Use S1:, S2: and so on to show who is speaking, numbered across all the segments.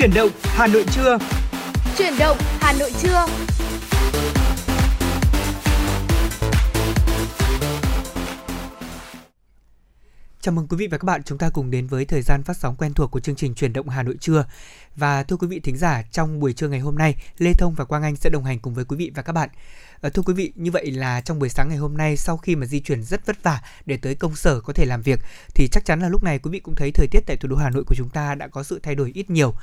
S1: Chuyển động Hà Nội trưa.
S2: Chuyển động Hà Nội trưa.
S1: Chào mừng quý vị và các bạn chúng ta cùng đến với thời gian phát sóng quen thuộc của chương trình Chuyển động Hà Nội trưa. Và thưa quý vị thính giả, trong buổi trưa ngày hôm nay, Lê Thông và Quang Anh sẽ đồng hành cùng với quý vị và các bạn. À, thưa quý vị, như vậy là trong buổi sáng ngày hôm nay sau khi mà di chuyển rất vất vả để tới công sở có thể làm việc thì chắc chắn là lúc này quý vị cũng thấy thời tiết tại thủ đô Hà Nội của chúng ta đã có sự thay đổi ít nhiều.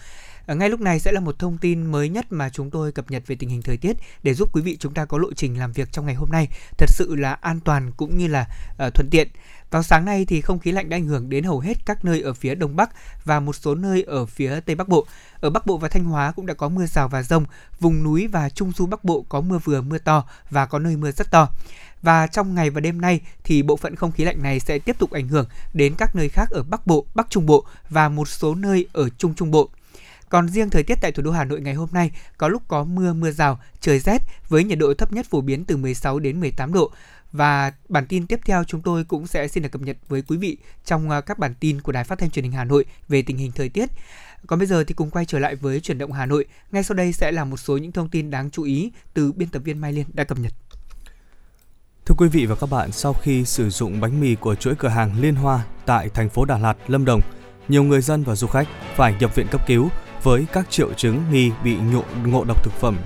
S1: À, ngay lúc này sẽ là một thông tin mới nhất mà chúng tôi cập nhật về tình hình thời tiết để giúp quý vị chúng ta có lộ trình làm việc trong ngày hôm nay thật sự là an toàn cũng như là uh, thuận tiện. Vào sáng nay thì không khí lạnh đã ảnh hưởng đến hầu hết các nơi ở phía đông bắc và một số nơi ở phía tây bắc bộ. Ở Bắc Bộ và Thanh Hóa cũng đã có mưa rào và rông, vùng núi và trung du Bắc Bộ có mưa vừa mưa to và có nơi mưa rất to. Và trong ngày và đêm nay thì bộ phận không khí lạnh này sẽ tiếp tục ảnh hưởng đến các nơi khác ở Bắc Bộ, Bắc Trung Bộ và một số nơi ở Trung Trung Bộ. Còn riêng thời tiết tại thủ đô Hà Nội ngày hôm nay có lúc có mưa mưa rào, trời rét với nhiệt độ thấp nhất phổ biến từ 16 đến 18 độ. Và bản tin tiếp theo chúng tôi cũng sẽ xin được cập nhật với quý vị trong à, các bản tin của Đài Phát thanh Truyền hình Hà Nội về tình hình thời tiết. Còn bây giờ thì cùng quay trở lại với chuyển động Hà Nội. Ngay sau đây sẽ là một số những thông tin đáng chú ý từ biên tập viên Mai Liên đã cập nhật.
S3: Thưa quý vị và các bạn, sau khi sử dụng bánh mì của chuỗi cửa hàng Liên Hoa tại thành phố Đà Lạt, Lâm Đồng, nhiều người dân và du khách phải nhập viện cấp cứu với các triệu chứng nghi bị nhộ, ngộ độc thực phẩm.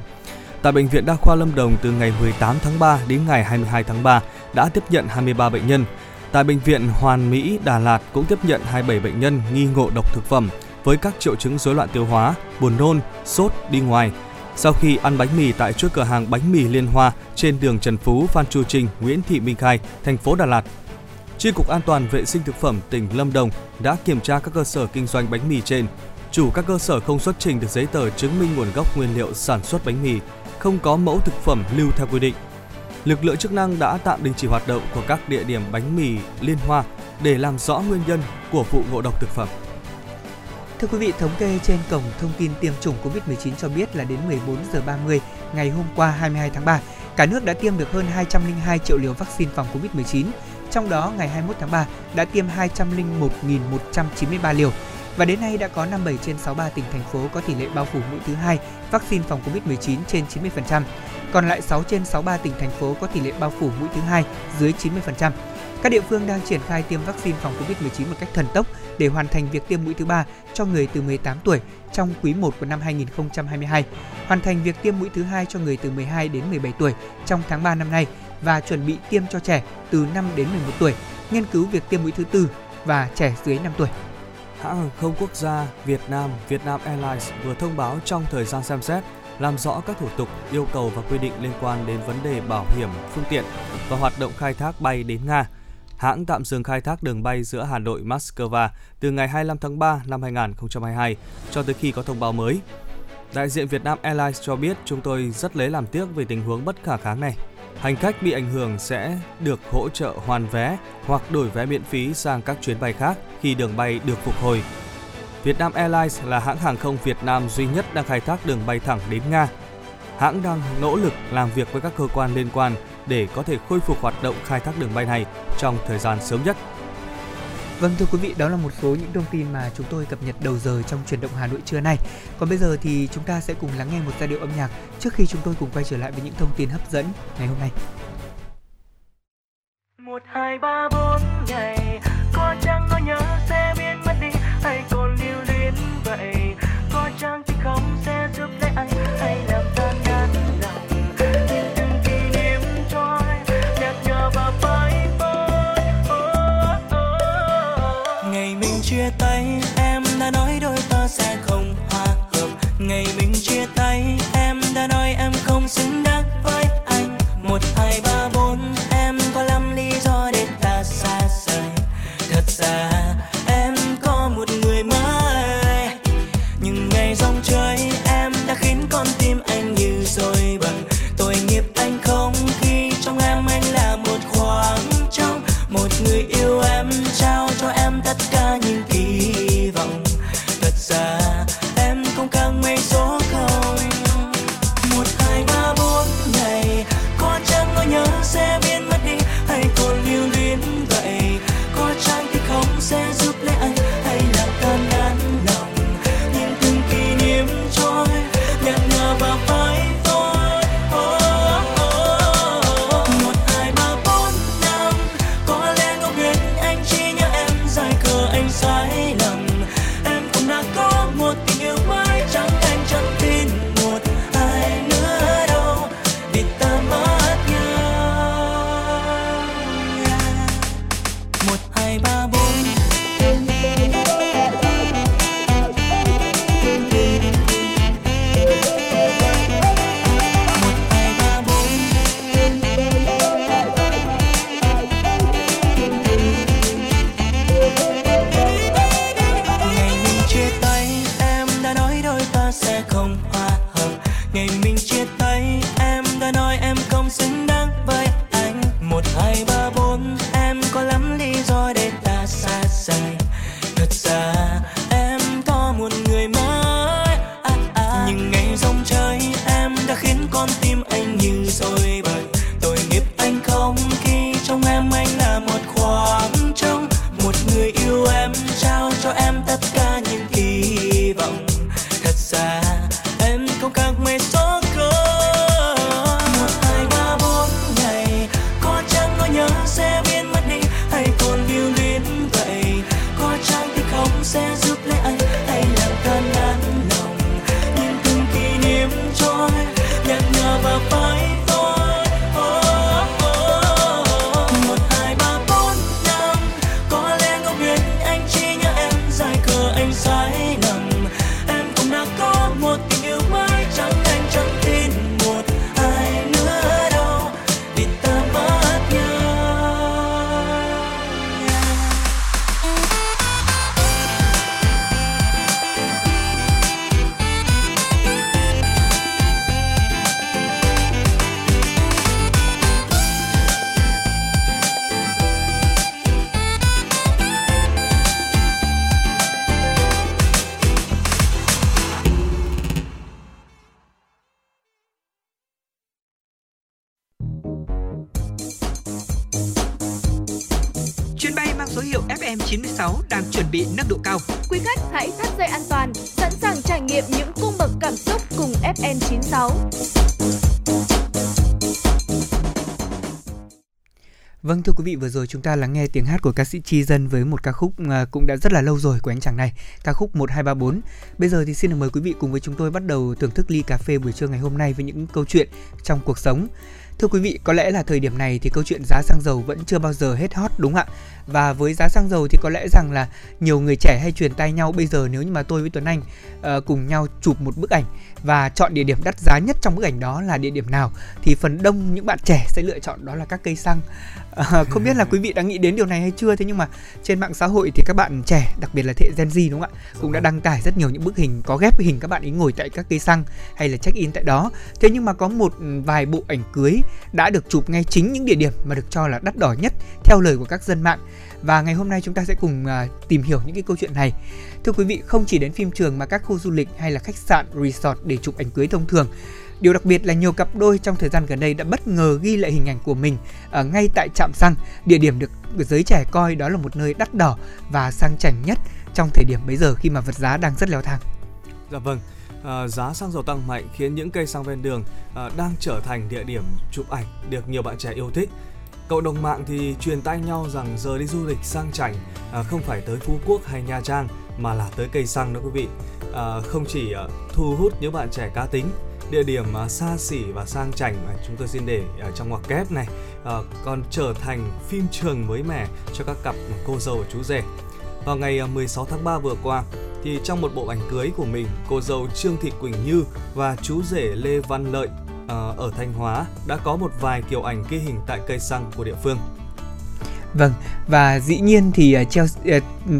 S3: Tại Bệnh viện Đa khoa Lâm Đồng từ ngày 18 tháng 3 đến ngày 22 tháng 3 đã tiếp nhận 23 bệnh nhân. Tại Bệnh viện Hoàn Mỹ Đà Lạt cũng tiếp nhận 27 bệnh nhân nghi ngộ độc thực phẩm với các triệu chứng rối loạn tiêu hóa, buồn nôn, sốt, đi ngoài. Sau khi ăn bánh mì tại chuỗi cửa hàng bánh mì Liên Hoa trên đường Trần Phú, Phan Chu Trinh, Nguyễn Thị Minh Khai, thành phố Đà Lạt, Chi cục An toàn vệ sinh thực phẩm tỉnh Lâm Đồng đã kiểm tra các cơ sở kinh doanh bánh mì trên. Chủ các cơ sở không xuất trình được giấy tờ chứng minh nguồn gốc nguyên liệu sản xuất bánh mì, không có mẫu thực phẩm lưu theo quy định. Lực lượng chức năng đã tạm đình chỉ hoạt động của các địa điểm bánh mì Liên Hoa để làm rõ nguyên nhân của vụ ngộ độc thực phẩm.
S1: Thưa quý vị, thống kê trên cổng thông tin tiêm chủng COVID-19 cho biết là đến 14 giờ 30 ngày hôm qua 22 tháng 3, cả nước đã tiêm được hơn 202 triệu liều vaccine phòng COVID-19. Trong đó, ngày 21 tháng 3 đã tiêm 201.193 liều. Và đến nay đã có 57 trên 63 tỉnh thành phố có tỷ lệ bao phủ mũi thứ hai vaccine phòng COVID-19 trên 90%. Còn lại 6 trên 63 tỉnh thành phố có tỷ lệ bao phủ mũi thứ hai dưới 90%. Các địa phương đang triển khai tiêm vaccine phòng COVID-19 một cách thần tốc để hoàn thành việc tiêm mũi thứ ba cho người từ 18 tuổi trong quý 1 của năm 2022, hoàn thành việc tiêm mũi thứ hai cho người từ 12 đến 17 tuổi trong tháng 3 năm nay và chuẩn bị tiêm cho trẻ từ 5 đến 11 tuổi, nghiên cứu việc tiêm mũi thứ tư và trẻ dưới 5 tuổi.
S3: Hãng hàng không quốc gia Việt Nam Vietnam Airlines vừa thông báo trong thời gian xem xét làm rõ các thủ tục, yêu cầu và quy định liên quan đến vấn đề bảo hiểm phương tiện và hoạt động khai thác bay đến Nga – hãng tạm dừng khai thác đường bay giữa Hà Nội Moscow từ ngày 25 tháng 3 năm 2022 cho tới khi có thông báo mới. Đại diện Vietnam Airlines cho biết chúng tôi rất lấy làm tiếc về tình huống bất khả kháng này. Hành khách bị ảnh hưởng sẽ được hỗ trợ hoàn vé hoặc đổi vé miễn phí sang các chuyến bay khác khi đường bay được phục hồi. Vietnam Airlines là hãng hàng không Việt Nam duy nhất đang khai thác đường bay thẳng đến Nga. Hãng đang nỗ lực làm việc với các cơ quan liên quan để có thể khôi phục hoạt động khai thác đường bay này trong thời gian sớm nhất.
S1: Vâng thưa quý vị, đó là một số những thông tin mà chúng tôi cập nhật đầu giờ trong chuyển động Hà Nội trưa nay. Còn bây giờ thì chúng ta sẽ cùng lắng nghe một giai điệu âm nhạc trước khi chúng tôi cùng quay trở lại với những thông tin hấp dẫn ngày hôm nay.
S4: một hai ba bốn ngày
S5: số
S1: hiệu FM96 đang chuẩn bị nâng độ cao.
S2: Quý khách hãy thắt dây an toàn, sẵn sàng trải nghiệm những cung bậc cảm xúc cùng FN96.
S1: Vâng thưa quý vị vừa rồi chúng ta lắng nghe tiếng hát của ca sĩ Chi Dân với một ca khúc à, cũng đã rất là lâu rồi của anh chàng này, ca khúc 1234. Bây giờ thì xin được mời quý vị cùng với chúng tôi bắt đầu thưởng thức ly cà phê buổi trưa ngày hôm nay với những câu chuyện trong cuộc sống. Thưa quý vị, có lẽ là thời điểm này thì câu chuyện giá xăng dầu vẫn chưa bao giờ hết hot đúng không ạ? Và với giá xăng dầu thì có lẽ rằng là nhiều người trẻ hay truyền tay nhau bây giờ nếu như mà tôi với Tuấn Anh ờ, cùng nhau chụp một bức ảnh và chọn địa điểm đắt giá nhất trong bức ảnh đó là địa điểm nào thì phần đông những bạn trẻ sẽ lựa chọn đó là các cây xăng. Ờ, không biết là quý vị đã nghĩ đến điều này hay chưa thế nhưng mà trên mạng xã hội thì các bạn trẻ đặc biệt là thế Gen Z đúng không ạ cũng đã đăng tải rất nhiều những bức hình có ghép hình các bạn ấy ngồi tại các cây xăng hay là check in tại đó thế nhưng mà có một vài bộ ảnh cưới đã được chụp ngay chính những địa điểm mà được cho là đắt đỏ nhất theo lời của các dân mạng. Và ngày hôm nay chúng ta sẽ cùng uh, tìm hiểu những cái câu chuyện này. Thưa quý vị không chỉ đến phim trường mà các khu du lịch hay là khách sạn resort để chụp ảnh cưới thông thường. Điều đặc biệt là nhiều cặp đôi trong thời gian gần đây đã bất ngờ ghi lại hình ảnh của mình ở ngay tại trạm xăng, địa điểm được giới trẻ coi đó là một nơi đắt đỏ và sang chảnh nhất trong thời điểm bấy giờ khi mà vật giá đang rất leo thang.
S3: Dạ vâng, à, giá xăng dầu tăng mạnh khiến những cây xăng ven đường à, đang trở thành địa điểm chụp ảnh được nhiều bạn trẻ yêu thích. Cộng đồng mạng thì truyền tay nhau rằng giờ đi du lịch sang chảnh à, không phải tới Phú Quốc hay Nha Trang mà là tới cây xăng đó quý vị. À, không chỉ à, thu hút những bạn trẻ cá tính, địa điểm xa xỉ và sang chảnh mà chúng tôi xin để trong ngoặc kép này còn trở thành phim trường mới mẻ cho các cặp cô dâu và chú rể. Vào ngày à, 16 tháng 3 vừa qua, thì trong một bộ ảnh cưới của mình, cô dâu Trương Thị Quỳnh Như và chú rể Lê Văn Lợi ờ, ở Thanh Hóa đã có một vài kiểu ảnh ghi hình tại cây xăng của địa phương.
S1: Vâng, và dĩ nhiên thì uh, treo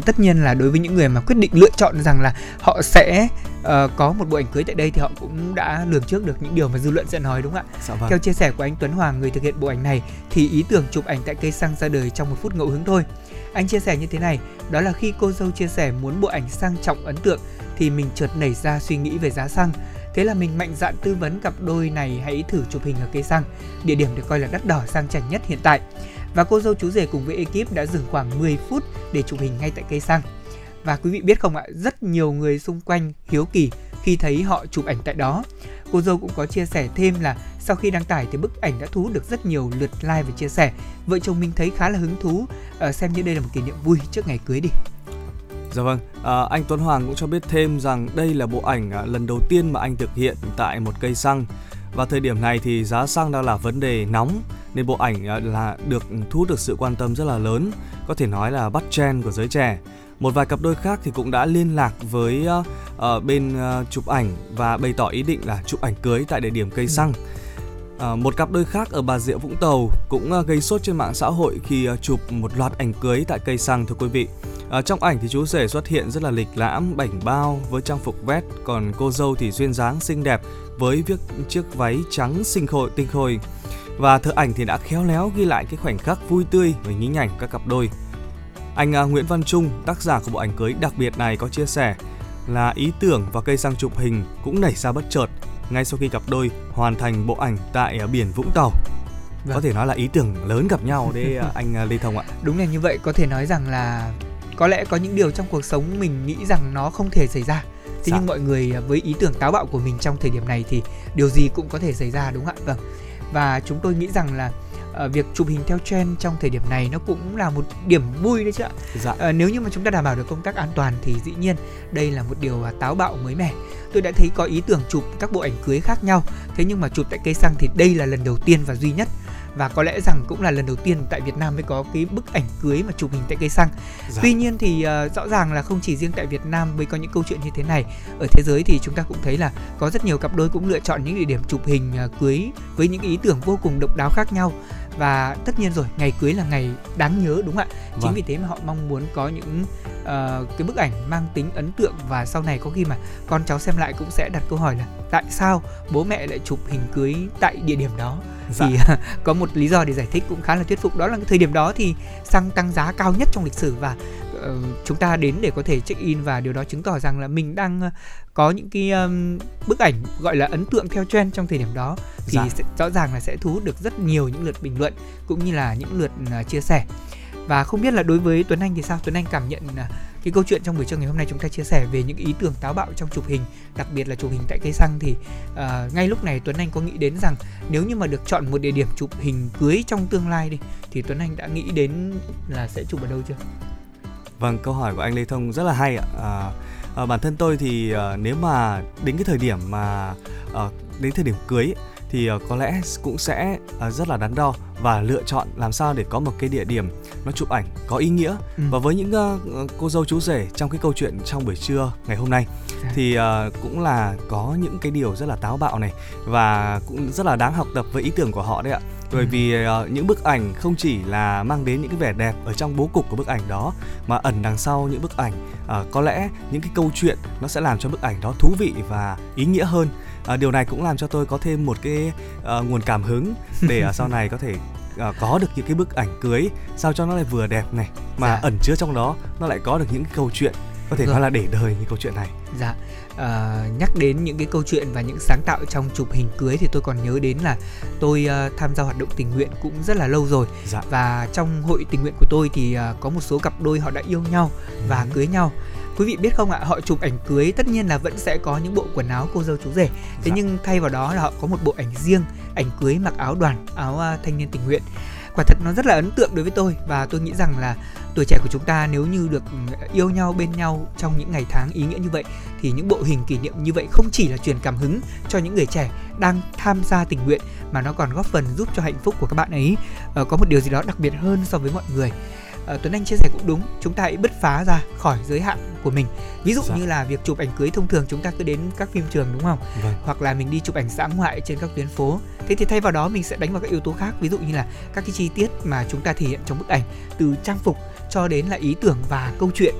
S1: tất nhiên là đối với những người mà quyết định lựa chọn rằng là họ sẽ uh, có một bộ ảnh cưới tại đây thì họ cũng đã lường trước được những điều mà dư luận sẽ nói đúng không ạ?
S3: Dạ vâng.
S1: Theo chia sẻ của anh Tuấn Hoàng, người thực hiện bộ ảnh này thì ý tưởng chụp ảnh tại cây xăng ra đời trong một phút ngẫu hứng thôi. Anh chia sẻ như thế này, đó là khi cô dâu chia sẻ muốn bộ ảnh sang trọng ấn tượng thì mình chợt nảy ra suy nghĩ về giá xăng. Thế là mình mạnh dạn tư vấn cặp đôi này hãy thử chụp hình ở cây xăng, địa điểm được coi là đắt đỏ sang chảnh nhất hiện tại. Và cô dâu chú rể cùng với ekip đã dừng khoảng 10 phút để chụp hình ngay tại cây xăng. Và quý vị biết không ạ, rất nhiều người xung quanh hiếu kỳ khi thấy họ chụp ảnh tại đó. Cô dâu cũng có chia sẻ thêm là sau khi đăng tải thì bức ảnh đã thu hút được rất nhiều lượt like và chia sẻ. Vợ chồng mình thấy khá là hứng thú, ờ, xem như đây là một kỷ niệm vui trước ngày cưới đi.
S3: Dạ vâng, à, anh Tuấn Hoàng cũng cho biết thêm rằng đây là bộ ảnh à, lần đầu tiên mà anh thực hiện tại một cây xăng. Và thời điểm này thì giá xăng đang là vấn đề nóng nên bộ ảnh à, là được thu hút được sự quan tâm rất là lớn, có thể nói là bắt trend của giới trẻ. Một vài cặp đôi khác thì cũng đã liên lạc với uh, uh, bên uh, chụp ảnh và bày tỏ ý định là chụp ảnh cưới tại địa điểm cây xăng. À, một cặp đôi khác ở Bà Rịa Vũng Tàu cũng ờ, gây sốt trên mạng xã hội khi ờ, chụp một loạt ảnh cưới tại cây xăng thưa quý vị. À, trong ảnh thì chú rể xuất hiện rất là lịch lãm, bảnh bao với trang phục vest, còn cô dâu thì duyên dáng xinh đẹp với việc chiếc váy trắng xinh khôi tinh khôi. Và thợ ảnh thì đã khéo léo ghi lại cái khoảnh khắc vui tươi và nhí nhảnh các cặp đôi. Anh à, Nguyễn Văn Trung, tác giả của bộ ảnh cưới đặc biệt này có chia sẻ là ý tưởng và cây xăng chụp hình cũng nảy ra bất chợt ngay sau khi cặp đôi hoàn thành bộ ảnh tại uh, biển Vũng Tàu. Vâng. Có thể nói là ý tưởng lớn gặp nhau đấy uh, anh Lê Thông ạ.
S1: Đúng là như vậy, có thể nói rằng là có lẽ có những điều trong cuộc sống mình nghĩ rằng nó không thể xảy ra thế dạ. nhưng mọi người với ý tưởng táo bạo của mình trong thời điểm này thì điều gì cũng có thể xảy ra đúng không ạ vâng và chúng tôi nghĩ rằng là uh, việc chụp hình theo trend trong thời điểm này nó cũng là một điểm vui đấy chứ ạ. Dạ. Uh, nếu như mà chúng ta đảm bảo được công tác an toàn thì dĩ nhiên đây là một điều uh, táo bạo mới mẻ. Tôi đã thấy có ý tưởng chụp các bộ ảnh cưới khác nhau, thế nhưng mà chụp tại cây xăng thì đây là lần đầu tiên và duy nhất và có lẽ rằng cũng là lần đầu tiên tại Việt Nam mới có cái bức ảnh cưới mà chụp hình tại cây xăng. Dạ. Tuy nhiên thì uh, rõ ràng là không chỉ riêng tại Việt Nam mới có những câu chuyện như thế này. Ở thế giới thì chúng ta cũng thấy là có rất nhiều cặp đôi cũng lựa chọn những địa điểm chụp hình uh, cưới với những ý tưởng vô cùng độc đáo khác nhau và tất nhiên rồi ngày cưới là ngày đáng nhớ đúng không ạ chính vâng. vì thế mà họ mong muốn có những uh, cái bức ảnh mang tính ấn tượng và sau này có khi mà con cháu xem lại cũng sẽ đặt câu hỏi là tại sao bố mẹ lại chụp hình cưới tại địa điểm đó dạ. thì có một lý do để giải thích cũng khá là thuyết phục đó là cái thời điểm đó thì xăng tăng giá cao nhất trong lịch sử và uh, chúng ta đến để có thể check in và điều đó chứng tỏ rằng là mình đang uh, có những cái um, bức ảnh gọi là ấn tượng theo trend trong thời điểm đó thì dạ. sẽ, rõ ràng là sẽ thu hút được rất nhiều những lượt bình luận cũng như là những lượt uh, chia sẻ và không biết là đối với Tuấn Anh thì sao Tuấn Anh cảm nhận uh, cái câu chuyện trong buổi trưa ngày hôm nay chúng ta chia sẻ về những ý tưởng táo bạo trong chụp hình đặc biệt là chụp hình tại cây xăng thì uh, ngay lúc này Tuấn Anh có nghĩ đến rằng nếu như mà được chọn một địa điểm chụp hình cưới trong tương lai đi thì Tuấn Anh đã nghĩ đến là sẽ chụp ở đâu chưa?
S3: Vâng, câu hỏi của anh Lê Thông rất là hay ạ. À, à, bản thân tôi thì à, nếu mà đến cái thời điểm mà à, đến thời điểm cưới thì có lẽ cũng sẽ rất là đắn đo và lựa chọn làm sao để có một cái địa điểm nó chụp ảnh có ý nghĩa ừ. và với những uh, cô dâu chú rể trong cái câu chuyện trong buổi trưa ngày hôm nay dạ. thì uh, cũng là có những cái điều rất là táo bạo này và cũng rất là đáng học tập với ý tưởng của họ đấy ạ bởi vì uh, những bức ảnh không chỉ là mang đến những cái vẻ đẹp ở trong bố cục của bức ảnh đó mà ẩn đằng sau những bức ảnh uh, có lẽ những cái câu chuyện nó sẽ làm cho bức ảnh đó thú vị và ý nghĩa hơn uh, điều này cũng làm cho tôi có thêm một cái uh, nguồn cảm hứng để uh, sau này có thể uh, có được những cái bức ảnh cưới sao cho nó lại vừa đẹp này mà dạ. ẩn chứa trong đó nó lại có được những cái câu chuyện có thể Rồi. nói là để đời như câu chuyện này
S1: dạ uh, nhắc đến những cái câu chuyện và những sáng tạo trong chụp hình cưới thì tôi còn nhớ đến là tôi uh, tham gia hoạt động tình nguyện cũng rất là lâu rồi dạ. và trong hội tình nguyện của tôi thì uh, có một số cặp đôi họ đã yêu nhau và ừ. cưới nhau quý vị biết không ạ họ chụp ảnh cưới tất nhiên là vẫn sẽ có những bộ quần áo cô dâu chú rể thế dạ. nhưng thay vào đó là họ có một bộ ảnh riêng ảnh cưới mặc áo đoàn áo uh, thanh niên tình nguyện quả thật nó rất là ấn tượng đối với tôi và tôi nghĩ rằng là tuổi trẻ của chúng ta nếu như được ừ, yêu nhau bên nhau trong những ngày tháng ý nghĩa như vậy thì những bộ hình kỷ niệm như vậy không chỉ là truyền cảm hứng cho những người trẻ đang tham gia tình nguyện mà nó còn góp phần giúp cho hạnh phúc của các bạn ấy. Uh, có một điều gì đó đặc biệt hơn so với mọi người. Uh, Tuấn Anh chia sẻ cũng đúng chúng ta hãy bứt phá ra khỏi giới hạn của mình. Ví dụ dạ. như là việc chụp ảnh cưới thông thường chúng ta cứ đến các phim trường đúng không? Vâng. hoặc là mình đi chụp ảnh dã ngoại trên các tuyến phố. Thế thì thay vào đó mình sẽ đánh vào các yếu tố khác ví dụ như là các cái chi tiết mà chúng ta thể hiện trong bức ảnh từ trang phục cho đến là ý tưởng và câu chuyện.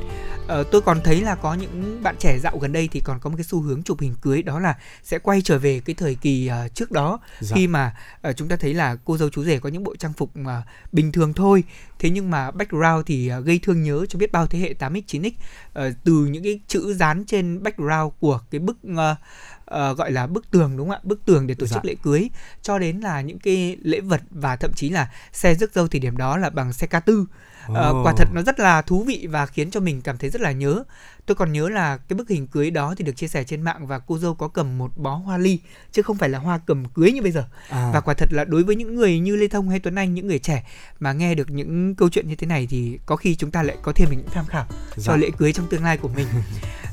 S1: Ờ, tôi còn thấy là có những bạn trẻ dạo gần đây thì còn có một cái xu hướng chụp hình cưới đó là sẽ quay trở về cái thời kỳ uh, trước đó. Dạ. khi mà uh, chúng ta thấy là cô dâu chú rể có những bộ trang phục uh, bình thường thôi thế nhưng mà background thì uh, gây thương nhớ cho biết bao thế hệ 8x 9x uh, từ những cái chữ dán trên background của cái bức uh, uh, gọi là bức tường đúng không ạ? Bức tường để tổ dạ. chức lễ cưới cho đến là những cái lễ vật và thậm chí là xe rước dâu thì điểm đó là bằng xe ca tư
S3: Ồ.
S6: quả thật nó rất là thú vị và khiến cho mình cảm thấy rất là nhớ. Tôi còn nhớ là cái bức hình cưới đó thì được chia sẻ trên mạng và cô dâu có cầm một bó hoa ly chứ không phải là hoa cầm cưới như bây giờ.
S3: À.
S6: Và quả thật là đối với những người như Lê Thông hay Tuấn Anh những người trẻ mà nghe được những câu chuyện như thế này thì có khi chúng ta lại có thêm những tham khảo
S3: Dạ.
S6: cho lễ cưới trong tương lai của mình.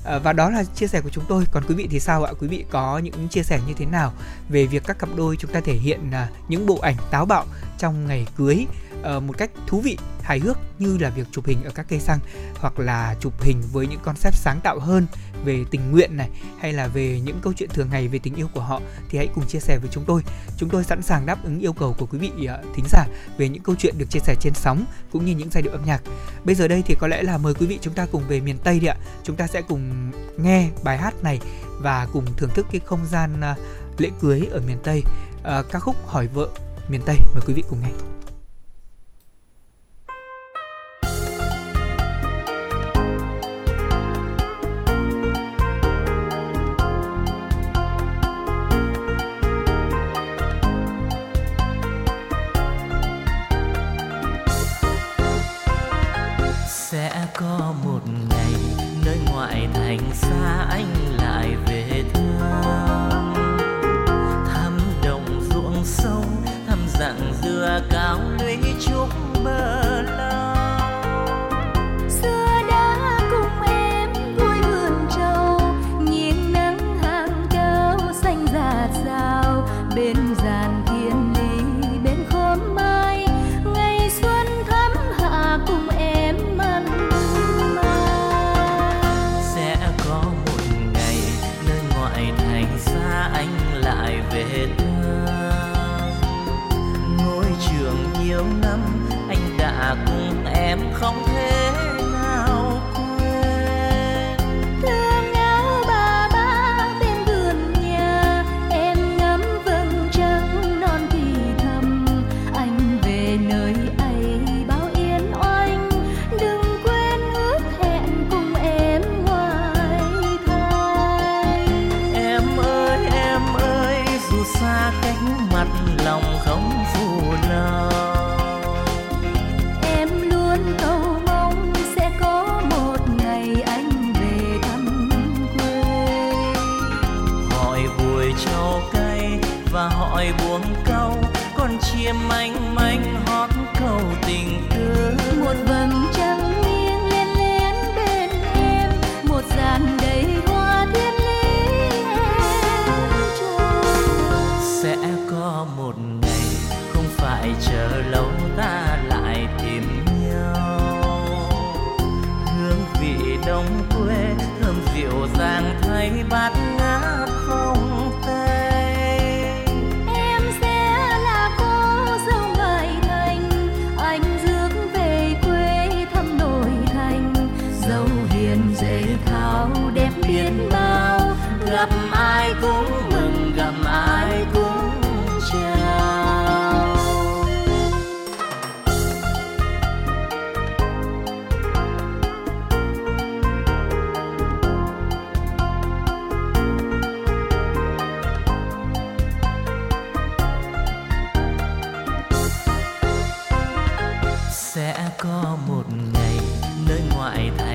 S6: Ờ, và đó là chia sẻ của chúng tôi. Còn quý vị thì sao ạ? Quý vị có những chia sẻ như thế nào về việc các cặp đôi chúng ta thể hiện à, những bộ ảnh táo bạo trong ngày cưới Ờ, một cách thú vị, hài hước như là việc chụp hình ở các cây xăng hoặc là chụp hình với những concept sáng tạo hơn về tình nguyện này hay là về những câu chuyện thường ngày về tình yêu của họ thì hãy cùng chia sẻ với chúng tôi. Chúng tôi sẵn sàng đáp ứng yêu cầu của quý vị ờ, thính giả về những câu chuyện được chia sẻ trên sóng cũng như những giai điệu âm nhạc. Bây giờ đây thì có lẽ là mời quý vị chúng ta cùng về miền Tây đi ạ. Chúng ta sẽ cùng nghe bài hát này và cùng thưởng thức cái không gian ờ, lễ cưới ở miền Tây. À, ca khúc hỏi vợ miền Tây mời quý vị cùng nghe.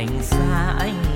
S7: Ngoại thành xa anh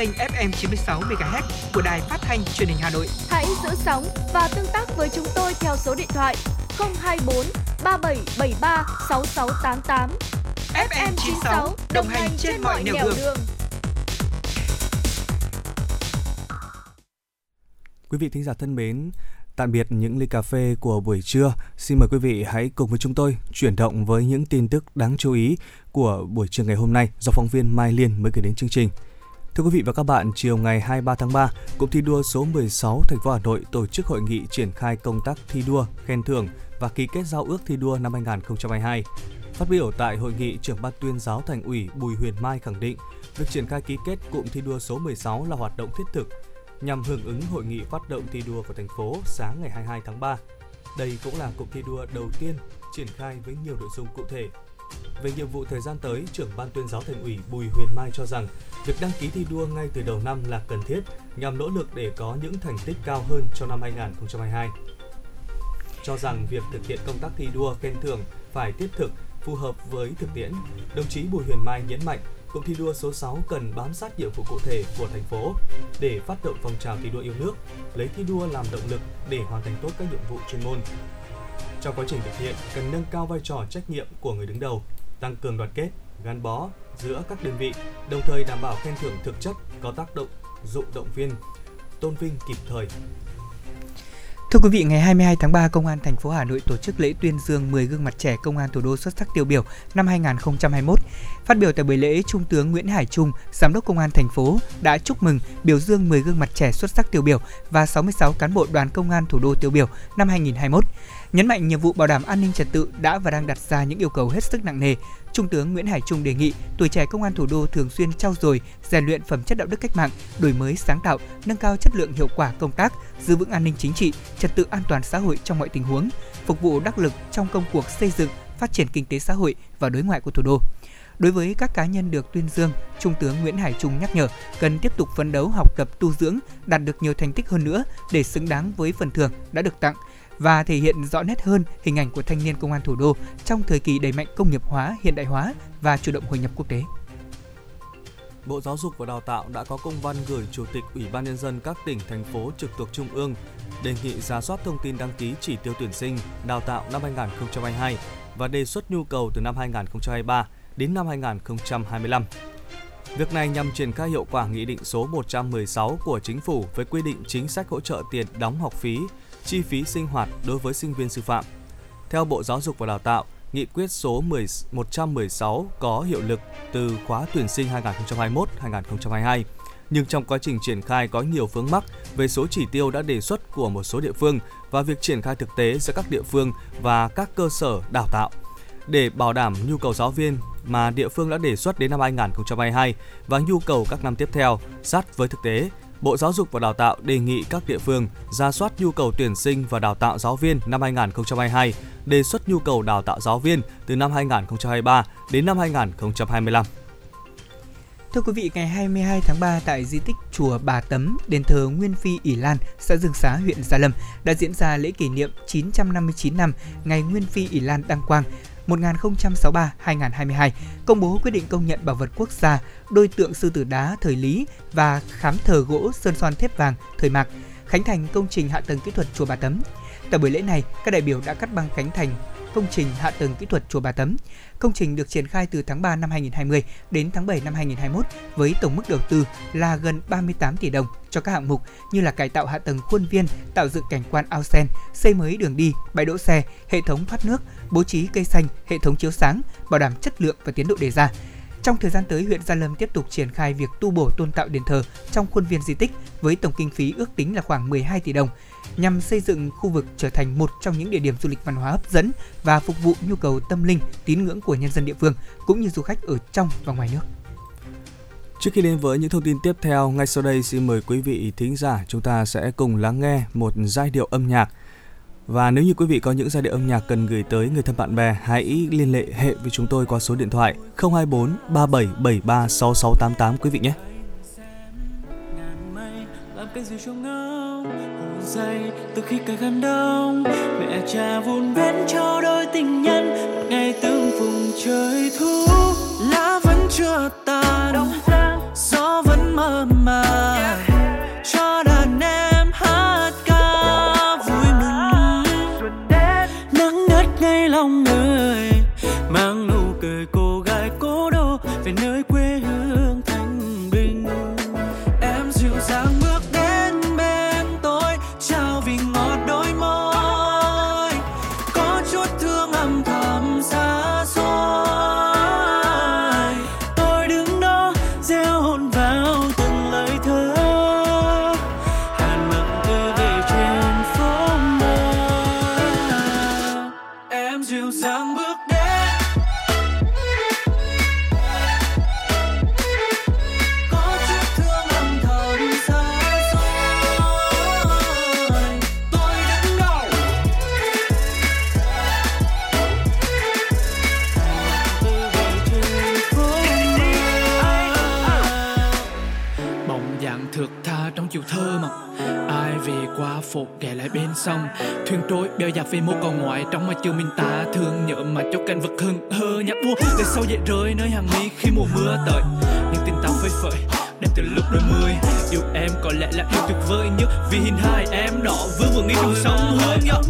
S1: kênh FM 96 MHz của đài phát thanh truyền hình Hà Nội.
S2: Hãy giữ sóng và tương tác với chúng tôi theo số điện thoại 024 3773 6688. FM 96 đồng hành trên mọi nẻo đường.
S3: Quý vị thính giả thân mến, tạm biệt những ly cà phê của buổi trưa. Xin mời quý vị hãy cùng với chúng tôi chuyển động với những tin tức đáng chú ý của buổi trưa ngày hôm nay do phóng viên Mai Liên mới gửi đến chương trình. Thưa quý vị và các bạn, chiều ngày 23 tháng 3, Cụm thi đua số 16 thành phố Hà Nội tổ chức hội nghị triển khai công tác thi đua, khen thưởng và ký kết giao ước thi đua năm 2022. Phát biểu tại hội nghị, trưởng ban tuyên giáo thành ủy Bùi Huyền Mai khẳng định, việc triển khai ký kết cụm thi đua số 16 là hoạt động thiết thực nhằm hưởng ứng hội nghị phát động thi đua của thành phố sáng ngày 22 tháng 3. Đây cũng là cụm thi đua đầu tiên triển khai với nhiều nội dung cụ thể. Về nhiệm vụ thời gian tới, trưởng ban tuyên giáo thành ủy Bùi Huyền Mai cho rằng việc đăng ký thi đua ngay từ đầu năm là cần thiết nhằm nỗ lực để có những thành tích cao hơn cho năm 2022. Cho rằng việc thực hiện công tác thi đua khen thưởng phải thiết thực, phù hợp với thực tiễn. Đồng chí Bùi Huyền Mai nhấn mạnh Cụm thi đua số 6 cần bám sát nhiệm vụ cụ thể của thành phố để phát động phong trào thi đua yêu nước, lấy thi đua làm động lực để hoàn thành tốt các nhiệm vụ chuyên môn. Trong quá trình thực hiện, cần nâng cao vai trò trách nhiệm của người đứng đầu, tăng cường đoàn kết, gắn bó giữa các đơn vị, đồng thời đảm bảo khen thưởng thực chất có tác động dụng động viên, tôn vinh kịp thời,
S1: Thưa quý vị, ngày 22 tháng 3, Công an thành phố Hà Nội tổ chức lễ tuyên dương 10 gương mặt trẻ công an thủ đô xuất sắc tiêu biểu năm 2021. Phát biểu tại buổi lễ, Trung tướng Nguyễn Hải Trung, Giám đốc Công an thành phố đã chúc mừng biểu dương 10 gương mặt trẻ xuất sắc tiêu biểu và 66 cán bộ đoàn công an thủ đô tiêu biểu năm 2021. Nhấn mạnh nhiệm vụ bảo đảm an ninh trật tự đã và đang đặt ra những yêu cầu hết sức nặng nề. Trung tướng Nguyễn Hải Trung đề nghị tuổi trẻ công an thủ đô thường xuyên trau dồi, rèn luyện phẩm chất đạo đức cách mạng, đổi mới sáng tạo, nâng cao chất lượng hiệu quả công tác, giữ vững an ninh chính trị, trật tự an toàn xã hội trong mọi tình huống, phục vụ đắc lực trong công cuộc xây dựng, phát triển kinh tế xã hội và đối ngoại của thủ đô. Đối với các cá nhân được tuyên dương, Trung tướng Nguyễn Hải Trung nhắc nhở cần tiếp tục phấn đấu học tập tu dưỡng, đạt được nhiều thành tích hơn nữa để xứng đáng với phần thưởng đã được tặng và thể hiện rõ nét hơn hình ảnh của thanh niên công an thủ đô trong thời kỳ đẩy mạnh công nghiệp hóa, hiện đại hóa và chủ động hội nhập quốc tế.
S3: Bộ Giáo dục và Đào tạo đã có công văn gửi Chủ tịch Ủy ban Nhân dân các tỉnh, thành phố trực thuộc Trung ương đề nghị ra soát thông tin đăng ký chỉ tiêu tuyển sinh, đào tạo năm 2022 và đề xuất nhu cầu từ năm 2023 đến năm 2025. Việc này nhằm triển khai hiệu quả Nghị định số 116 của Chính phủ với quy định chính sách hỗ trợ tiền đóng học phí, chi phí sinh hoạt đối với sinh viên sư phạm. Theo Bộ Giáo dục và Đào tạo, Nghị quyết số 10, 116 có hiệu lực từ khóa tuyển sinh 2021-2022. Nhưng trong quá trình triển khai có nhiều vướng mắc về số chỉ tiêu đã đề xuất của một số địa phương và việc triển khai thực tế giữa các địa phương và các cơ sở đào tạo. Để bảo đảm nhu cầu giáo viên mà địa phương đã đề xuất đến năm 2022 và nhu cầu các năm tiếp theo sát với thực tế, Bộ Giáo dục và Đào tạo đề nghị các địa phương ra soát nhu cầu tuyển sinh và đào tạo giáo viên năm 2022 đề xuất nhu cầu đào tạo giáo viên từ năm 2023 đến năm 2025.
S1: Thưa quý vị, ngày 22 tháng 3 tại di tích chùa Bà Tấm, đền thờ Nguyên Phi ỷ Lan, xã Dương Xá, huyện Gia Lâm đã diễn ra lễ kỷ niệm 959 năm ngày Nguyên Phi ỷ Lan đăng quang 1063-2022, công bố quyết định công nhận bảo vật quốc gia đôi tượng sư tử đá thời Lý và khám thờ gỗ sơn son thép vàng thời Mạc, khánh thành công trình hạ tầng kỹ thuật chùa Bà Tấm. Tại buổi lễ này, các đại biểu đã cắt băng khánh thành công trình hạ tầng kỹ thuật chùa Bà Tấm. Công trình được triển khai từ tháng 3 năm 2020 đến tháng 7 năm 2021 với tổng mức đầu tư là gần 38 tỷ đồng cho các hạng mục như là cải tạo hạ tầng khuôn viên, tạo dựng cảnh quan ao sen, xây mới đường đi, bãi đỗ xe, hệ thống thoát nước, bố trí cây xanh, hệ thống chiếu sáng, bảo đảm chất lượng và tiến độ đề ra. Trong thời gian tới, huyện Gia Lâm tiếp tục triển khai việc tu bổ tôn tạo đền thờ trong khuôn viên di tích với tổng kinh phí ước tính là khoảng 12 tỷ đồng nhằm xây dựng khu vực trở thành một trong những địa điểm du lịch văn hóa hấp dẫn và phục vụ nhu cầu tâm linh, tín ngưỡng của nhân dân địa phương cũng như du khách ở trong và ngoài nước.
S3: Trước khi đến với những thông tin tiếp theo, ngay sau đây xin mời quý vị thính giả chúng ta sẽ cùng lắng nghe một giai điệu âm nhạc. Và nếu như quý vị có những giai điệu âm nhạc cần gửi tới người thân bạn bè, hãy liên hệ hệ với chúng tôi qua số điện thoại 024 3773 6688 quý vị nhé.
S5: ngàn mây làm cái gì cho ngao hồn say từ khi cây khăn đông. Mẹ cha vun vén cho đôi tình nhân một ngày tương phùng trời thu. Lá vẫn chưa tàn gió vẫn mơ màng bên sông. Thuyền trôi bèo dạt về mô còn ngoại, trong mà chiều mình ta thương nhớ mà cho cảnh vật hưng hơ nhạc vua. Để sâu dậy rơi nơi hàng mi khi mùa mưa tới những tin tao phơi phới đẹp từ lúc đôi mươi. Yêu em có lẽ là yêu tuyệt vời nhất, vì hình hài em đó vương vừa nghĩ trong sông hơn nhau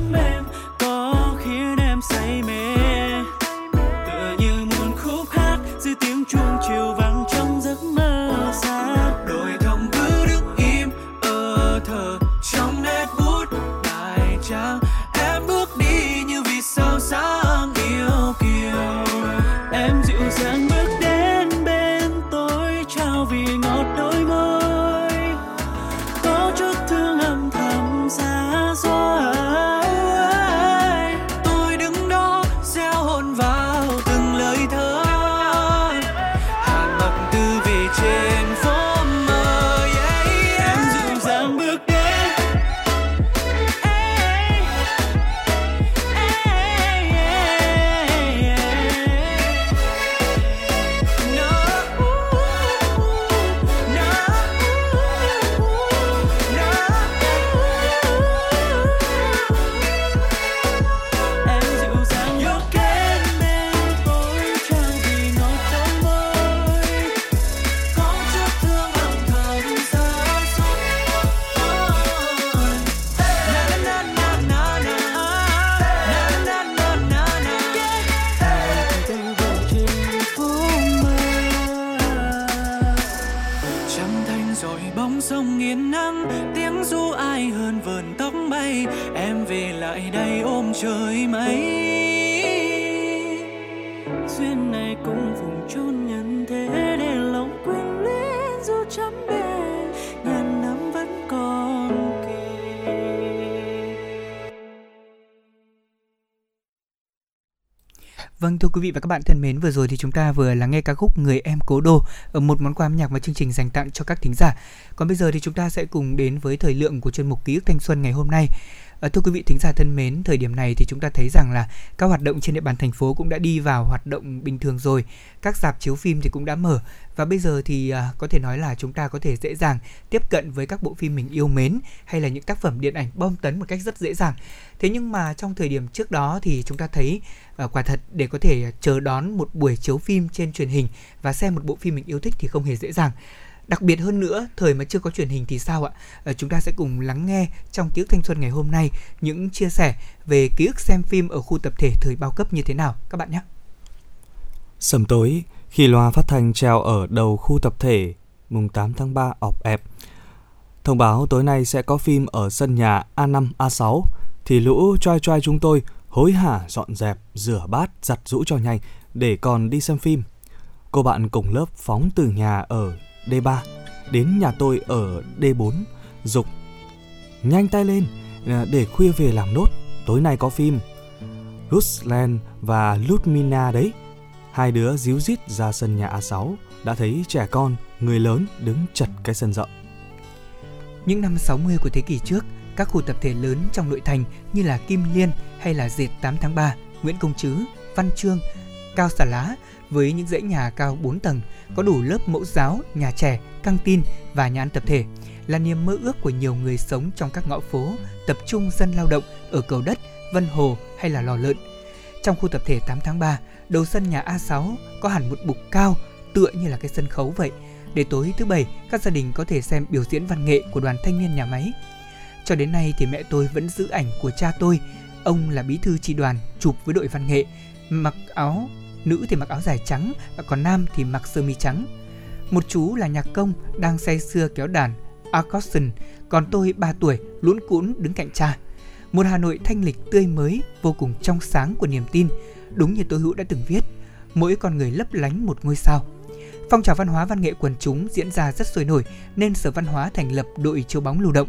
S1: vị và các bạn thân mến, vừa rồi thì chúng ta vừa lắng nghe ca khúc Người em cố đô, ở một món quà âm nhạc mà chương trình dành tặng cho các thính giả. Còn bây giờ thì chúng ta sẽ cùng đến với thời lượng của chuyên mục ký ức thanh xuân ngày hôm nay. À, thưa quý vị thính giả thân mến, thời điểm này thì chúng ta thấy rằng là các hoạt động trên địa bàn thành phố cũng đã đi vào hoạt động bình thường rồi. Các dạp chiếu phim thì cũng đã mở và bây giờ thì à, có thể nói là chúng ta có thể dễ dàng tiếp cận với các bộ phim mình yêu mến hay là những tác phẩm điện ảnh bom tấn một cách rất dễ dàng. Thế nhưng mà trong thời điểm trước đó thì chúng ta thấy à, quả thật để có thể chờ đón một buổi chiếu phim trên truyền hình và xem một bộ phim mình yêu thích thì không hề dễ dàng đặc biệt hơn nữa thời mà chưa có truyền hình thì sao ạ? À, chúng ta sẽ cùng lắng nghe trong ký ức thanh xuân ngày hôm nay những chia sẻ về ký ức xem phim ở khu tập thể thời bao cấp như thế nào. Các bạn nhé.
S3: Sầm tối khi loa phát thanh treo ở đầu khu tập thể mùng 8 tháng 3 ọp ẹp. Thông báo tối nay sẽ có phim ở sân nhà A5 A6 thì lũ choi choi chúng tôi hối hả dọn dẹp rửa bát giặt rũ cho nhanh để còn đi xem phim. Cô bạn cùng lớp phóng từ nhà ở D3 đến nhà tôi ở D4 dục nhanh tay lên à, để khuya về làm nốt. Tối nay có phim Ruslan và Ludmina đấy. Hai đứa díu dít ra sân nhà A6 đã thấy trẻ con người lớn đứng chật cái sân rộng.
S1: Những năm 60 của thế kỷ trước các khu tập thể lớn trong nội thành như là Kim Liên hay là Dệt 8 tháng 3, Nguyễn Công Trứ, Văn Trương, Cao Xà Lá với những dãy nhà cao 4 tầng, có đủ lớp mẫu giáo, nhà trẻ, căng tin và nhà ăn tập thể là niềm mơ ước của nhiều người sống trong các ngõ phố, tập trung dân lao động ở cầu đất, Vân Hồ hay là Lò Lợn. Trong khu tập thể 8 tháng 3, đầu sân nhà A6 có hẳn một bục cao tựa như là cái sân khấu vậy, để tối thứ bảy các gia đình có thể xem biểu diễn văn nghệ của đoàn thanh niên nhà máy. Cho đến nay thì mẹ tôi vẫn giữ ảnh của cha tôi, ông là bí thư tri đoàn chụp với đội văn nghệ, mặc áo nữ thì mặc áo dài trắng, và còn nam thì mặc sơ mi trắng. Một chú là nhạc công đang say sưa kéo đàn accordion, còn tôi 3 tuổi luỗn cuỗn đứng cạnh cha. Một Hà Nội thanh lịch tươi mới, vô cùng trong sáng của niềm tin, đúng như tôi Hữu đã từng viết, mỗi con người lấp lánh một ngôi sao. Phong trào văn hóa văn nghệ quần chúng diễn ra rất sôi nổi nên Sở Văn hóa thành lập đội chiếu bóng lưu động.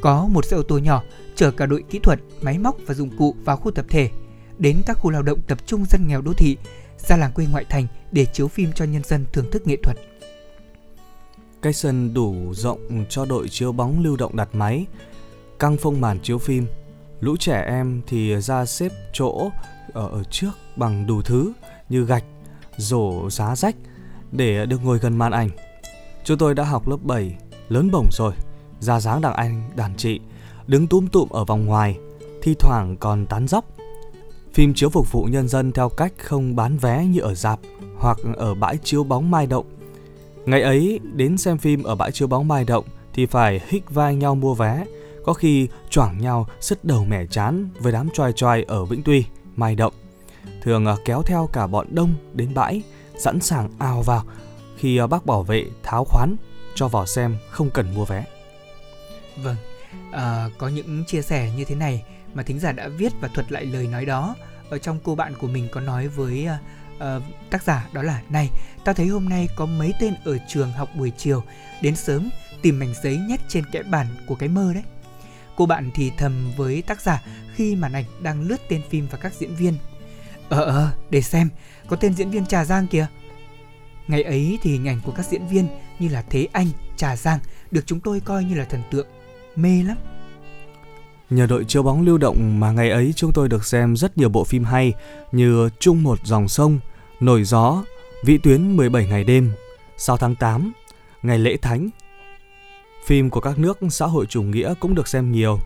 S1: Có một xe ô tô nhỏ chở cả đội kỹ thuật, máy móc và dụng cụ vào khu tập thể đến các khu lao động tập trung dân nghèo đô thị, ra làng quê ngoại thành để chiếu phim cho nhân dân thưởng thức nghệ thuật.
S3: Cái sân đủ rộng cho đội chiếu bóng lưu động đặt máy, căng phông màn chiếu phim. Lũ trẻ em thì ra xếp chỗ ở, trước bằng đủ thứ như gạch, rổ giá rách để được ngồi gần màn ảnh. Chúng tôi đã học lớp 7, lớn bổng rồi, ra dáng đàn anh, đàn chị, đứng túm tụm ở vòng ngoài, thi thoảng còn tán dóc Phim chiếu phục vụ nhân dân theo cách không bán vé như ở dạp hoặc ở bãi chiếu bóng Mai Động. Ngày ấy, đến xem phim ở bãi chiếu bóng Mai Động thì phải hích vai nhau mua vé, có khi choảng nhau sứt đầu mẻ chán với đám choai choai ở Vĩnh Tuy, Mai Động. Thường à, kéo theo cả bọn đông đến bãi, sẵn sàng ào vào khi à, bác bảo vệ tháo khoán cho vào xem không cần mua vé.
S1: Vâng, à, có những chia sẻ như thế này mà thính giả đã viết và thuật lại lời nói đó. Ở trong cô bạn của mình có nói với uh, uh, tác giả đó là này tao thấy hôm nay có mấy tên ở trường học buổi chiều đến sớm tìm mảnh giấy nhét trên kẽ bàn của cái mơ đấy. Cô bạn thì thầm với tác giả khi màn ảnh đang lướt tên phim và các diễn viên. Ờ ờ để xem có tên diễn viên trà giang kìa. Ngày ấy thì hình ảnh của các diễn viên như là thế anh trà giang được chúng tôi coi như là thần tượng mê lắm.
S3: Nhờ đội chiếu bóng lưu động mà ngày ấy chúng tôi được xem rất nhiều bộ phim hay như Chung một dòng sông, Nổi gió, Vĩ tuyến 17 ngày đêm, Sau tháng 8, Ngày lễ thánh. Phim của các nước xã hội chủ nghĩa cũng được xem nhiều,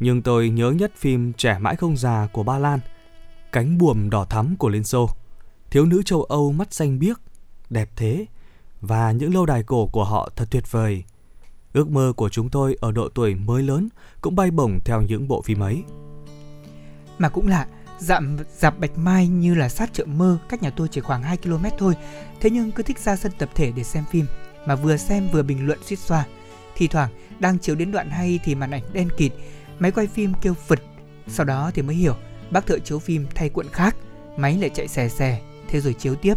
S3: nhưng tôi nhớ nhất phim Trẻ mãi không già của Ba Lan, Cánh buồm đỏ thắm của Liên Xô, Thiếu nữ châu Âu mắt xanh biếc, đẹp thế và những lâu đài cổ của họ thật tuyệt vời Ước mơ của chúng tôi ở độ tuổi mới lớn cũng bay bổng theo những bộ phim ấy.
S1: Mà cũng lạ, dặm dạp Bạch Mai như là sát chợ mơ, cách nhà tôi chỉ khoảng 2 km thôi. Thế nhưng cứ thích ra sân tập thể để xem phim, mà vừa xem vừa bình luận suýt xoa. Thì thoảng đang chiếu đến đoạn hay thì màn ảnh đen kịt, máy quay phim kêu phật. Sau đó thì mới hiểu, bác thợ chiếu phim thay cuộn khác, máy lại chạy xè xè, thế rồi chiếu tiếp.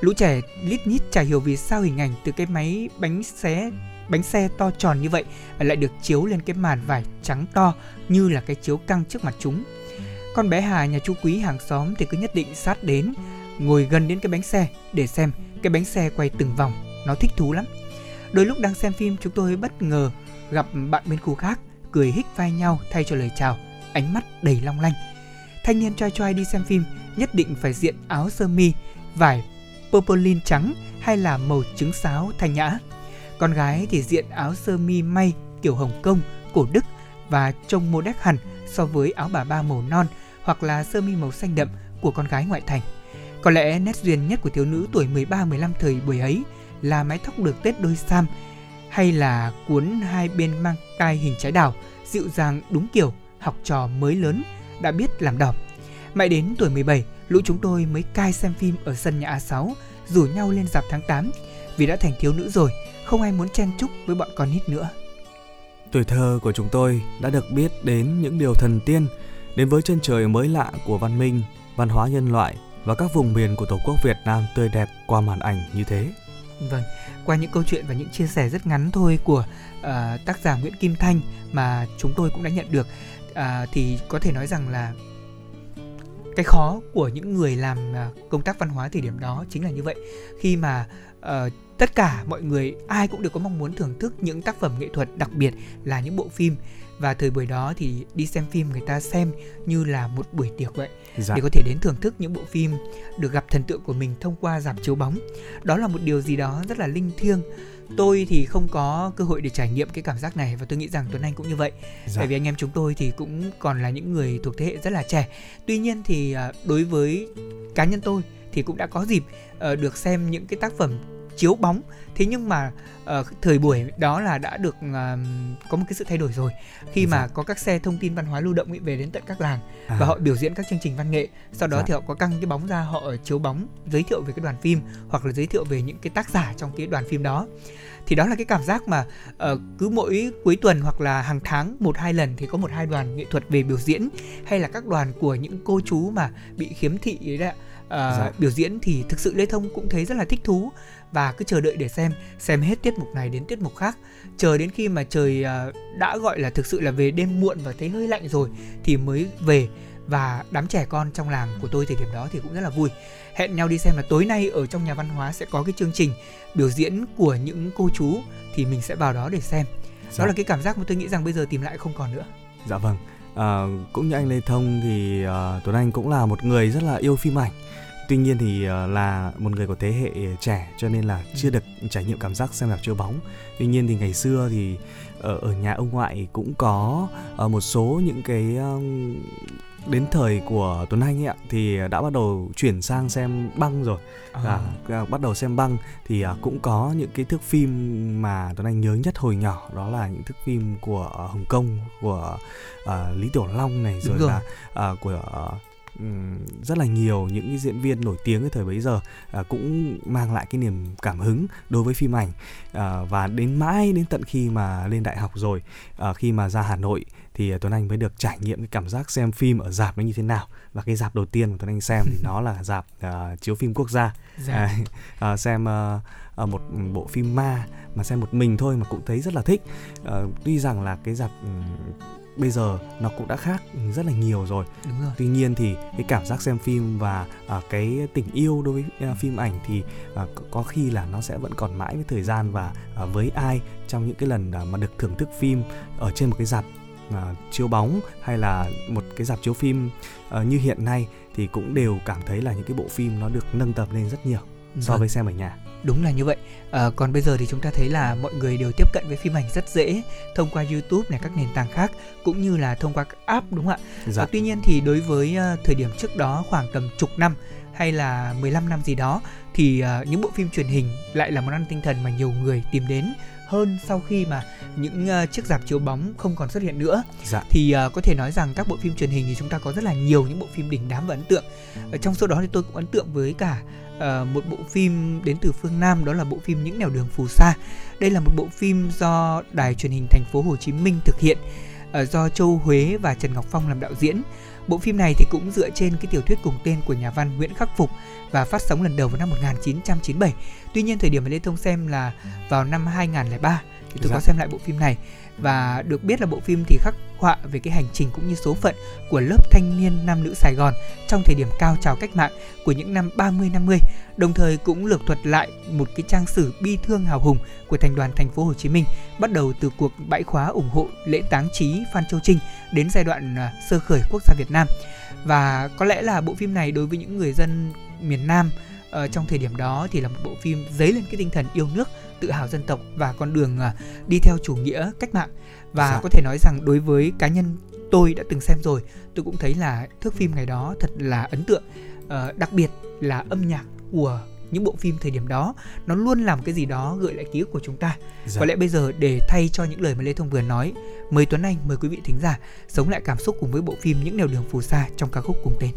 S1: Lũ trẻ lít nhít chả hiểu vì sao hình ảnh từ cái máy bánh xé bánh xe to tròn như vậy lại được chiếu lên cái màn vải trắng to như là cái chiếu căng trước mặt chúng. Con bé Hà nhà chú Quý hàng xóm thì cứ nhất định sát đến, ngồi gần đến cái bánh xe để xem cái bánh xe quay từng vòng, nó thích thú lắm. Đôi lúc đang xem phim chúng tôi bất ngờ gặp bạn bên khu khác cười hích vai nhau thay cho lời chào, ánh mắt đầy long lanh. Thanh niên trai trai đi xem phim nhất định phải diện áo sơ mi, vải purple trắng hay là màu trứng sáo thanh nhã. Con gái thì diện áo sơ mi may kiểu Hồng Kông, cổ Đức và trông mô đét hẳn so với áo bà ba màu non hoặc là sơ mi màu xanh đậm của con gái ngoại thành. Có lẽ nét duyên nhất của thiếu nữ tuổi 13-15 thời buổi ấy là mái tóc được tết đôi sam hay là cuốn hai bên mang cai hình trái đào, dịu dàng đúng kiểu học trò mới lớn đã biết làm đỏ. Mãi đến tuổi 17, lũ chúng tôi mới cai xem phim ở sân nhà A6, rủ nhau lên dạp tháng 8 vì đã thành thiếu nữ rồi, không ai muốn chen chúc với bọn con nít nữa.
S3: Tuổi thơ của chúng tôi đã được biết đến những điều thần tiên, đến với chân trời mới lạ của văn minh, văn hóa nhân loại và các vùng miền của Tổ quốc Việt Nam tươi đẹp qua màn ảnh như thế.
S1: Vâng, qua những câu chuyện và những chia sẻ rất ngắn thôi của uh, tác giả Nguyễn Kim Thanh mà chúng tôi cũng đã nhận được uh, thì có thể nói rằng là cái khó của những người làm uh, công tác văn hóa thời điểm đó chính là như vậy khi mà uh, tất cả mọi người ai cũng đều có mong muốn thưởng thức những tác phẩm nghệ thuật đặc biệt là những bộ phim. Và thời buổi đó thì đi xem phim người ta xem như là một buổi tiệc vậy. Dạ. để có thể đến thưởng thức những bộ phim được gặp thần tượng của mình thông qua dạp chiếu bóng. Đó là một điều gì đó rất là linh thiêng. Tôi thì không có cơ hội để trải nghiệm cái cảm giác này và tôi nghĩ rằng tuấn anh cũng như vậy. Dạ. tại vì anh em chúng tôi thì cũng còn là những người thuộc thế hệ rất là trẻ. Tuy nhiên thì à, đối với cá nhân tôi thì cũng đã có dịp uh, được xem những cái tác phẩm chiếu bóng thế nhưng mà uh, thời buổi đó là đã được uh, có một cái sự thay đổi rồi khi dạ. mà có các xe thông tin văn hóa lưu động ấy về đến tận các làng à. và họ biểu diễn các chương trình văn nghệ sau đó dạ. thì họ có căng cái bóng ra họ chiếu bóng giới thiệu về cái đoàn phim hoặc là giới thiệu về những cái tác giả trong cái đoàn phim đó thì đó là cái cảm giác mà uh, cứ mỗi cuối tuần hoặc là hàng tháng một hai lần thì có một hai đoàn nghệ thuật về biểu diễn hay là các đoàn của những cô chú mà bị khiếm thị ấy đấy uh, dạ. biểu diễn thì thực sự lê thông cũng thấy rất là thích thú và cứ chờ đợi để xem xem hết tiết mục này đến tiết mục khác. Chờ đến khi mà trời uh, đã gọi là thực sự là về đêm muộn và thấy hơi lạnh rồi thì mới về. Và đám trẻ con trong làng của tôi thời điểm đó thì cũng rất là vui. Hẹn nhau đi xem là tối nay ở trong nhà văn hóa sẽ có cái chương trình biểu diễn của những cô chú thì mình sẽ vào đó để xem. Dạ. đó là cái cảm giác mà tôi nghĩ rằng bây giờ tìm lại không còn nữa.
S3: Dạ vâng. À, cũng như anh lê thông thì uh, tuấn anh cũng là một người rất là yêu phim ảnh tuy nhiên thì uh, là một người của thế hệ trẻ cho nên là chưa ừ. được trải nghiệm cảm giác xem rạp chiếu bóng tuy nhiên thì ngày xưa thì ở ở nhà ông ngoại cũng có uh, một số những cái đến thời của Tuấn Anh ấy ạ thì đã bắt đầu chuyển sang xem băng rồi à. À, bắt đầu xem băng thì à, cũng có những cái thước phim mà Tuấn Anh nhớ nhất hồi nhỏ đó là những thước phim của Hồng Kông của à, Lý Tiểu Long này rồi, rồi. là à, của rất là nhiều những cái diễn viên nổi tiếng cái thời bấy giờ à, cũng mang lại cái niềm cảm hứng đối với phim ảnh. À, và đến mãi đến tận khi mà lên đại học rồi à, khi mà ra Hà Nội thì Tuấn Anh mới được trải nghiệm cái cảm giác xem phim ở dạp nó như thế nào. Và cái dạp đầu tiên mà Tuấn Anh xem thì nó là dạp uh, chiếu phim quốc gia. Dạ. à, uh, xem uh, một bộ phim ma mà xem một mình thôi mà cũng thấy rất là thích. Uh, tuy rằng là cái dạp bây giờ nó cũng đã khác rất là nhiều rồi.
S1: Đúng rồi.
S3: Tuy nhiên thì cái cảm giác xem phim và uh, cái tình yêu đối với uh, phim ảnh thì uh, có khi là nó sẽ vẫn còn mãi với thời gian và uh, với ai trong những cái lần uh, mà được thưởng thức phim ở trên một cái dạp uh, chiếu bóng hay là một cái dạp chiếu phim uh, như hiện nay thì cũng đều cảm thấy là những cái bộ phim nó được nâng tầm lên rất nhiều so với xem ở nhà
S1: đúng là như vậy à, còn bây giờ thì chúng ta thấy là mọi người đều tiếp cận với phim ảnh rất dễ thông qua youtube này các nền tảng khác cũng như là thông qua các app đúng không ạ dạ. à, tuy nhiên thì đối với uh, thời điểm trước đó khoảng tầm chục năm hay là 15 năm gì đó thì uh, những bộ phim truyền hình lại là món ăn tinh thần mà nhiều người tìm đến hơn sau khi mà những uh, chiếc dạp chiếu bóng không còn xuất hiện nữa dạ. thì uh, có thể nói rằng các bộ phim truyền hình thì chúng ta có rất là nhiều những bộ phim đỉnh đám và ấn tượng ở trong số đó thì tôi cũng ấn tượng với cả uh, một bộ phim đến từ phương Nam đó là bộ phim Những nẻo đường phù sa. Đây là một bộ phim do Đài truyền hình Thành phố Hồ Chí Minh thực hiện uh, do Châu Huế và Trần Ngọc Phong làm đạo diễn. Bộ phim này thì cũng dựa trên cái tiểu thuyết cùng tên của nhà văn Nguyễn Khắc Phục và phát sóng lần đầu vào năm 1997. Tuy nhiên thời điểm mà Lê Thông xem là vào năm 2003 thì tôi dạ. có xem lại bộ phim này và được biết là bộ phim thì khắc họa về cái hành trình cũng như số phận của lớp thanh niên nam nữ Sài Gòn trong thời điểm cao trào cách mạng của những năm 30 50, đồng thời cũng lược thuật lại một cái trang sử bi thương hào hùng của thành đoàn thành phố Hồ Chí Minh bắt đầu từ cuộc bãi khóa ủng hộ lễ táng chí Phan Châu Trinh đến giai đoạn à, sơ khởi quốc gia Việt Nam. Và có lẽ là bộ phim này đối với những người dân miền Nam ở trong thời điểm đó thì là một bộ phim dấy lên cái tinh thần yêu nước tự hào dân tộc và con đường à, đi theo chủ nghĩa cách mạng và
S3: Dạ.
S1: có thể nói rằng đối với cá nhân tôi đã từng xem rồi tôi cũng thấy là thước phim ngày đó thật là ấn tượng Ờ, đặc biệt là âm nhạc của những bộ phim thời điểm đó nó luôn làm cái gì đó gợi lại ký ức của chúng ta
S3: Dạ.
S1: có lẽ bây giờ để thay cho những lời mà lê thông vừa nói mời tuấn anh mời quý vị thính giả sống lại cảm xúc cùng với bộ phim những nẻo đường phù sa trong ca khúc cùng tên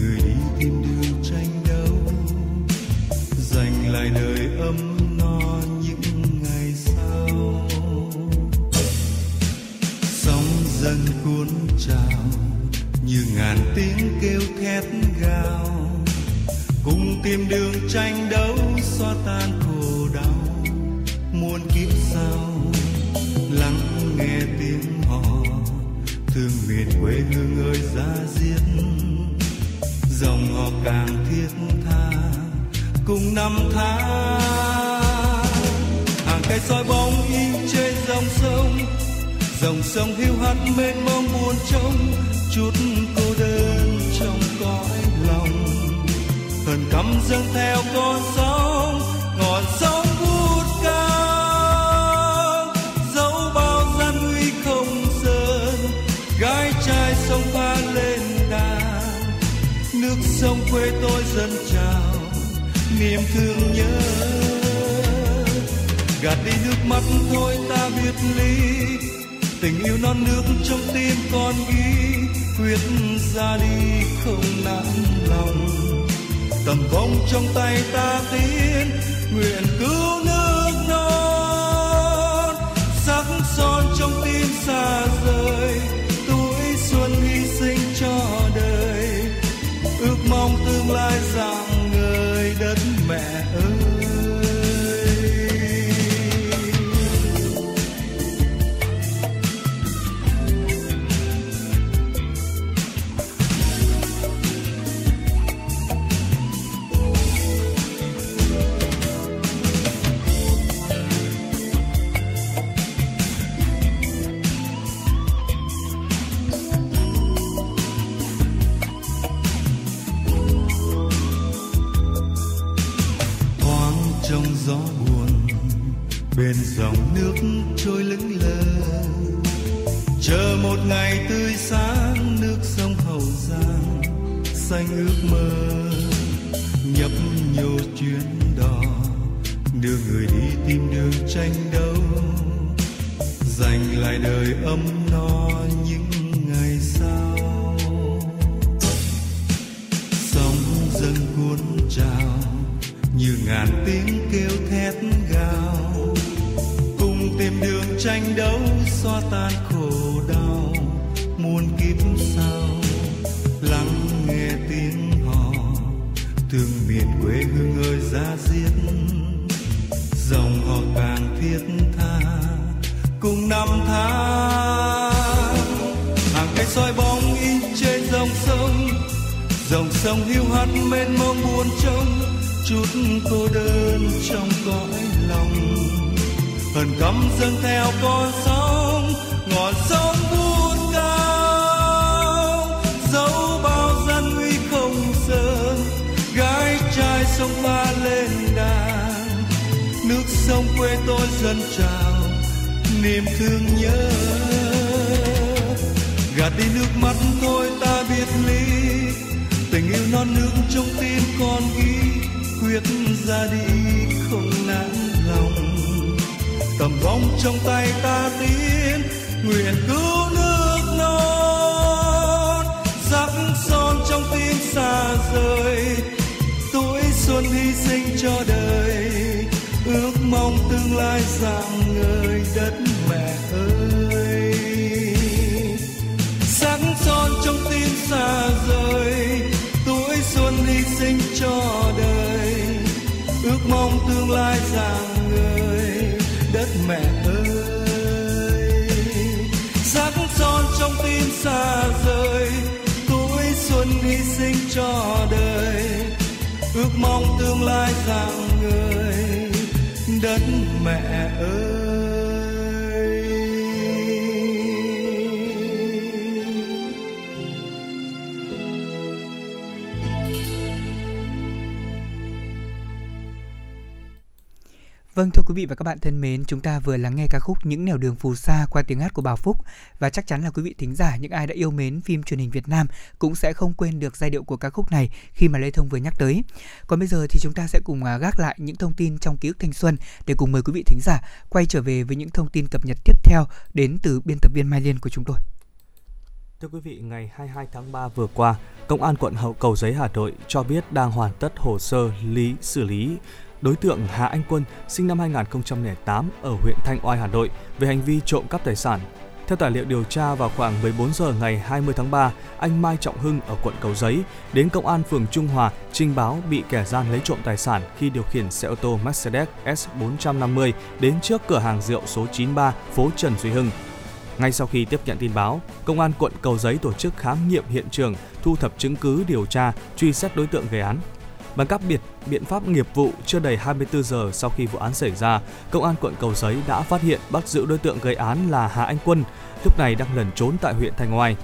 S8: người đi tìm đường tranh đấu dành lại đời ấm no những ngày sau. Sóng dần cuốn trào, như ngàn tiếng kêu thét gào. Cùng tìm đường tranh đấu xóa tan khổ đau, muôn kiếp sau. Lắng nghe tiếng hò, thương miền quê hương ơi, ra diết họ càng thiết tha. Cùng năm tháng, hàng cây soi bóng in trên dòng sông. Dòng sông hiu hắt mênh mông buồn trông chút cô đơn trong cõi lòng. Hờn cắm dâng theo con sóng sông quê tôi dân trào, niềm thương nhớ. Gạt đi nước mắt thôi ta biệt ly, tình yêu non nước trong tim con ghi, quyết ra đi không nản lòng. Tầm vong trong tay ta tiến, nguyện cứu nước non, sắc son trong tim xa rời. Tương lai rạng người đất mẹ ơi.
S1: Vâng thưa quý vị và các bạn thân mến, chúng ta vừa lắng nghe ca khúc Những nẻo đường phù sa qua tiếng hát của Bảo Phúc và chắc chắn là quý vị thính giả những ai đã yêu mến phim truyền hình Việt Nam cũng sẽ không quên được giai điệu của ca khúc này khi mà Lê Thông vừa nhắc tới. Còn bây giờ thì chúng ta sẽ cùng à, gác lại những thông tin trong ký ức thanh xuân để cùng mời quý vị thính giả quay trở về với những thông tin cập nhật tiếp theo đến từ biên tập viên Mai Liên của chúng tôi.
S3: Thưa quý vị, ngày 22 tháng 3 vừa qua, Công an quận Hậu Cầu Giấy Hà Nội cho biết đang hoàn tất hồ sơ lý xử lý đối tượng Hà Anh Quân sinh năm 2008 ở huyện Thanh Oai, Hà Nội về hành vi trộm cắp tài sản. Theo tài liệu điều tra vào khoảng 14 giờ ngày 20 tháng 3, anh Mai Trọng Hưng ở quận Cầu Giấy đến công an phường Trung Hòa trình báo bị kẻ gian lấy trộm tài sản khi điều khiển xe ô tô Mercedes S450 đến trước cửa hàng rượu số 93 phố Trần Duy Hưng. Ngay sau khi tiếp nhận tin báo, công an quận Cầu Giấy tổ chức khám nghiệm hiện trường, thu thập chứng cứ điều tra, truy xét đối tượng gây án. Bằng các biệt biện pháp nghiệp vụ chưa đầy 24 giờ sau khi vụ án xảy ra, công an quận Cầu Giấy đã phát hiện bắt giữ đối tượng gây án là Hà Anh Quân, lúc này đang lẩn trốn tại huyện Thanh Oai.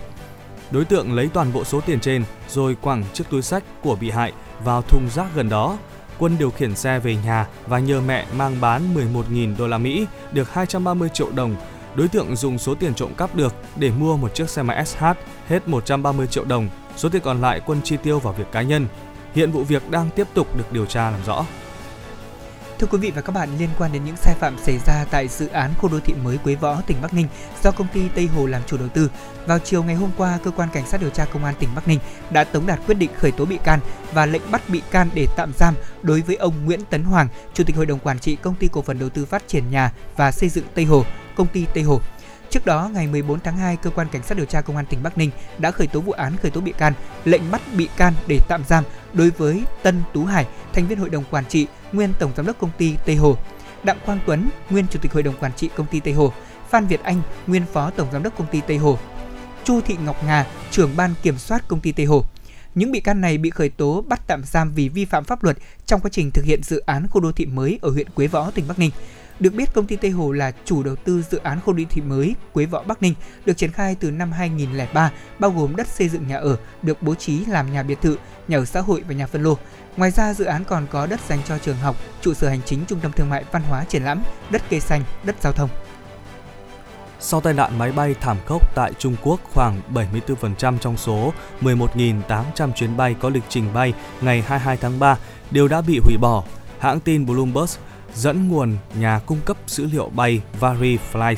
S3: Đối tượng lấy toàn bộ số tiền trên rồi quẳng chiếc túi sách của bị hại vào thùng rác gần đó. Quân điều khiển xe về nhà và nhờ mẹ mang bán 11.000 đô la Mỹ, được 230 triệu đồng. Đối tượng dùng số tiền trộm cắp được để mua một chiếc xe máy SH hết 130 triệu đồng. Số tiền còn lại Quân chi tiêu vào việc cá nhân. Hiện vụ việc đang tiếp tục được điều tra làm rõ.
S1: Thưa quý vị và các bạn, liên quan đến những sai phạm xảy ra tại dự án khu đô thị mới Quế Võ, tỉnh Bắc Ninh do công ty Tây Hồ làm chủ đầu tư, vào chiều ngày hôm qua, cơ quan cảnh sát điều tra công an tỉnh Bắc Ninh đã tống đạt quyết định khởi tố bị can và lệnh bắt bị can để tạm giam đối với ông Nguyễn Tấn Hoàng, chủ tịch hội đồng quản trị công ty cổ phần đầu tư phát triển nhà và xây dựng Tây Hồ, công ty Tây Hồ. Trước đó, ngày 14 tháng 2, cơ quan cảnh sát điều tra công an tỉnh Bắc Ninh đã khởi tố vụ án khởi tố bị can, lệnh bắt bị can để tạm giam đối với Tân Tú Hải, thành viên hội đồng quản trị, nguyên tổng giám đốc công ty Tây Hồ, Đặng Quang Tuấn, nguyên chủ tịch hội đồng quản trị công ty Tây Hồ, Phan Việt Anh, nguyên phó tổng giám đốc công ty Tây Hồ, Chu Thị Ngọc Nga, trưởng ban kiểm soát công ty Tây Hồ. Những bị can này bị khởi tố bắt tạm giam vì vi phạm pháp luật trong quá trình thực hiện dự án khu đô thị mới ở huyện Quế Võ, tỉnh Bắc Ninh. Được biết, công ty Tây Hồ là chủ đầu tư dự án khu đô thị mới Quế Võ Bắc Ninh được triển khai từ năm 2003, bao gồm đất xây dựng nhà ở được bố trí làm nhà biệt thự, nhà ở xã hội và nhà phân lô. Ngoài ra, dự án còn có đất dành cho trường học, trụ sở hành chính trung tâm thương mại văn hóa triển lãm, đất cây xanh, đất giao thông.
S3: Sau tai nạn máy bay thảm khốc tại Trung Quốc, khoảng 74% trong số 11.800 chuyến bay có lịch trình bay ngày 22 tháng 3 đều đã bị hủy bỏ. Hãng tin Bloomberg dẫn nguồn nhà cung cấp dữ liệu bay Variflight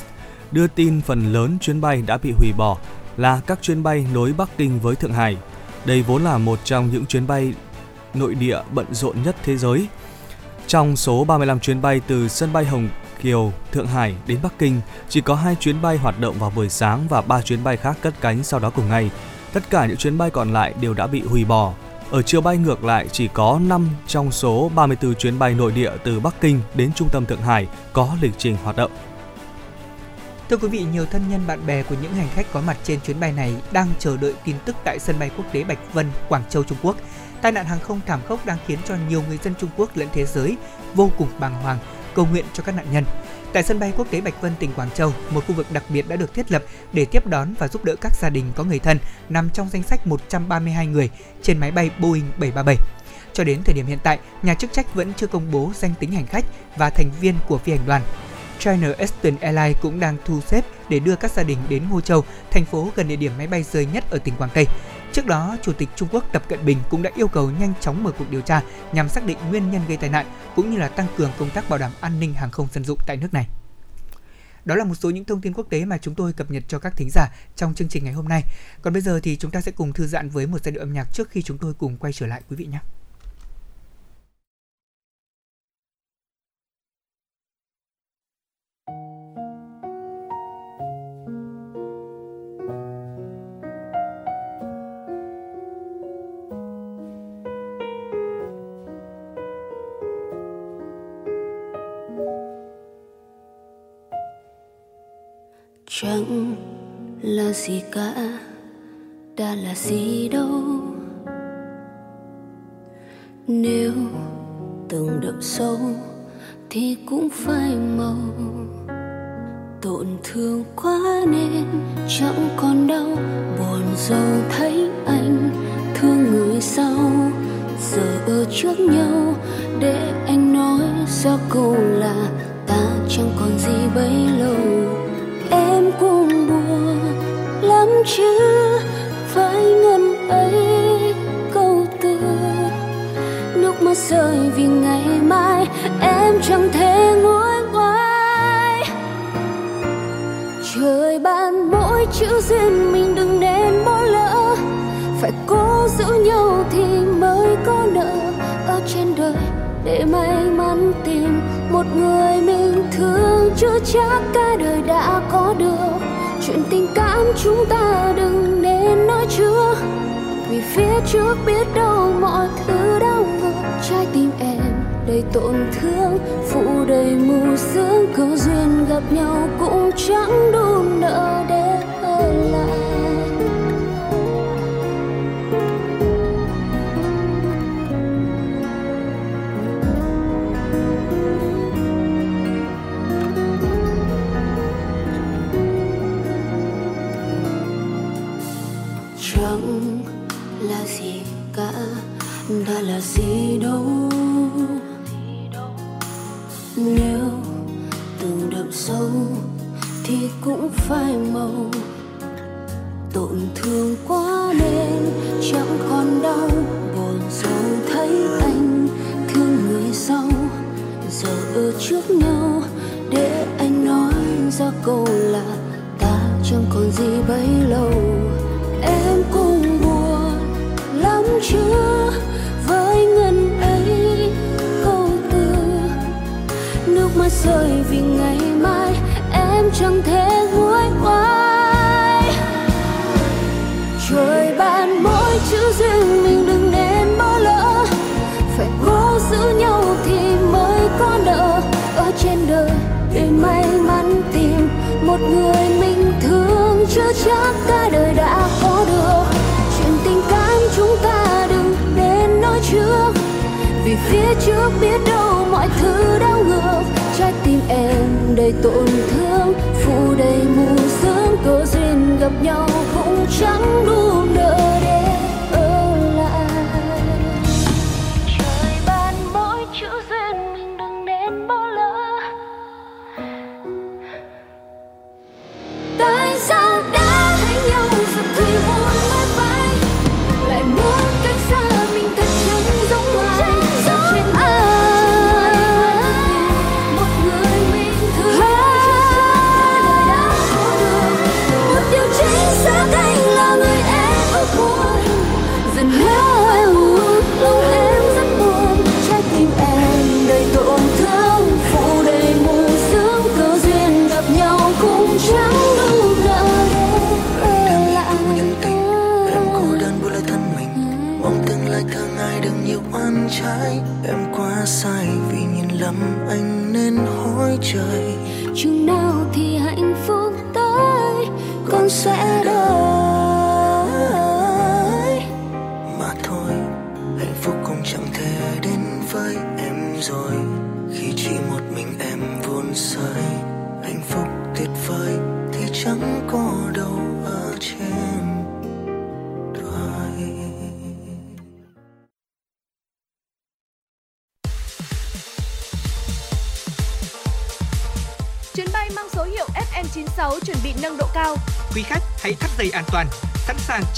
S3: đưa tin phần lớn chuyến bay đã bị hủy bỏ là các chuyến bay nối Bắc Kinh với Thượng Hải. Đây vốn là một trong những chuyến bay nội địa bận rộn nhất thế giới. Trong số 35 chuyến bay từ sân bay Hồng Kiều, Thượng Hải đến Bắc Kinh, chỉ có 2 chuyến bay hoạt động vào buổi sáng và 3 chuyến bay khác cất cánh sau đó cùng ngày. Tất cả những chuyến bay còn lại đều đã bị hủy bỏ. Ở chiều bay ngược lại, chỉ có 5 trong số 34 chuyến bay nội địa từ Bắc Kinh đến trung tâm Thượng Hải có lịch trình hoạt động.
S1: Thưa quý vị, nhiều thân nhân bạn bè của những hành khách có mặt trên chuyến bay này đang chờ đợi tin tức tại sân bay quốc tế Bạch Vân, Quảng Châu, Trung Quốc. Tai nạn hàng không thảm khốc đang khiến cho nhiều người dân Trung Quốc lẫn thế giới vô cùng bàng hoàng, cầu nguyện cho các nạn nhân. Tại sân bay quốc tế Bạch Vân, tỉnh Quảng Châu, một khu vực đặc biệt đã được thiết lập để tiếp đón và giúp đỡ các gia đình có người thân nằm trong danh sách 132 người trên máy bay Boeing 737. Cho đến thời điểm hiện tại, nhà chức trách vẫn chưa công bố danh tính hành khách và thành viên của phi hành đoàn. China Eastern Airlines cũng đang thu xếp để đưa các gia đình đến Ngô Châu, thành phố gần địa điểm máy bay rơi nhất ở tỉnh Quảng Tây. Trước đó, Chủ tịch Trung Quốc Tập Cận Bình cũng đã yêu cầu nhanh chóng mở cuộc điều tra nhằm xác định nguyên nhân gây tai nạn cũng như là tăng cường công tác bảo đảm an ninh hàng không dân dụng tại nước này. Đó là một số những thông tin quốc tế mà chúng tôi cập nhật cho các thính giả trong chương trình ngày hôm nay. Còn bây giờ thì chúng ta sẽ cùng thư giãn với một giai điệu âm nhạc trước khi chúng tôi cùng quay trở lại quý vị nhé.
S9: Chẳng là gì cả đã là gì đâu. Nếu từng đậm sâu thì cũng phải màu. Tổn thương quá nên chẳng còn đau. Buồn dâu thấy anh thương người sau. Giờ ở trước nhau để anh nói ra câu là ta chẳng còn gì bấy lâu em cũng buồn lắm chứ. Phải ngần ấy câu từ, nước mắt rơi vì ngày mai em chẳng thể nguôi ngoai. Trời ban mỗi chữ duyên mình đừng nên bỏ lỡ, phải cố giữ nhau thì mới có nợ ở trên đời để may mắn tìm một người mình thương chưa chắc cả đời đã có được. Chuyện tình cảm chúng ta đừng nên nói trước. Vì phía trước biết đâu mọi thứ đau ngược. Trái tim em đầy tổn thương phụ đầy mù sương. Có duyên gặp nhau cũng chẳng đủ nợ để ở lại. Chẳng là gì cả, đã là gì đâu. Nếu từng đậm sâu thì cũng phải màu. Tổn thương quá nên chẳng còn đau. Buồn dầu thấy anh thương người sau. Giờ ở trước nhau để anh nói ra câu là ta chẳng còn gì bấy lâu. Vì ngày mai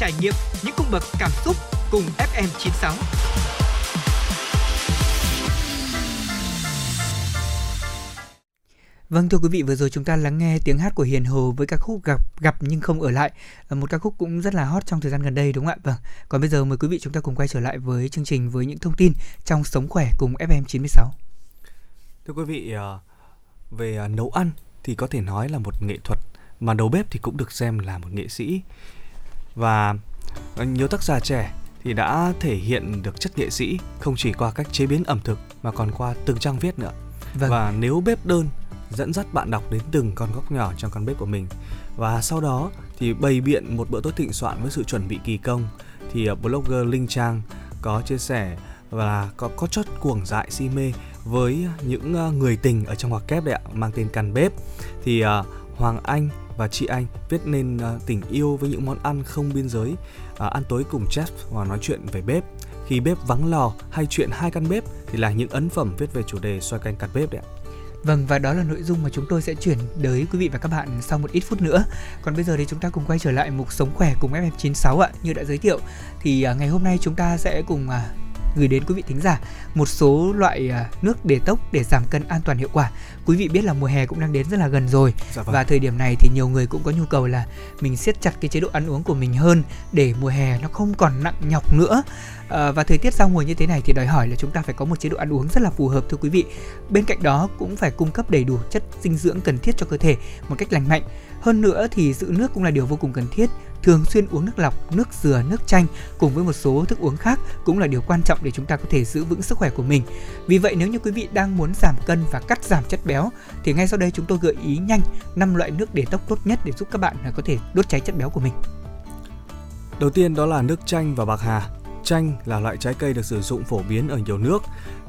S1: trải nghiệm những cung bậc cảm xúc cùng FM96. Vâng thưa quý vị vừa rồi chúng ta lắng nghe tiếng hát của Hiền Hồ với ca khúc gặp gặp nhưng không ở lại Ờ, một ca khúc cũng rất là hot trong thời gian gần đây đúng không ạ? Vâng. Còn bây giờ mời quý vị chúng ta cùng quay trở lại với chương trình với những thông tin trong sống khỏe cùng FM 96.
S3: Thưa quý vị, ờ, về ờ, nấu ăn thì có thể nói là một nghệ thuật mà đầu bếp thì cũng được xem là một nghệ sĩ. Và nhiều tác giả trẻ thì đã thể hiện được chất nghệ sĩ không chỉ qua cách chế biến ẩm thực mà còn qua từng trang viết nữa.
S1: Vâng.
S3: Và nếu bếp đơn dẫn dắt bạn đọc đến từng con góc nhỏ trong căn bếp của mình và sau đó thì bày biện một bữa tối thịnh soạn với sự chuẩn bị kỳ công thì ờ, blogger Linh Trang có chia sẻ và có có chót cuồng dại si mê với những ờ, người tình ở trong ngoặc kép đấy ạ mang tên căn bếp thì ờ, Hoàng Anh và chị Anh viết nên à, tình yêu với những món ăn không biên giới à, ăn tối cùng chef và nói chuyện về bếp khi bếp vắng lò hay chuyện hai căn bếp thì là những ấn phẩm viết về chủ đề xoay canh căn bếp đấy ạ
S1: Vâng và đó là nội dung mà chúng tôi sẽ chuyển tới quý vị và các bạn sau một ít phút nữa. Còn bây giờ thì chúng ta cùng quay trở lại mục sống khỏe cùng FM96 ạ. Như đã giới thiệu, thì à, ngày hôm nay chúng ta sẽ cùng gửi đến quý vị thính giả một số loại nước để tốc để giảm cân an toàn hiệu quả. Quý vị biết là mùa hè cũng đang đến rất là gần rồi
S3: dạ vâng.
S1: và thời điểm này thì nhiều người cũng có nhu cầu là mình siết chặt cái chế độ ăn uống của mình hơn để mùa hè nó không còn nặng nhọc nữa. À, và thời tiết giao mùa như thế này thì đòi hỏi là chúng ta phải có một chế độ ăn uống rất là phù hợp thưa quý vị. Bên cạnh đó cũng phải cung cấp đầy đủ chất dinh dưỡng cần thiết cho cơ thể một cách lành mạnh. Hơn nữa thì giữ nước cũng là điều vô cùng cần thiết. Thường xuyên uống nước lọc, nước dừa, nước chanh cùng với một số thức uống khác cũng là điều quan trọng để chúng ta có thể giữ vững sức khỏe của mình. Vì vậy nếu như quý vị đang muốn giảm cân và cắt giảm chất béo thì ngay sau đây chúng tôi gợi ý nhanh 5 loại nước để tóc tốt nhất để giúp các bạn có thể đốt cháy chất béo của mình.
S3: Đầu tiên đó là nước chanh và bạc hà. Chanh là loại trái cây được sử dụng phổ biến ở nhiều nước.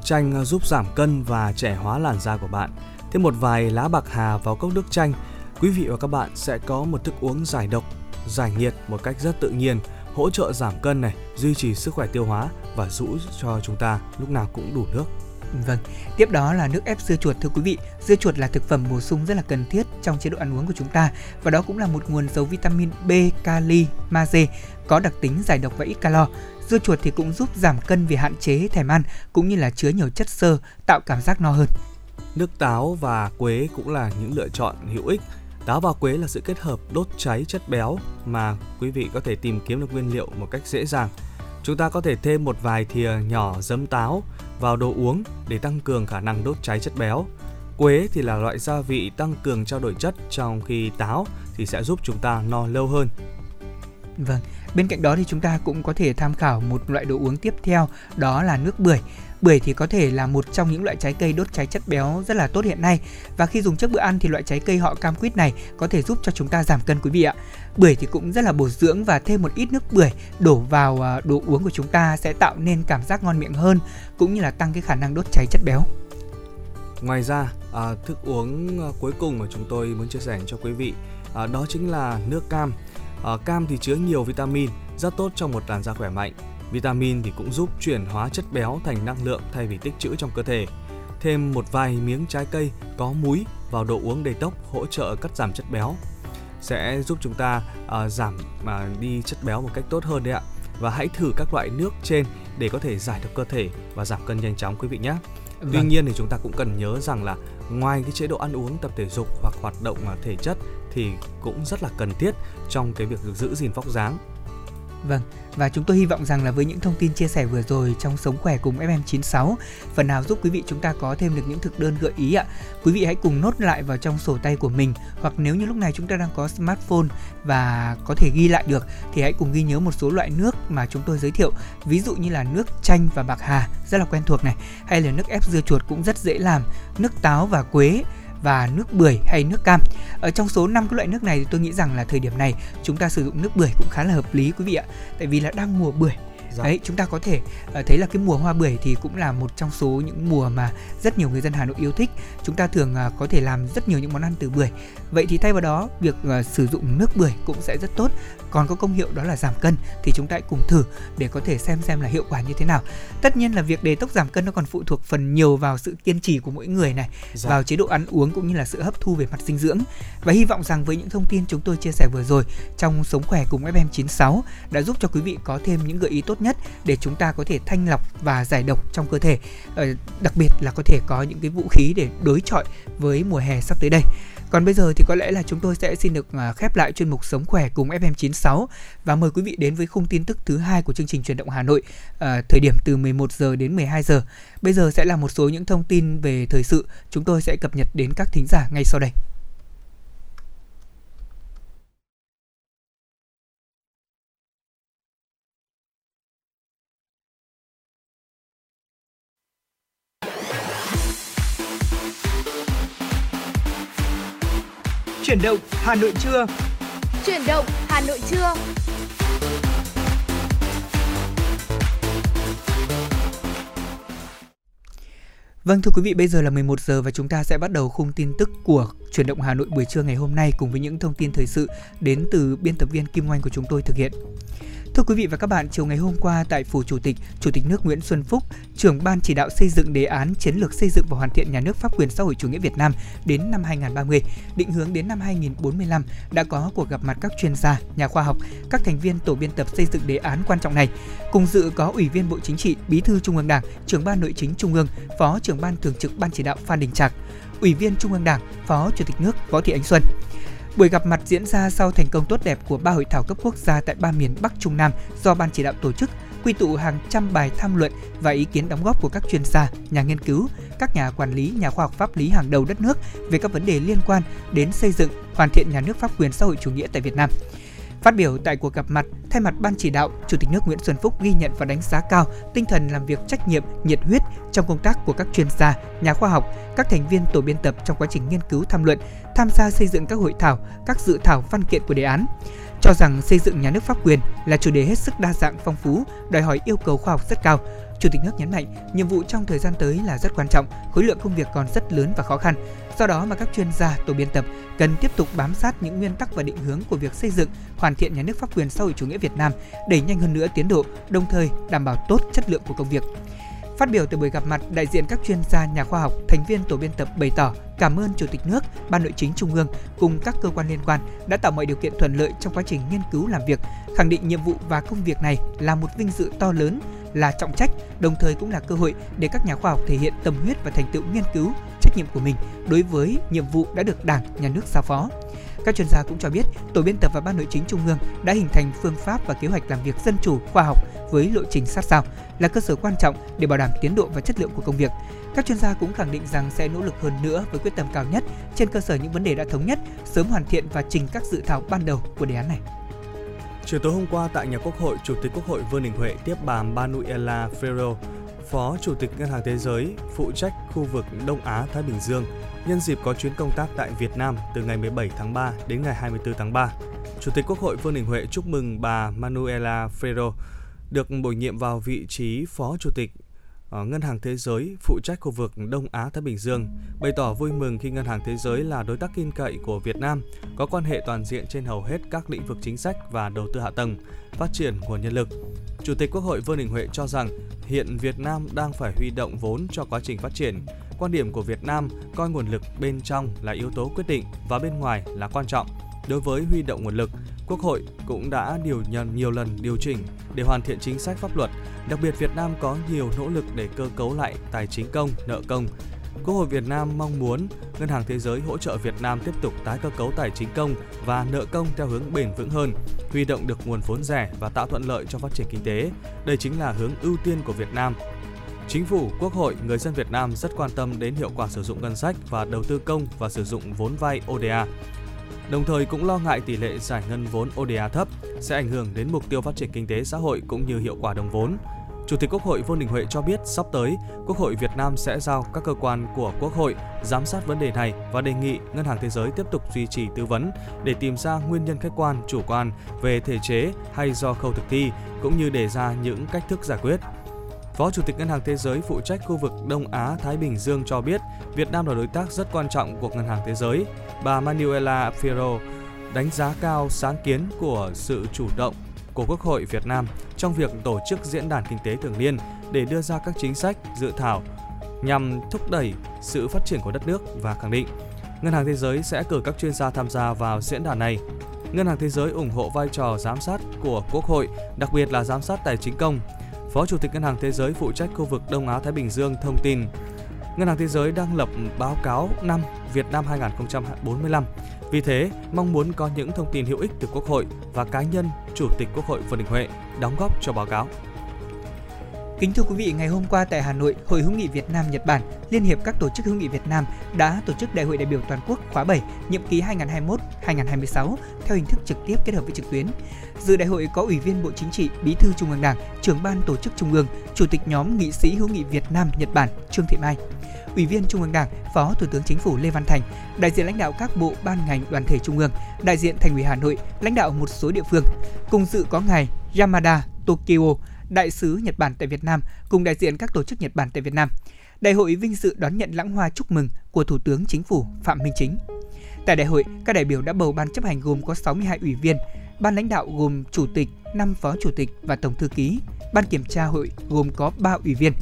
S3: Chanh giúp giảm cân và trẻ hóa làn da của bạn. Thêm một vài lá bạc hà vào cốc nước chanh, quý vị và các bạn sẽ có một thức uống giải độc, giải nhiệt một cách rất tự nhiên, hỗ trợ giảm cân này, duy trì sức khỏe tiêu hóa và giữ cho chúng ta lúc nào cũng đủ nước.
S1: Vâng, tiếp đó là nước ép dưa chuột thưa quý vị. Dưa chuột là thực phẩm bổ sung rất là cần thiết trong chế độ ăn uống của chúng ta và đó cũng là một nguồn giàu vitamin B, kali, magie có đặc tính giải độc và ít calo. Dưa chuột thì cũng giúp giảm cân vì hạn chế thèm ăn cũng như là chứa nhiều chất xơ tạo cảm giác no hơn.
S3: Nước táo và quế cũng là những lựa chọn hữu ích. Táo và quế là sự kết hợp đốt cháy chất béo mà quý vị có thể tìm kiếm được nguyên liệu một cách dễ dàng. Chúng ta có thể thêm một vài thìa nhỏ giấm táo vào đồ uống để tăng cường khả năng đốt cháy chất béo. Quế thì là loại gia vị tăng cường trao đổi chất trong khi táo thì sẽ giúp chúng ta no lâu hơn.
S1: Vâng, bên cạnh đó thì chúng ta cũng có thể tham khảo một loại đồ uống tiếp theo đó là nước bưởi. Bưởi thì có thể là một trong những loại trái cây đốt cháy chất béo rất là tốt hiện nay và khi dùng trước bữa ăn thì loại trái cây họ cam quýt này có thể giúp cho chúng ta giảm cân quý vị ạ. Bưởi thì cũng rất là bổ dưỡng và thêm một ít nước bưởi đổ vào à, đồ uống của chúng ta sẽ tạo nên cảm giác ngon miệng hơn cũng như là tăng cái khả năng đốt cháy chất béo.
S3: Ngoài ra, à, thức uống à, cuối cùng mà chúng tôi muốn chia sẻ cho quý vị à, đó chính là nước cam. À, cam thì chứa nhiều vitamin, rất tốt cho một làn da khỏe mạnh. Vitamin thì cũng giúp chuyển hóa chất béo thành năng lượng thay vì tích trữ trong cơ thể. Thêm một vài miếng trái cây có múi vào đồ uống đầy tốc hỗ trợ cắt giảm chất béo sẽ giúp chúng ta à, giảm mà đi chất béo một cách tốt hơn đấy ạ. Và hãy thử các loại nước trên để có thể giải độc cơ thể và giảm cân nhanh chóng quý vị nhé. Tuy
S1: Vâng.
S3: nhiên thì chúng ta cũng cần nhớ rằng là ngoài cái chế độ ăn uống, tập thể dục hoặc hoạt động à, thể chất thì cũng rất là cần thiết trong cái việc giữ gìn vóc dáng.
S1: Vâng, và chúng tôi hy vọng rằng là với những thông tin chia sẻ vừa rồi trong Sống Khỏe cùng FM96, phần nào giúp quý vị chúng ta có thêm được những thực đơn gợi ý ạ. Quý vị hãy cùng nốt lại vào trong sổ tay của mình hoặc nếu như lúc này chúng ta đang có smartphone và có thể ghi lại được thì hãy cùng ghi nhớ một số loại nước mà chúng tôi giới thiệu. Ví dụ như là nước chanh và bạc hà rất là quen thuộc này, hay là nước ép dưa chuột cũng rất dễ làm, nước táo và quế và nước bưởi hay nước cam. Ở trong số 5 cái loại nước này thì tôi nghĩ rằng là thời điểm này chúng ta sử dụng nước bưởi cũng khá là hợp lý quý vị ạ. Tại vì là đang mùa bưởi Dạ. Đấy, chúng ta có thể uh, thấy là cái mùa hoa bưởi thì cũng là một trong số những mùa mà rất nhiều người dân Hà Nội yêu thích. Chúng ta thường uh, có thể làm rất nhiều những món ăn từ bưởi. Vậy thì thay vào đó, việc uh, sử dụng nước bưởi cũng sẽ rất tốt. Còn có công hiệu đó là giảm cân thì chúng ta hãy cùng thử để có thể xem xem là hiệu quả như thế nào. Tất nhiên là việc đề tốc giảm cân nó còn phụ thuộc phần nhiều vào sự kiên trì của mỗi người này, dạ. vào chế độ ăn uống cũng như là sự hấp thu về mặt dinh dưỡng. Và hy vọng rằng với những thông tin chúng tôi chia sẻ vừa rồi trong sống khỏe cùng FM96 đã giúp cho quý vị có thêm những gợi ý tốt nhất để chúng ta có thể thanh lọc và giải độc trong cơ thể. Ờ, đặc biệt là có thể có những cái vũ khí để đối chọi với mùa hè sắp tới đây. Còn bây giờ thì có lẽ là chúng tôi sẽ xin được à, khép lại chuyên mục Sống khỏe cùng FM96 và mời quý vị đến với khung tin tức thứ hai của chương trình truyền động Hà Nội à, thời điểm từ 11 giờ đến 12 giờ. Bây giờ sẽ là một số những thông tin về thời sự chúng tôi sẽ cập nhật đến các thính giả ngay sau đây. Chuyển động Hà Nội trưa.
S2: Chuyển động Hà Nội trưa.
S1: Vâng thưa quý vị, bây giờ là 11 giờ và chúng ta sẽ bắt đầu khung tin tức của chuyển động Hà Nội buổi trưa ngày hôm nay cùng với những thông tin thời sự đến từ biên tập viên Kim Oanh của chúng tôi thực hiện. Thưa quý vị và các bạn, chiều ngày hôm qua tại Phủ Chủ tịch, Chủ tịch nước Nguyễn Xuân Phúc, trưởng ban chỉ đạo xây dựng đề án chiến lược xây dựng và hoàn thiện nhà nước pháp quyền xã hội chủ nghĩa Việt Nam đến năm 2030, định hướng đến năm 2045 đã có cuộc gặp mặt các chuyên gia, nhà khoa học, các thành viên tổ biên tập xây dựng đề án quan trọng này. Cùng dự có Ủy viên Bộ Chính trị, Bí thư Trung ương Đảng, trưởng ban Nội chính Trung ương, Phó trưởng ban thường trực ban chỉ đạo Phan Đình Trạc, Ủy viên Trung ương Đảng, Phó Chủ tịch nước Võ Thị Ánh Xuân. Buổi gặp mặt diễn ra sau thành công tốt đẹp của ba hội thảo cấp quốc gia tại ba miền Bắc Trung Nam do ban chỉ đạo tổ chức, quy tụ hàng trăm bài tham luận và ý kiến đóng góp của các chuyên gia, nhà nghiên cứu, các nhà quản lý, nhà khoa học pháp lý hàng đầu đất nước về các vấn đề liên quan đến xây dựng, hoàn thiện nhà nước pháp quyền xã hội chủ nghĩa tại Việt Nam. Phát biểu tại cuộc gặp mặt, thay mặt ban chỉ đạo, Chủ tịch nước Nguyễn Xuân Phúc ghi nhận và đánh giá cao tinh thần làm việc trách nhiệm, nhiệt huyết trong công tác của các chuyên gia, nhà khoa học, các thành viên tổ biên tập trong quá trình nghiên cứu tham luận, tham gia xây dựng các hội thảo, các dự thảo văn kiện của đề án cho rằng xây dựng nhà nước pháp quyền là chủ đề hết sức đa dạng phong phú, đòi hỏi yêu cầu khoa học rất cao. Chủ tịch nước nhấn mạnh, nhiệm vụ trong thời gian tới là rất quan trọng, khối lượng công việc còn rất lớn và khó khăn. Do đó mà các chuyên gia, tổ biên tập cần tiếp tục bám sát những nguyên tắc và định hướng của việc xây dựng, hoàn thiện nhà nước pháp quyền xã hội chủ nghĩa Việt Nam, đẩy nhanh hơn nữa tiến độ, đồng thời đảm bảo tốt chất lượng của công việc. Phát biểu tại buổi gặp mặt, đại diện các chuyên gia, nhà khoa học, thành viên tổ biên tập bày tỏ cảm ơn Chủ tịch nước, Ban Nội chính Trung ương cùng các cơ quan liên quan đã tạo mọi điều kiện thuận lợi trong quá trình nghiên cứu làm việc, khẳng định nhiệm vụ và công việc này là một vinh dự to lớn, là trọng trách, đồng thời cũng là cơ hội để các nhà khoa học thể hiện tâm huyết và thành tựu nghiên cứu, trách nhiệm của mình đối với nhiệm vụ đã được Đảng, Nhà nước giao phó. Các chuyên gia cũng cho biết, tổ biên tập và ban nội chính trung ương đã hình thành phương pháp và kế hoạch làm việc dân chủ, khoa học với lộ trình sát sao là cơ sở quan trọng để bảo đảm tiến độ và chất lượng của công việc. Các chuyên gia cũng khẳng định rằng sẽ nỗ lực hơn nữa với quyết tâm cao nhất trên cơ sở những vấn đề đã thống nhất, sớm hoàn thiện và trình các dự thảo ban đầu của đề án này.
S3: Chiều tối hôm qua tại nhà Quốc hội, Chủ tịch Quốc hội Vương Đình Huệ tiếp bà Manuela Ferro, Phó Chủ tịch Ngân hàng Thế giới, phụ trách khu vực Đông Á Thái Bình Dương, nhân dịp có chuyến công tác tại Việt Nam từ ngày 17 tháng 3 đến ngày 24 tháng 3. Chủ tịch Quốc hội Vương Đình Huệ chúc mừng bà Manuela Ferro được bổ nhiệm vào vị trí Phó Chủ tịch Ờ, Ngân hàng Thế giới phụ trách khu vực Đông Á Thái Bình Dương, bày tỏ vui mừng khi Ngân hàng Thế giới là đối tác tin cậy của Việt Nam, có quan hệ toàn diện trên hầu hết các lĩnh vực chính sách và đầu tư hạ tầng, phát triển nguồn nhân lực. Chủ tịch Quốc hội Vương Đình Huệ cho rằng hiện Việt Nam đang phải huy động vốn cho quá trình phát triển. Quan điểm của Việt Nam coi nguồn lực bên trong là yếu tố quyết định và bên ngoài là quan trọng. Đối với huy động nguồn lực, Quốc hội cũng đã điều nhận nhiều lần điều chỉnh để hoàn thiện chính sách pháp luật. Đặc biệt Việt Nam có nhiều nỗ lực để cơ cấu lại tài chính công, nợ công. Quốc hội Việt Nam mong muốn Ngân hàng Thế giới hỗ trợ Việt Nam tiếp tục tái cơ cấu tài chính công và nợ công theo hướng bền vững hơn, huy động được nguồn vốn rẻ và tạo thuận lợi cho phát triển kinh tế. Đây chính là hướng ưu tiên của Việt Nam Chính phủ, Quốc hội, người dân Việt Nam rất quan tâm đến hiệu quả sử dụng ngân sách và đầu tư công và sử dụng vốn vay ODA đồng thời cũng lo ngại tỷ lệ giải ngân vốn ODA thấp sẽ ảnh hưởng đến mục tiêu phát triển kinh tế xã hội cũng như hiệu quả đồng vốn. Chủ tịch Quốc hội Vương Đình Huệ cho biết sắp tới, Quốc hội Việt Nam sẽ giao các cơ quan của Quốc hội giám sát vấn đề này và đề nghị Ngân hàng Thế giới tiếp tục duy trì tư vấn để tìm ra nguyên nhân khách quan, chủ quan về thể chế hay do khâu thực thi, cũng như đề ra những cách thức giải quyết. Phó Chủ tịch Ngân hàng Thế giới phụ trách khu vực Đông Á Thái Bình Dương cho biết Việt Nam là đối tác rất quan trọng của Ngân hàng Thế giới. Bà Manuela Fierro đánh giá cao sáng kiến của sự chủ động của Quốc hội Việt Nam trong việc tổ chức diễn đàn kinh tế thường niên để đưa ra các chính sách, dự thảo nhằm thúc đẩy sự phát triển của đất nước và khẳng định Ngân hàng Thế giới sẽ cử các chuyên gia tham gia vào diễn đàn này. Ngân hàng Thế giới ủng hộ vai trò giám sát của Quốc hội, đặc biệt là giám sát tài chính công. Phó Chủ tịch Ngân hàng Thế giới phụ trách khu vực Đông Á Thái Bình Dương thông tin Ngân hàng Thế giới đang lập báo cáo năm Việt Nam 2045 vì thế, mong muốn có những thông tin hữu ích từ Quốc hội và cá nhân Chủ tịch Quốc hội Vương Đình Huệ đóng góp cho báo cáo.
S1: Kính thưa quý vị, ngày hôm qua tại Hà Nội, Hội hữu nghị Việt Nam Nhật Bản, Liên hiệp các tổ chức hữu nghị Việt Nam đã tổ chức Đại hội đại biểu toàn quốc khóa 7, nhiệm kỳ 2021-2026 theo hình thức trực tiếp kết hợp với trực tuyến. Dự đại hội có Ủy viên Bộ Chính trị, Bí thư Trung ương Đảng, Trưởng ban Tổ chức Trung ương, Chủ tịch nhóm nghị sĩ hữu nghị Việt Nam Nhật Bản Trương Thị Mai. Ủy viên Trung ương Đảng, Phó Thủ tướng Chính phủ Lê Văn Thành, đại diện lãnh đạo các bộ ban ngành đoàn thể trung ương, đại diện Thành ủy Hà Nội, lãnh đạo một số địa phương. Cùng dự có ngài Yamada Tokyo, đại sứ Nhật Bản tại Việt Nam cùng đại diện các tổ chức Nhật Bản tại Việt Nam. Đại hội vinh dự đón nhận lãng hoa chúc mừng của Thủ tướng Chính phủ Phạm Minh Chính. Tại đại hội, các đại biểu đã bầu ban chấp hành gồm có 62 ủy viên, ban lãnh đạo gồm chủ tịch, 5 phó chủ tịch và tổng thư ký. Ban kiểm tra hội gồm có 3 ủy viên.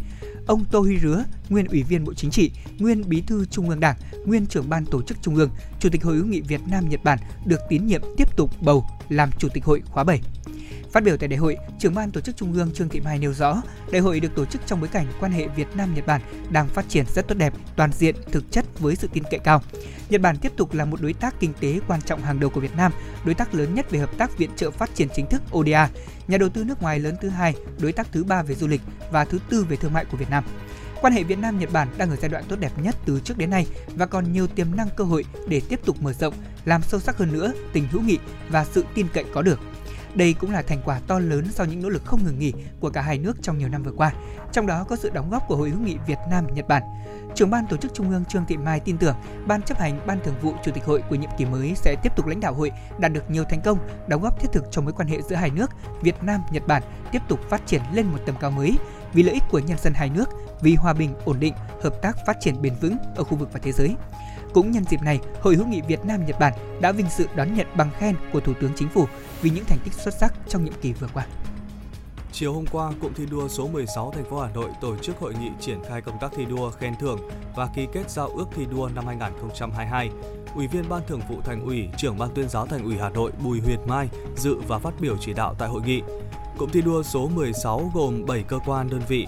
S1: Ông Tô Huy Rứa, nguyên ủy viên Bộ Chính trị, nguyên bí thư Trung ương Đảng, nguyên trưởng ban tổ chức Trung ương, Chủ tịch Hội hữu nghị Việt Nam Nhật Bản được tín nhiệm tiếp tục bầu làm Chủ tịch hội khóa 7. Phát biểu tại đại hội, trưởng ban tổ chức Trung ương Trương Thị Mai nêu rõ, đại hội được tổ chức trong bối cảnh quan hệ Việt Nam Nhật Bản đang phát triển rất tốt đẹp, toàn diện, thực chất với sự tin cậy cao. Nhật Bản tiếp tục là một đối tác kinh tế quan trọng hàng đầu của Việt Nam, đối tác lớn nhất về hợp tác viện trợ phát triển chính thức ODA, nhà đầu tư nước ngoài lớn thứ hai, đối tác thứ ba về du lịch và thứ tư về thương mại của Việt Nam. Quan hệ Việt Nam Nhật Bản đang ở giai đoạn tốt đẹp nhất từ trước đến nay và còn nhiều tiềm năng cơ hội để tiếp tục mở rộng, làm sâu sắc hơn nữa tình hữu nghị và sự tin cậy có được. Đây cũng là thành quả to lớn sau những nỗ lực không ngừng nghỉ của cả hai nước trong nhiều năm vừa qua, trong đó có sự đóng góp của Hội hữu nghị Việt Nam Nhật Bản. Trưởng ban tổ chức Trung ương Trương Thị Mai tin tưởng ban chấp hành ban thường vụ chủ tịch hội của nhiệm kỳ mới sẽ tiếp tục lãnh đạo hội đạt được nhiều thành công, đóng góp thiết thực cho mối quan hệ giữa hai nước Việt Nam Nhật Bản tiếp tục phát triển lên một tầm cao mới vì lợi ích của nhân dân hai nước, vì hòa bình, ổn định, hợp tác phát triển bền vững ở khu vực và thế giới. Cũng nhân dịp này, Hội hữu nghị Việt Nam Nhật Bản đã vinh dự đón nhận bằng khen của Thủ tướng Chính phủ vì những thành tích xuất sắc trong nhiệm kỳ vừa qua.
S3: Chiều hôm qua, Cụm thi đua số 16 thành phố Hà Nội tổ chức hội nghị triển khai công tác thi đua khen thưởng và ký kết giao ước thi đua năm 2022. Ủy viên Ban Thường vụ Thành ủy, trưởng Ban Tuyên giáo Thành ủy Hà Nội Bùi Huyệt Mai dự và phát biểu chỉ đạo tại hội nghị. Cụm thi đua số 16 gồm 7 cơ quan đơn vị: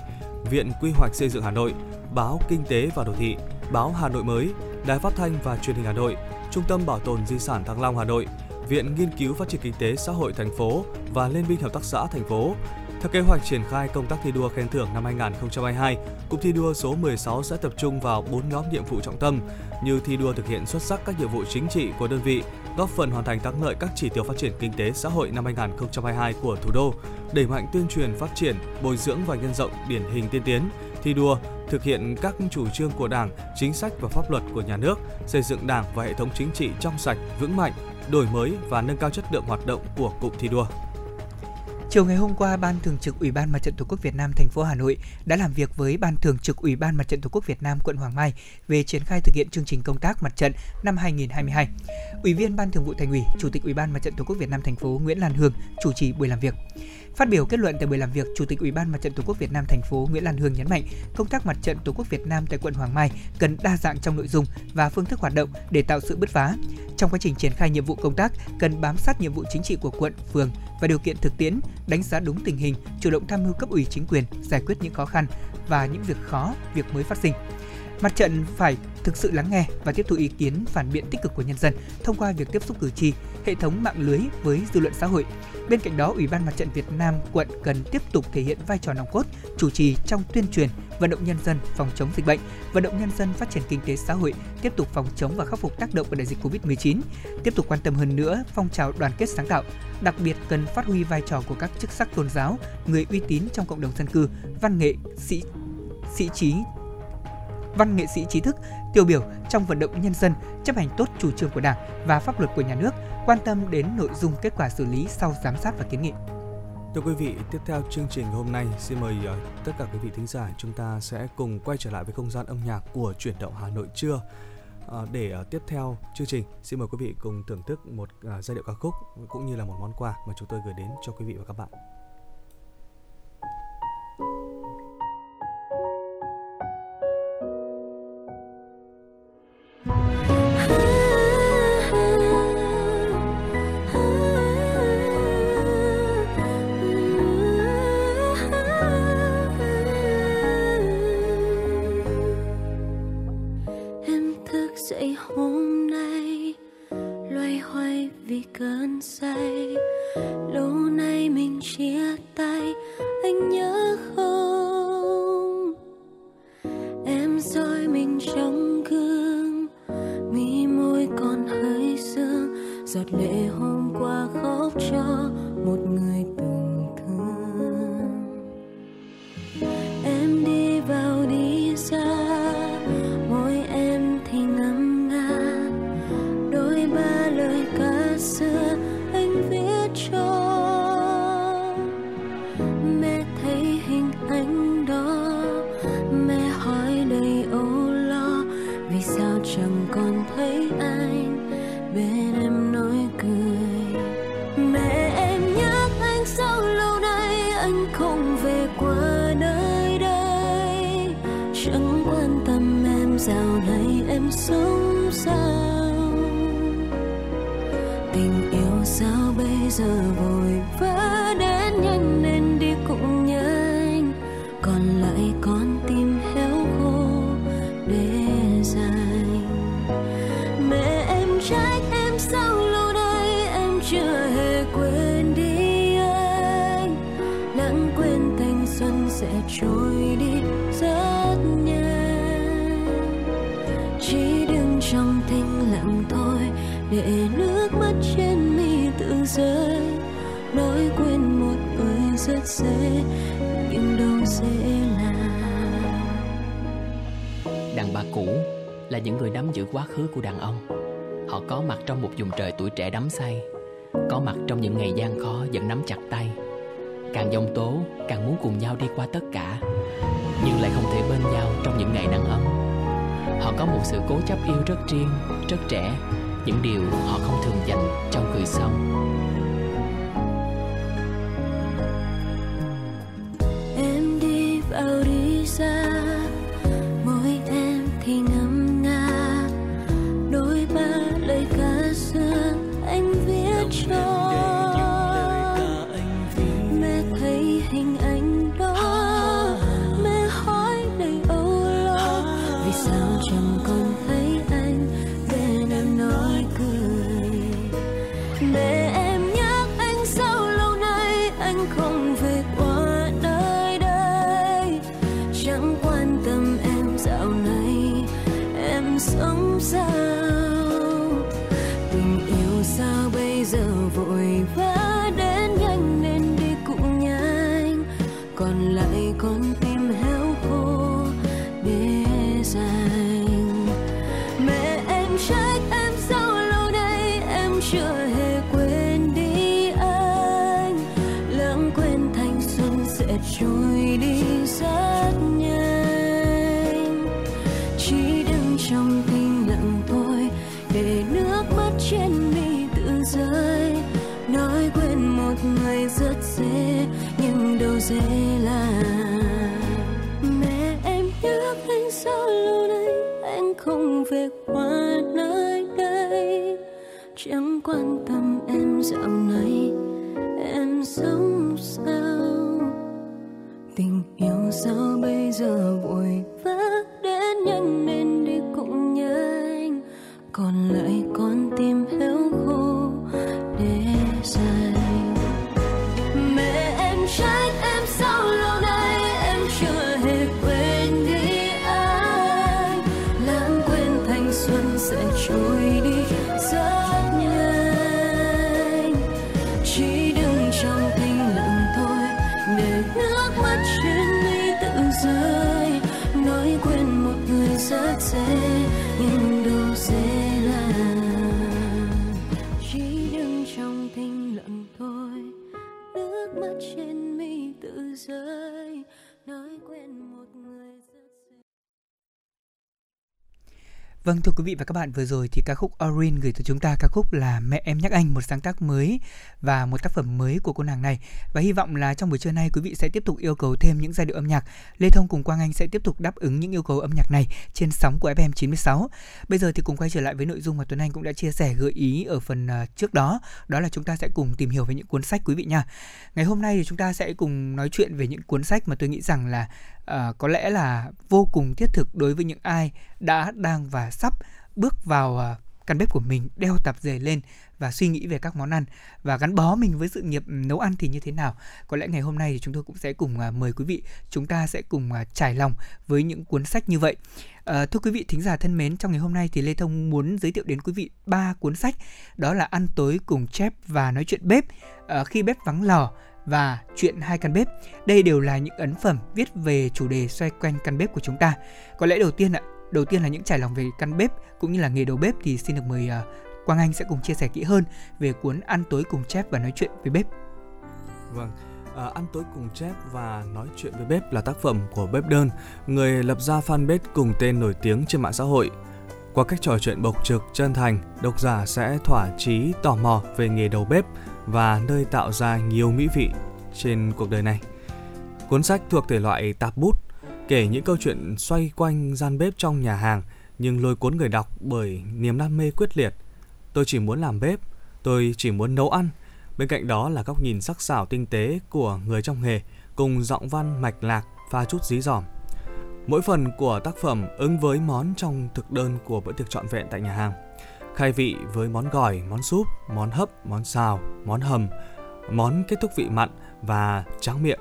S3: Viện Quy hoạch Xây dựng Hà Nội, Báo Kinh tế và Đô thị, Báo Hà Nội mới, Đài Phát thanh và Truyền hình Hà Nội, Trung tâm Bảo tồn Di sản Thăng Long Hà Nội, Viện Nghiên cứu Phát triển Kinh tế Xã hội thành phố và Liên minh Hợp tác xã thành phố. Theo kế hoạch triển khai công tác thi đua khen thưởng năm 2022, Cụm thi đua số 16 sẽ tập trung vào 4 nhóm nhiệm vụ trọng tâm như thi đua thực hiện xuất sắc các nhiệm vụ chính trị của đơn vị, góp phần hoàn thành thắng lợi các chỉ tiêu phát triển kinh tế xã hội năm 2022 của thủ đô, đẩy mạnh tuyên truyền phát triển, bồi dưỡng và nhân rộng điển hình tiên tiến, thi đua thực hiện các chủ trương của Đảng, chính sách và pháp luật của nhà nước, xây dựng Đảng và hệ thống chính trị trong sạch, vững mạnh, đổi mới và nâng cao chất lượng hoạt động của cụm thi đua.
S1: Chiều ngày hôm qua, Ban Thường trực Ủy ban Mặt trận Tổ quốc Việt Nam thành phố Hà Nội đã làm việc với Ban Thường trực Ủy ban Mặt trận Tổ quốc Việt Nam quận Hoàng Mai về triển khai thực hiện chương trình công tác mặt trận năm 2022. Ủy viên Ban Thường vụ Thành ủy, Chủ tịch Ủy ban Mặt trận Tổ quốc Việt Nam thành phố Nguyễn Lan Hương chủ trì buổi làm việc. Phát biểu kết luận tại buổi làm việc, Chủ tịch Ủy ban Mặt trận Tổ quốc Việt Nam thành phố Nguyễn Lan Hương nhấn mạnh, công tác mặt trận Tổ quốc Việt Nam tại quận Hoàng Mai cần đa dạng trong nội dung và phương thức hoạt động để tạo sự bứt phá. Trong quá trình triển khai nhiệm vụ công tác, cần bám sát nhiệm vụ chính trị của quận, phường và điều kiện thực tiễn, đánh giá đúng tình hình, chủ động tham mưu cấp ủy chính quyền giải quyết những khó khăn và những việc khó, việc mới phát sinh Mặt trận phải thực sự lắng nghe và tiếp thu ý kiến phản biện tích cực của nhân dân thông qua việc tiếp xúc cử tri, hệ thống mạng lưới với dư luận xã hội. Bên cạnh đó, Ủy ban Mặt trận Việt Nam quận cần tiếp tục thể hiện vai trò nòng cốt, chủ trì trong tuyên truyền, vận động nhân dân phòng chống dịch bệnh, vận động nhân dân phát triển kinh tế xã hội, tiếp tục phòng chống và khắc phục tác động của đại dịch Covid-19, tiếp tục quan tâm hơn nữa phong trào đoàn kết sáng tạo, đặc biệt cần phát huy vai trò của các chức sắc tôn giáo, người uy tín trong cộng đồng dân cư, văn nghệ, sĩ sĩ trí văn nghệ sĩ trí thức tiêu biểu trong vận động nhân dân chấp hành tốt chủ trương của Đảng và pháp luật của nhà nước, quan tâm đến nội dung kết quả xử lý sau giám sát và kiến nghị.
S3: Thưa quý vị, tiếp theo chương trình hôm nay, xin mời ờ, tất cả quý vị thính giả chúng ta sẽ cùng quay trở lại với không gian âm nhạc của chuyển động Hà Nội trưa. Ờ, để uh, tiếp theo chương trình, xin mời quý vị cùng thưởng thức một uh, giai điệu ca khúc cũng như là một món quà mà chúng tôi gửi đến cho quý vị và các bạn.
S9: Dậy hôm nay, loay hoay vì cơn say. Lâu nay mình chia tay, anh nhớ không? Em soi mình trong gương, mi môi còn hơi sương. Giọt lệ hôm qua khóc cho sống sao? Tình yêu sao bây giờ vội vã đến nhanh nên đi cũng nhanh. Còn lại con tim héo khô để dành mẹ em trách em sao lâu nay em chưa hề quên đi anh. Lãng quên thanh xuân sẽ trôi đi rất nhanh. Trong thinh lặng thôi để nước mắt trên mi tự rơi nói quên một người rất dễ nhưng đâu dễ là
S10: Đàn bà cũ là những người nắm giữ quá khứ của đàn ông. Họ có mặt trong một vùng trời tuổi trẻ đắm say, có mặt trong những ngày gian khó vẫn nắm chặt tay. Càng giông tố, càng muốn cùng nhau đi qua tất cả, nhưng lại không thể bên nhau trong những ngày nắng ấm. Họ có một sự cố chấp yêu rất riêng, rất trẻ, những điều họ không thường dành trong người xong.
S9: em đi vào đi xa mỗi em thì ngờ
S1: Vâng thưa quý vị và các bạn vừa rồi thì ca khúc Orin gửi tới chúng ta ca khúc là Mẹ em nhắc anh một sáng tác mới và một tác phẩm mới của cô nàng này và hy vọng là trong buổi trưa nay quý vị sẽ tiếp tục yêu cầu thêm những giai điệu âm nhạc. Lê Thông cùng Quang Anh sẽ tiếp tục đáp ứng những yêu cầu âm nhạc này trên sóng của FM 96. Bây giờ thì cùng quay trở lại với nội dung mà Tuấn Anh cũng đã chia sẻ gợi ý ở phần à, trước đó, đó là chúng ta sẽ cùng tìm hiểu về những cuốn sách quý vị nha. Ngày hôm nay thì chúng ta sẽ cùng nói chuyện về những cuốn sách mà tôi nghĩ rằng là à, có lẽ là vô cùng thiết thực đối với những ai đã đang và sắp bước vào à, căn bếp của mình đeo tạp dề lên và suy nghĩ về các món ăn và gắn bó mình với sự nghiệp nấu ăn thì như thế nào. Có lẽ ngày hôm nay thì chúng tôi cũng sẽ cùng à, mời quý vị chúng ta sẽ cùng à, trải lòng với những cuốn sách như vậy. À, thưa quý vị thính giả thân mến trong ngày hôm nay thì lê thông muốn giới thiệu đến quý vị ba cuốn sách đó là ăn tối cùng chef và nói chuyện bếp. À, khi bếp vắng lò và chuyện hai căn bếp. Đây đều là những ấn phẩm viết về chủ đề xoay quanh căn bếp của chúng ta. Có lẽ đầu tiên ạ, đầu tiên là những trải lòng về căn bếp cũng như là nghề đầu bếp thì xin được mời uh, Quang Anh sẽ cùng chia sẻ kỹ hơn về cuốn Ăn tối cùng chef và nói chuyện với bếp.
S3: Vâng, à, ăn tối cùng chép và nói chuyện với bếp là tác phẩm của bếp đơn, người lập ra fanpage cùng tên nổi tiếng trên mạng xã hội. Qua cách trò chuyện bộc trực, chân thành, độc giả sẽ thỏa chí tò mò về nghề đầu bếp và nơi tạo ra nhiều mỹ vị trên cuộc đời này. Cuốn sách thuộc thể loại tạp bút, kể những câu chuyện xoay quanh gian bếp trong nhà hàng nhưng lôi cuốn người đọc bởi niềm đam mê quyết liệt. Tôi chỉ muốn làm bếp, tôi chỉ muốn nấu ăn. Bên cạnh đó là góc nhìn sắc sảo tinh tế của người trong nghề cùng giọng văn mạch lạc pha chút dí dỏm. Mỗi phần của tác phẩm ứng với món trong thực đơn của bữa tiệc trọn vẹn tại nhà hàng. Khai vị với món gỏi, món súp, món hấp, món xào, món hầm, món kết thúc vị mặn và tráng miệng.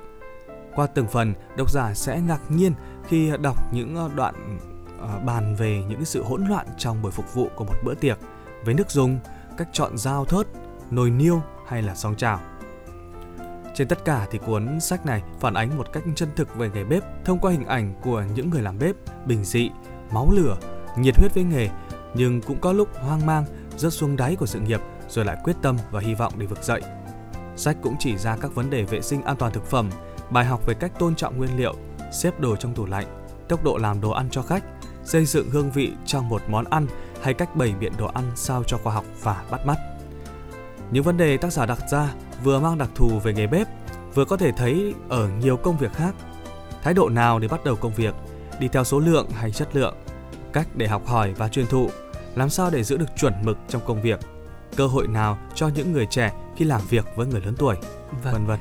S3: Qua từng phần, độc giả sẽ ngạc nhiên khi đọc những ờ, đoạn ờ, bàn về những sự hỗn loạn trong buổi phục vụ của một bữa tiệc với nước dùng, cách chọn dao thớt, nồi niêu hay là song chảo. Trên tất cả thì cuốn sách này phản ánh một cách chân thực về nghề bếp thông qua hình ảnh của những người làm bếp bình dị, máu lửa, nhiệt huyết với nghề nhưng cũng có lúc hoang mang, rớt xuống đáy của sự nghiệp rồi lại quyết tâm và hy vọng để vực dậy. Sách cũng chỉ ra các vấn đề vệ sinh an toàn thực phẩm, bài học về cách tôn trọng nguyên liệu, xếp đồ trong tủ lạnh, tốc độ làm đồ ăn cho khách, xây dựng hương vị trong một món ăn hay cách bày biện đồ ăn sao cho khoa học và bắt mắt. Những vấn đề tác giả đặt ra vừa mang đặc thù về nghề bếp, vừa có thể thấy ở nhiều công việc khác. Thái độ nào để bắt đầu công việc, đi theo số lượng hay chất lượng, cách để học hỏi và truyền thụ, làm sao để giữ được chuẩn mực trong công việc, cơ hội nào cho những người trẻ khi làm việc với người lớn tuổi,
S1: Vâng.
S3: vân vân.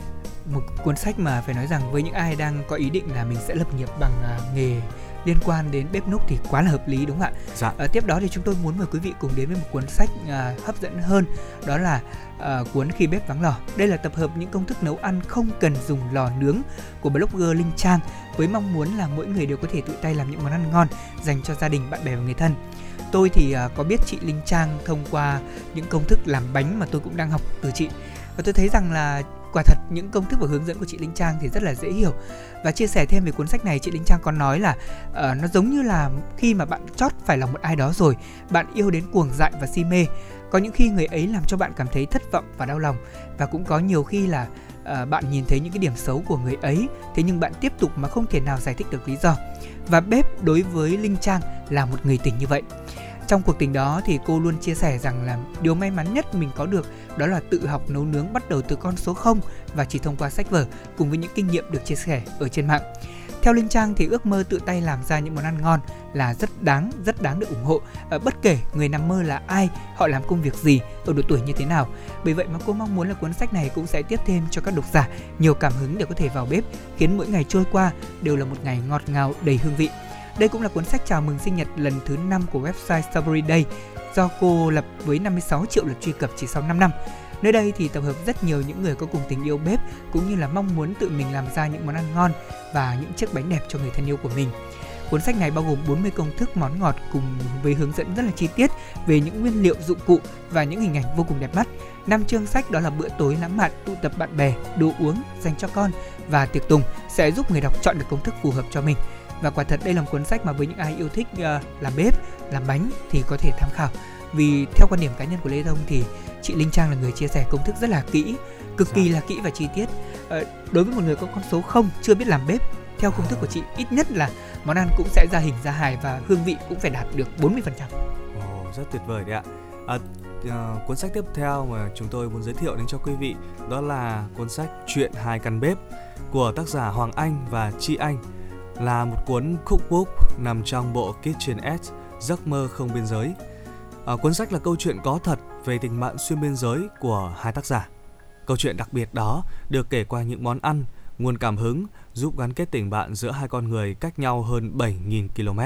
S1: một cuốn sách mà phải nói rằng với những ai đang có ý định là mình sẽ lập nghiệp bằng à, nghề liên quan đến bếp núc thì quá là hợp lý đúng không ạ?
S3: Dạ.
S1: À, tiếp đó thì chúng tôi muốn mời quý vị cùng đến với một cuốn sách à, hấp dẫn hơn đó là à, cuốn khi bếp vắng lò. Đây là tập hợp những công thức nấu ăn không cần dùng lò nướng của blogger Linh Trang với mong muốn là mỗi người đều có thể tự tay làm những món ăn ngon dành cho gia đình, bạn bè và người thân. Tôi thì à, có biết chị Linh Trang thông qua những công thức làm bánh mà tôi cũng đang học từ chị và tôi thấy rằng là quả thật những công thức và hướng dẫn của chị Linh Trang thì rất là dễ hiểu và chia sẻ thêm về cuốn sách này chị Linh Trang còn nói là uh, nó giống như là khi mà bạn chót phải lòng một ai đó rồi bạn yêu đến cuồng dại và si mê. Có những khi người ấy làm cho bạn cảm thấy thất vọng và đau lòng. Và cũng có nhiều khi là uh, bạn nhìn thấy những cái điểm xấu của người ấy thế nhưng bạn tiếp tục mà không thể nào giải thích được lý do. Và bếp đối với Linh Trang là một người tình như vậy trong cuộc tình đó thì cô luôn chia sẻ rằng là điều may mắn nhất mình có được đó là tự học nấu nướng bắt đầu từ con số 0 và chỉ thông qua sách vở cùng với những kinh nghiệm được chia sẻ ở trên mạng. Theo Linh Trang thì ước mơ tự tay làm ra những món ăn ngon là rất đáng, rất đáng được ủng hộ. À, bất kể người nằm mơ là ai, họ làm công việc gì, ở độ tuổi như thế nào. Bởi vậy mà cô mong muốn là cuốn sách này cũng sẽ tiếp thêm cho các độc giả nhiều cảm hứng để có thể vào bếp, khiến mỗi ngày trôi qua đều là một ngày ngọt ngào đầy hương vị. Đây cũng là cuốn sách chào mừng sinh nhật lần thứ 5 của website Strawberry Day do cô lập với 56 triệu lượt truy cập chỉ sau 5 năm. Nơi đây thì tập hợp rất nhiều những người có cùng tình yêu bếp cũng như là mong muốn tự mình làm ra những món ăn ngon và những chiếc bánh đẹp cho người thân yêu của mình. Cuốn sách này bao gồm 40 công thức món ngọt cùng với hướng dẫn rất là chi tiết về những nguyên liệu dụng cụ và những hình ảnh vô cùng đẹp mắt. Năm chương sách đó là bữa tối lãng mạn, tụ tập bạn bè, đồ uống dành cho con và tiệc tùng sẽ giúp người đọc chọn được công thức phù hợp cho mình. Và quả thật đây là một cuốn sách mà với những ai yêu thích uh, làm bếp, làm bánh thì có thể tham khảo. Vì theo quan điểm cá nhân của Lê Thông thì chị Linh Trang là người chia sẻ công thức rất là kỹ, cực kỳ là kỹ và chi tiết. Uh, đối với một người có con số không chưa biết làm bếp theo công thức của chị ít nhất là món ăn cũng sẽ ra hình ra hài và hương vị cũng phải đạt được 40%.
S3: Ồ, rất tuyệt vời đấy ạ. À, uh, cuốn sách tiếp theo mà chúng tôi muốn giới thiệu đến cho quý vị đó là cuốn sách Chuyện hai căn bếp của tác giả Hoàng Anh và Chi Anh là một cuốn cookbook nằm trong bộ Kitchen Edge Giấc mơ không biên giới. À, cuốn sách là câu chuyện có thật về tình bạn xuyên biên giới của hai tác giả. Câu chuyện đặc biệt đó được kể qua những món ăn, nguồn cảm hứng giúp gắn kết tình bạn giữa hai con người cách nhau hơn 7.000 km.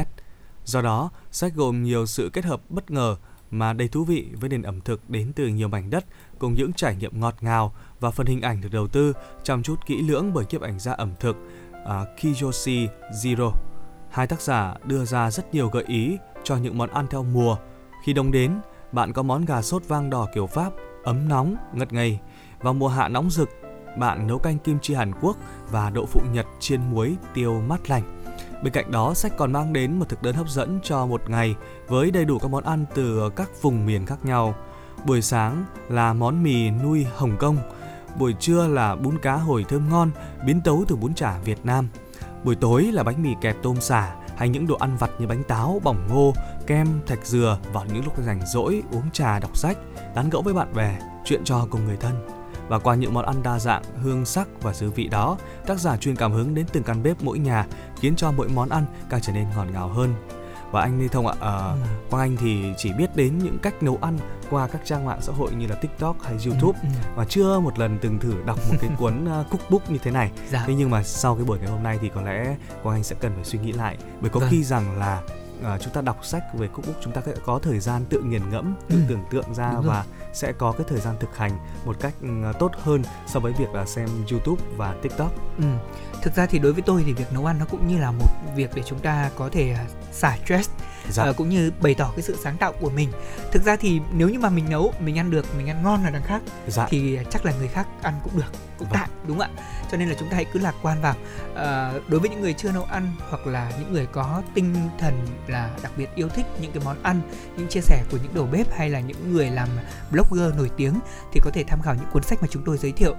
S3: Do đó, sách gồm nhiều sự kết hợp bất ngờ mà đầy thú vị với nền ẩm thực đến từ nhiều mảnh đất cùng những trải nghiệm ngọt ngào và phần hình ảnh được đầu tư chăm chút kỹ lưỡng bởi kiếp ảnh gia ẩm thực uh, Kiyoshi Zero. Hai tác giả đưa ra rất nhiều gợi ý cho những món ăn theo mùa. Khi đông đến, bạn có món gà sốt vang đỏ kiểu Pháp, ấm nóng, ngất ngây. Vào mùa hạ nóng rực, bạn nấu canh kim chi Hàn Quốc và đậu phụ Nhật chiên muối tiêu mát lành. Bên cạnh đó, sách còn mang đến một thực đơn hấp dẫn cho một ngày với đầy đủ các món ăn từ các vùng miền khác nhau. Buổi sáng là món mì nuôi Hồng Kông, buổi trưa là bún cá hồi thơm ngon biến tấu từ bún chả Việt Nam. Buổi tối là bánh mì kẹp tôm xả hay những đồ ăn vặt như bánh táo, bỏng ngô, kem, thạch dừa vào những lúc rảnh rỗi uống trà đọc sách, tán gẫu với bạn bè, chuyện trò cùng người thân. Và qua những món ăn đa dạng, hương sắc và dư vị đó, tác giả truyền cảm hứng đến từng căn bếp mỗi nhà, khiến cho mỗi món ăn càng trở nên ngọt ngào hơn. Và anh Lê Thông ạ, à, ừ. Quang Anh thì chỉ biết đến những cách nấu ăn qua các trang mạng xã hội như là TikTok hay YouTube ừ, ừ. và chưa một lần từng thử đọc một cái cuốn uh, cookbook như thế này. Dạ. Thế nhưng mà sau cái buổi ngày hôm nay thì có lẽ Quang Anh sẽ cần phải suy nghĩ lại bởi có vâng. khi rằng là uh, chúng ta đọc sách về cookbook chúng ta sẽ có thời gian tự nghiền ngẫm, tự ừ. tưởng tượng ra và sẽ có cái thời gian thực hành một cách tốt hơn so với việc là xem YouTube và TikTok.
S1: Ừ. Thực ra thì đối với tôi thì việc nấu ăn nó cũng như là một việc để chúng ta có thể xả stress dạ. uh, cũng như bày tỏ cái sự sáng tạo của mình thực ra thì nếu như mà mình nấu mình ăn được mình ăn ngon là đằng khác dạ. thì chắc là người khác ăn cũng được cũng vâng. tạm đúng không ạ cho nên là chúng ta hãy cứ lạc quan vào à, đối với những người chưa nấu ăn hoặc là những người có tinh thần là đặc biệt yêu thích những cái món ăn những chia sẻ của những đầu bếp hay là những người làm blogger nổi tiếng thì có thể tham khảo những cuốn sách mà chúng tôi giới thiệu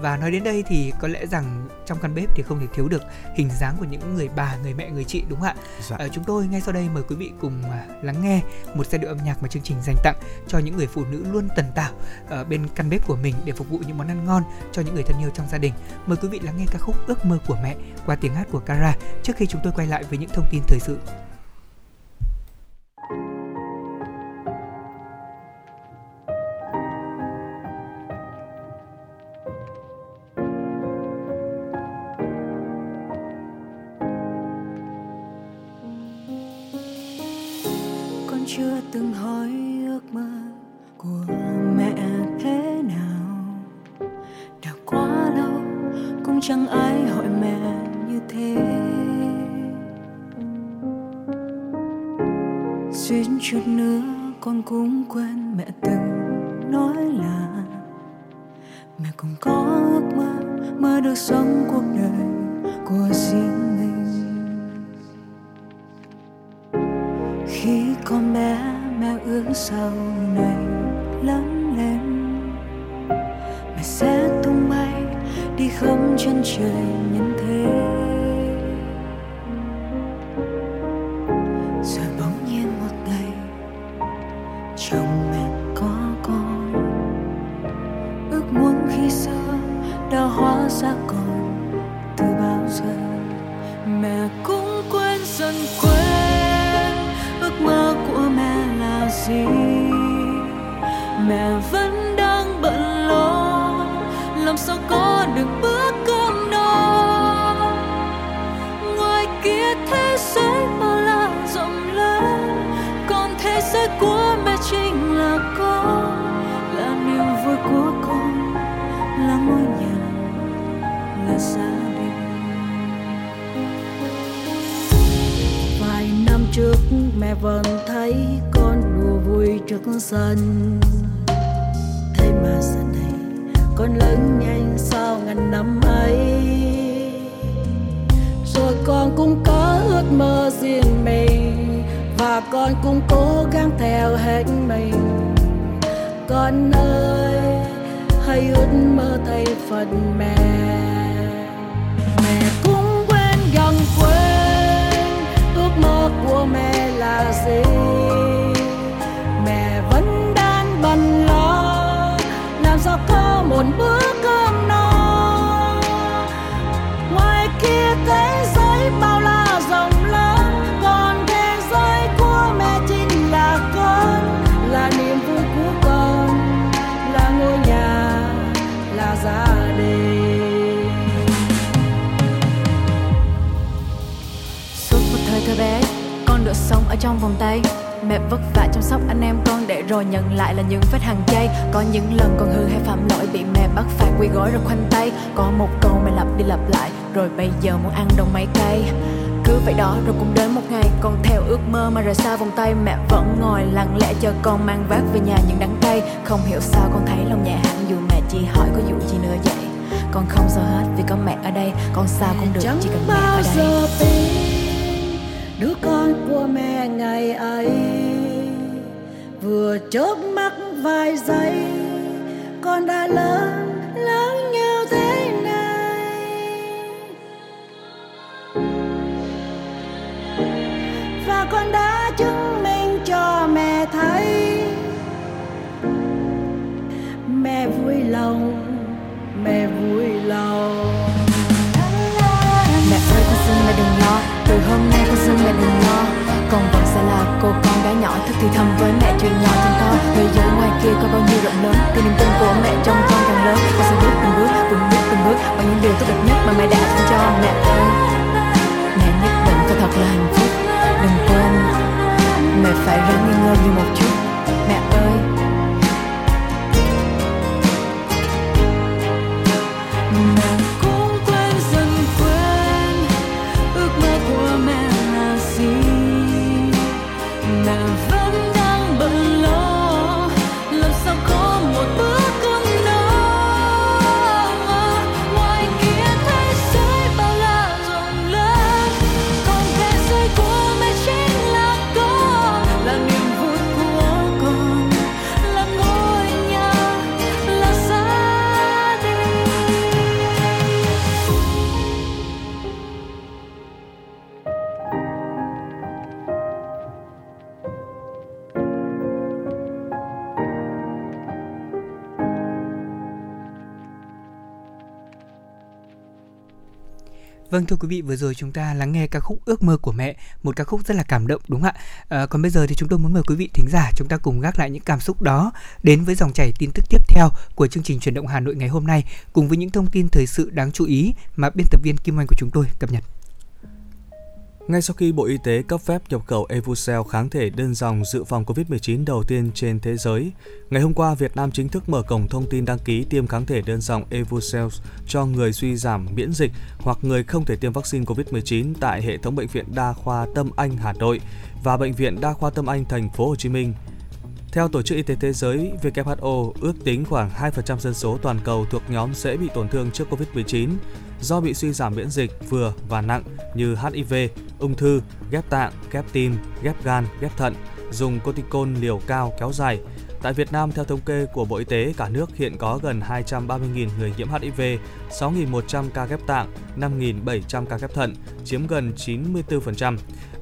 S1: và nói đến đây thì có lẽ rằng trong căn bếp thì không thể thiếu được hình dáng của những người bà người mẹ người chị đúng không ạ? Dạ. à, chúng tôi ngay sau đây mời quý vị cùng à, lắng nghe một giai điệu âm nhạc mà chương trình dành tặng cho những người phụ nữ luôn tần tảo ở bên căn bếp của mình để phục vụ những món ăn ngon cho những người thân yêu trong gia đình. Mời quý vị lắng nghe ca khúc ước mơ của mẹ qua tiếng hát của Kara trước khi chúng tôi quay lại với những thông tin thời sự
S7: chưa từng hỏi ước mơ của mẹ thế nào. Đã quá lâu, cũng chẳng ai hỏi mẹ như thế. Suýt chút nữa con cũng quên mẹ từng nói là mẹ cũng có ước mơ mơ được sống cuộc đời của riêng mẹ sau
S1: Vâng thưa quý vị, vừa rồi chúng ta lắng nghe ca khúc Ước mơ của mẹ, một ca khúc rất là cảm động đúng không ạ? À, còn bây giờ thì chúng tôi muốn mời quý vị thính giả chúng ta cùng gác lại những cảm xúc đó đến với dòng chảy tin tức tiếp theo của chương trình truyền động Hà Nội ngày hôm nay cùng với những thông tin thời sự đáng chú ý mà biên tập viên Kim Anh của chúng tôi cập nhật.
S3: Ngay sau khi Bộ Y tế cấp phép nhập khẩu Evucel kháng thể đơn dòng dự phòng COVID-19 đầu tiên trên thế giới, ngày hôm qua Việt Nam chính thức mở cổng thông tin đăng ký tiêm kháng thể đơn dòng Evucel cho người suy giảm miễn dịch hoặc người không thể tiêm vaccine COVID-19 tại hệ thống bệnh viện Đa khoa Tâm Anh Hà Nội và bệnh viện Đa khoa Tâm Anh thành phố Hồ Chí Minh. Theo Tổ chức Y tế Thế giới WHO, ước tính khoảng 2% dân số toàn cầu thuộc nhóm dễ bị tổn thương trước COVID-19 do bị suy giảm miễn dịch vừa và nặng như HIV, ung thư, ghép tạng, ghép tim, ghép gan, ghép thận, dùng corticon liều cao kéo dài. Tại Việt Nam, theo thống kê của Bộ Y tế, cả nước hiện có gần 230.000 người nhiễm HIV, 6.100 ca ghép tạng, 5.700 ca ghép thận, chiếm gần 94%,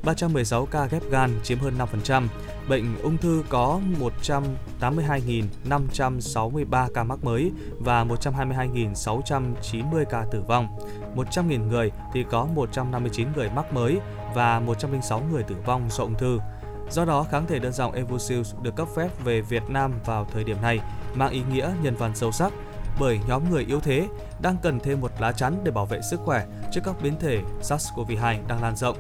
S3: 316 ca ghép gan, chiếm hơn 5%. Bệnh ung thư có 182.563 ca mắc mới và 122.690 ca tử vong. 100.000 người thì có 159 người mắc mới và 106 người tử vong do ung thư. Do đó, kháng thể đơn dòng Evusil được cấp phép về Việt Nam vào thời điểm này mang ý nghĩa nhân văn sâu sắc bởi nhóm người yếu thế đang cần thêm một lá chắn để bảo vệ sức khỏe trước các biến thể SARS-CoV-2 đang lan rộng.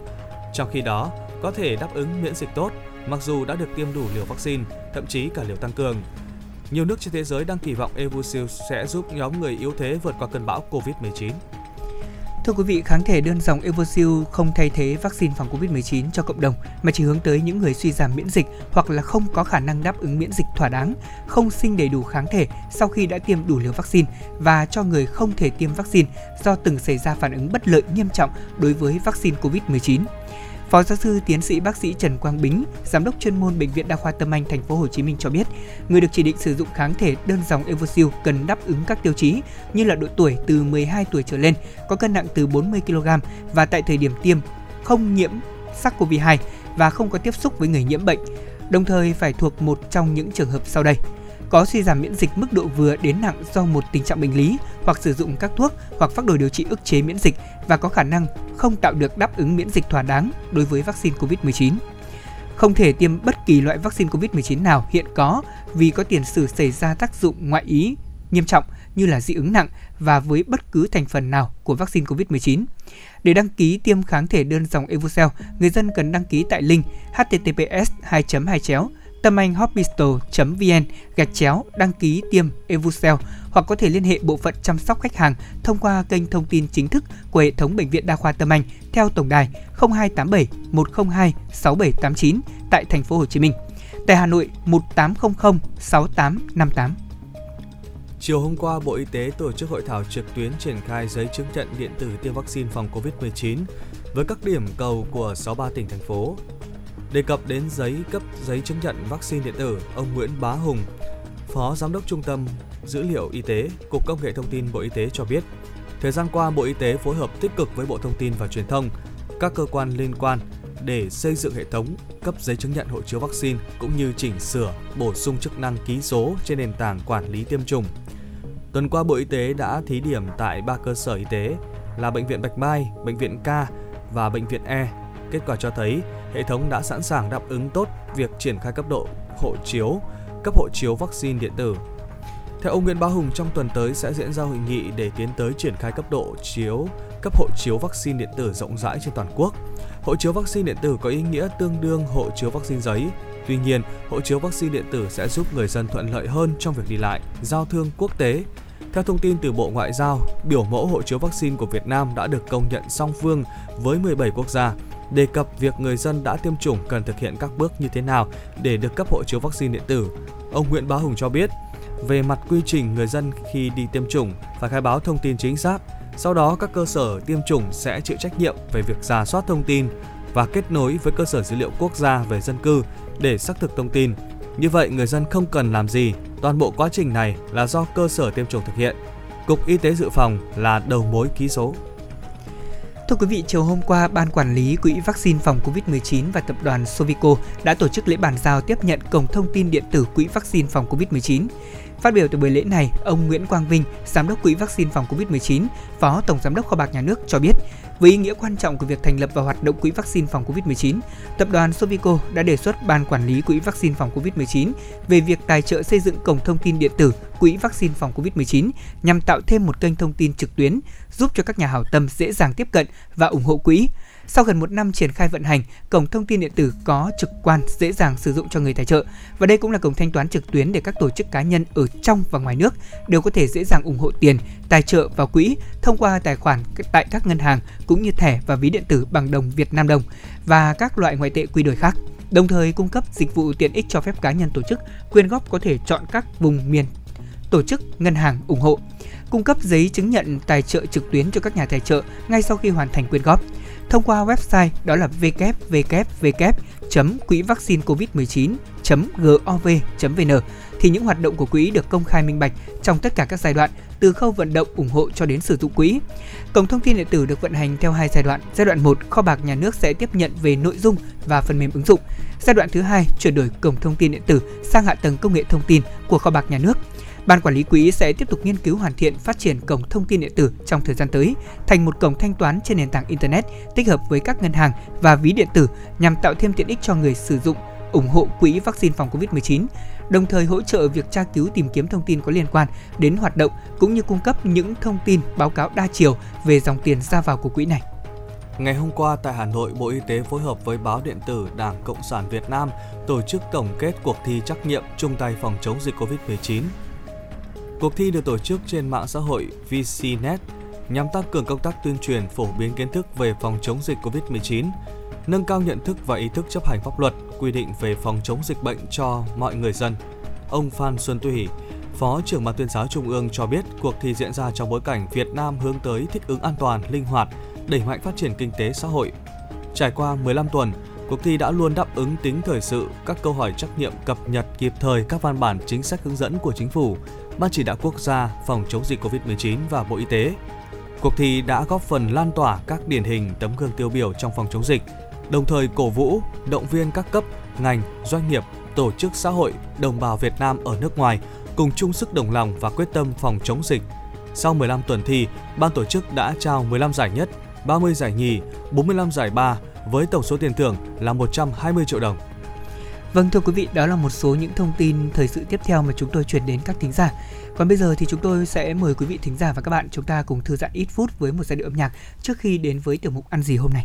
S3: Trong khi đó, có thể đáp ứng miễn dịch tốt mặc dù đã được tiêm đủ liều vaccine, thậm chí cả liều tăng cường. Nhiều nước trên thế giới đang kỳ vọng Evusil sẽ giúp nhóm người yếu thế vượt qua cơn bão Covid-19.
S1: Thưa quý vị, kháng thể đơn dòng Evosil không thay thế vaccine phòng COVID-19 cho cộng đồng mà chỉ hướng tới những người suy giảm miễn dịch hoặc là không có khả năng đáp ứng miễn dịch thỏa đáng, không sinh đầy đủ kháng thể sau khi đã tiêm đủ liều vaccine và cho người không thể tiêm vaccine do từng xảy ra phản ứng bất lợi nghiêm trọng đối với vaccine COVID-19. Phó giáo sư tiến sĩ bác sĩ Trần Quang Bính, giám đốc chuyên môn bệnh viện Đa khoa Tâm Anh thành phố Hồ Chí Minh cho biết, người được chỉ định sử dụng kháng thể đơn dòng Evosil cần đáp ứng các tiêu chí như là độ tuổi từ 12 tuổi trở lên, có cân nặng từ 40 kg và tại thời điểm tiêm không nhiễm SARS-CoV-2 và không có tiếp xúc với người nhiễm bệnh. Đồng thời phải thuộc một trong những trường hợp sau đây: có suy giảm miễn dịch mức độ vừa đến nặng do một tình trạng bệnh lý hoặc sử dụng các thuốc hoặc phác đồ điều trị ức chế miễn dịch và có khả năng không tạo được đáp ứng miễn dịch thỏa đáng đối với vaccine COVID-19. Không thể tiêm bất kỳ loại vaccine COVID-19 nào hiện có vì có tiền sử xảy ra tác dụng ngoại ý nghiêm trọng như là dị ứng nặng và với bất cứ thành phần nào của vaccine COVID-19. Để đăng ký tiêm kháng thể đơn dòng Evucel, người dân cần đăng ký tại link https 2 2 chéo tâm anh hospital.vn gạch chéo đăng ký tiêm Evucel hoặc có thể liên hệ bộ phận chăm sóc khách hàng thông qua kênh thông tin chính thức của hệ thống bệnh viện đa khoa Tâm Anh theo tổng đài 0287 102 6789 tại thành phố Hồ Chí Minh. Tại Hà Nội 1800 6858.
S3: Chiều hôm qua, Bộ Y tế tổ chức hội thảo trực tuyến triển khai giấy chứng nhận điện tử tiêm vaccine phòng COVID-19 với các điểm cầu của 63 tỉnh thành phố. Đề cập đến giấy cấp giấy chứng nhận vaccine điện tử, ông Nguyễn Bá Hùng, Phó Giám đốc Trung tâm Dữ liệu Y tế, Cục Công nghệ Thông tin Bộ Y tế cho biết, thời gian qua Bộ Y tế phối hợp tích cực với Bộ Thông tin và Truyền thông, các cơ quan liên quan để xây dựng hệ thống cấp giấy chứng nhận hộ chiếu vaccine cũng như chỉnh sửa, bổ sung chức năng ký số trên nền tảng quản lý tiêm chủng. Tuần qua Bộ Y tế đã thí điểm tại ba cơ sở y tế là Bệnh viện Bạch Mai, Bệnh viện K và Bệnh viện E. Kết quả cho thấy hệ thống đã sẵn sàng đáp ứng tốt việc triển khai cấp độ hộ chiếu, cấp hộ chiếu vaccine điện tử. Theo ông Nguyễn Bá Hùng, trong tuần tới sẽ diễn ra hội nghị để tiến tới triển khai cấp độ chiếu, cấp hộ chiếu vaccine điện tử rộng rãi trên toàn quốc. Hộ chiếu vaccine điện tử có ý nghĩa tương đương hộ chiếu vaccine giấy. Tuy nhiên, hộ chiếu vaccine điện tử sẽ giúp người dân thuận lợi hơn trong việc đi lại, giao thương quốc tế. Theo thông tin từ Bộ Ngoại giao, biểu mẫu hộ chiếu vaccine của Việt Nam đã được công nhận song phương với 17 quốc gia đề cập việc người dân đã tiêm chủng cần thực hiện các bước như thế nào để được cấp hộ chiếu vaccine điện tử. Ông Nguyễn Bá Hùng cho biết, về mặt quy trình người dân khi đi tiêm chủng phải khai báo thông tin chính xác, sau đó các cơ sở tiêm chủng sẽ chịu trách nhiệm về việc giả soát thông tin và kết nối với cơ sở dữ liệu quốc gia về dân cư để xác thực thông tin. Như vậy người dân không cần làm gì, toàn bộ quá trình này là do cơ sở tiêm chủng thực hiện. Cục Y tế Dự phòng là đầu mối ký số.
S1: Thưa quý vị, chiều hôm qua, Ban Quản lý Quỹ Vaccine phòng COVID-19 và Tập đoàn Sovico đã tổ chức lễ bàn giao tiếp nhận cổng thông tin điện tử Quỹ Vaccine phòng COVID-19. Phát biểu tại buổi lễ này, ông Nguyễn Quang Vinh, Giám đốc Quỹ Vaccine phòng COVID-19, Phó Tổng Giám đốc Kho bạc Nhà nước cho biết, với ý nghĩa quan trọng của việc thành lập và hoạt động quỹ vaccine phòng COVID-19, tập đoàn Sovico đã đề xuất ban quản lý quỹ vaccine phòng COVID-19 về việc tài trợ xây dựng cổng thông tin điện tử quỹ vaccine phòng COVID-19 nhằm tạo thêm một kênh thông tin trực tuyến giúp cho các nhà hảo tâm dễ dàng tiếp cận và ủng hộ quỹ. Sau gần một năm triển khai vận hành, cổng thông tin điện tử có trực quan dễ dàng sử dụng cho người tài trợ. Và đây cũng là cổng thanh toán trực tuyến để các tổ chức cá nhân ở trong và ngoài nước đều có thể dễ dàng ủng hộ tiền, tài trợ vào quỹ thông qua tài khoản tại các ngân hàng cũng như thẻ và ví điện tử bằng đồng Việt Nam đồng và các loại ngoại tệ quy đổi khác. Đồng thời cung cấp dịch vụ tiện ích cho phép cá nhân tổ chức quyên góp có thể chọn các vùng miền tổ chức ngân hàng ủng hộ. Cung cấp giấy chứng nhận tài trợ trực tuyến cho các nhà tài trợ ngay sau khi hoàn thành quyên góp thông qua website đó là www quỹ vaccine covid-19.gov.vn thì những hoạt động của quỹ được công khai minh bạch trong tất cả các giai đoạn từ khâu vận động ủng hộ cho đến sử dụng quỹ. Cổng thông tin điện tử được vận hành theo hai giai đoạn. Giai đoạn 1, kho bạc nhà nước sẽ tiếp nhận về nội dung và phần mềm ứng dụng. Giai đoạn thứ hai, chuyển đổi cổng thông tin điện tử sang hạ tầng công nghệ thông tin của kho bạc nhà nước. Ban quản lý quỹ sẽ tiếp tục nghiên cứu hoàn thiện phát triển cổng thông tin điện tử trong thời gian tới thành một cổng thanh toán trên nền tảng internet tích hợp với các ngân hàng và ví điện tử nhằm tạo thêm tiện ích cho người sử dụng ủng hộ quỹ vaccine phòng COVID-19, đồng thời hỗ trợ việc tra cứu tìm kiếm thông tin có liên quan đến hoạt động cũng như cung cấp những thông tin báo cáo đa chiều về dòng tiền ra vào của quỹ này.
S3: Ngày hôm qua tại Hà Nội, Bộ Y tế phối hợp với báo điện tử Đảng Cộng sản Việt Nam tổ chức tổng kết cuộc thi trắc nghiệm chung tay phòng chống dịch COVID-19 Cuộc thi được tổ chức trên mạng xã hội VCNet nhằm tăng cường công tác tuyên truyền phổ biến kiến thức về phòng chống dịch COVID-19, nâng cao nhận thức và ý thức chấp hành pháp luật, quy định về phòng chống dịch bệnh cho mọi người dân. Ông Phan Xuân Thủy, Phó trưởng Ban tuyên giáo Trung ương cho biết cuộc thi diễn ra trong bối cảnh Việt Nam hướng tới thích ứng an toàn, linh hoạt, đẩy mạnh phát triển kinh tế xã hội. Trải qua 15 tuần, cuộc thi đã luôn đáp ứng tính thời sự, các câu hỏi trắc nghiệm cập nhật kịp thời các văn bản chính sách hướng dẫn của chính phủ, Ban chỉ đạo quốc gia phòng chống dịch COVID-19 và Bộ Y tế. Cuộc thi đã góp phần lan tỏa các điển hình tấm gương tiêu biểu trong phòng chống dịch, đồng thời cổ vũ, động viên các cấp, ngành, doanh nghiệp, tổ chức xã hội, đồng bào Việt Nam ở nước ngoài cùng chung sức đồng lòng và quyết tâm phòng chống dịch. Sau 15 tuần thi, ban tổ chức đã trao 15 giải nhất, 30 giải nhì, 45 giải ba với tổng số tiền thưởng là 120 triệu đồng.
S11: Vâng thưa quý vị, đó là một số những thông tin thời sự tiếp theo mà chúng tôi chuyển đến các thính giả. Còn bây giờ thì chúng tôi sẽ mời quý vị thính giả và các bạn chúng ta cùng thư giãn ít phút với một giai điệu âm nhạc trước khi đến với tiểu mục ăn gì hôm nay.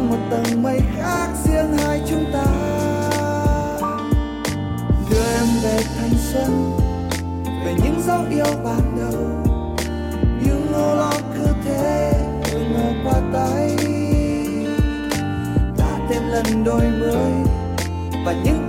S12: Ở một
S13: tầng mây khác riêng hai chúng ta.
S14: Đưa em
S15: về
S13: thanh xuân, về những dấu yêu ban đầu. Những ngô lo cứ thế, ngờ qua tay. Đã thêm lần đôi mới và những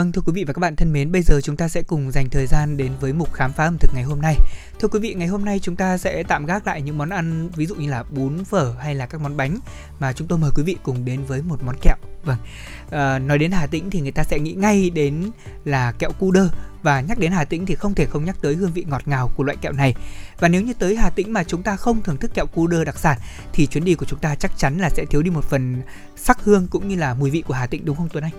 S1: Vâng thưa quý vị và các bạn thân mến, bây giờ chúng ta sẽ cùng dành thời gian đến với mục khám phá ẩm thực ngày hôm nay. Thưa quý vị, ngày hôm nay chúng ta sẽ tạm gác lại những món ăn ví dụ như là bún phở hay là các món bánh mà chúng tôi mời quý vị cùng đến với một món kẹo. Vâng, à, nói đến Hà Tĩnh thì người ta sẽ nghĩ ngay đến là kẹo cu đơ và nhắc đến Hà Tĩnh thì không thể không nhắc tới hương vị ngọt ngào của loại kẹo này. Và nếu như tới Hà Tĩnh mà chúng ta không thưởng thức kẹo cu đơ đặc sản thì chuyến đi của chúng ta chắc chắn là sẽ thiếu đi một phần sắc hương cũng như là mùi vị của Hà Tĩnh đúng không Tuấn Anh?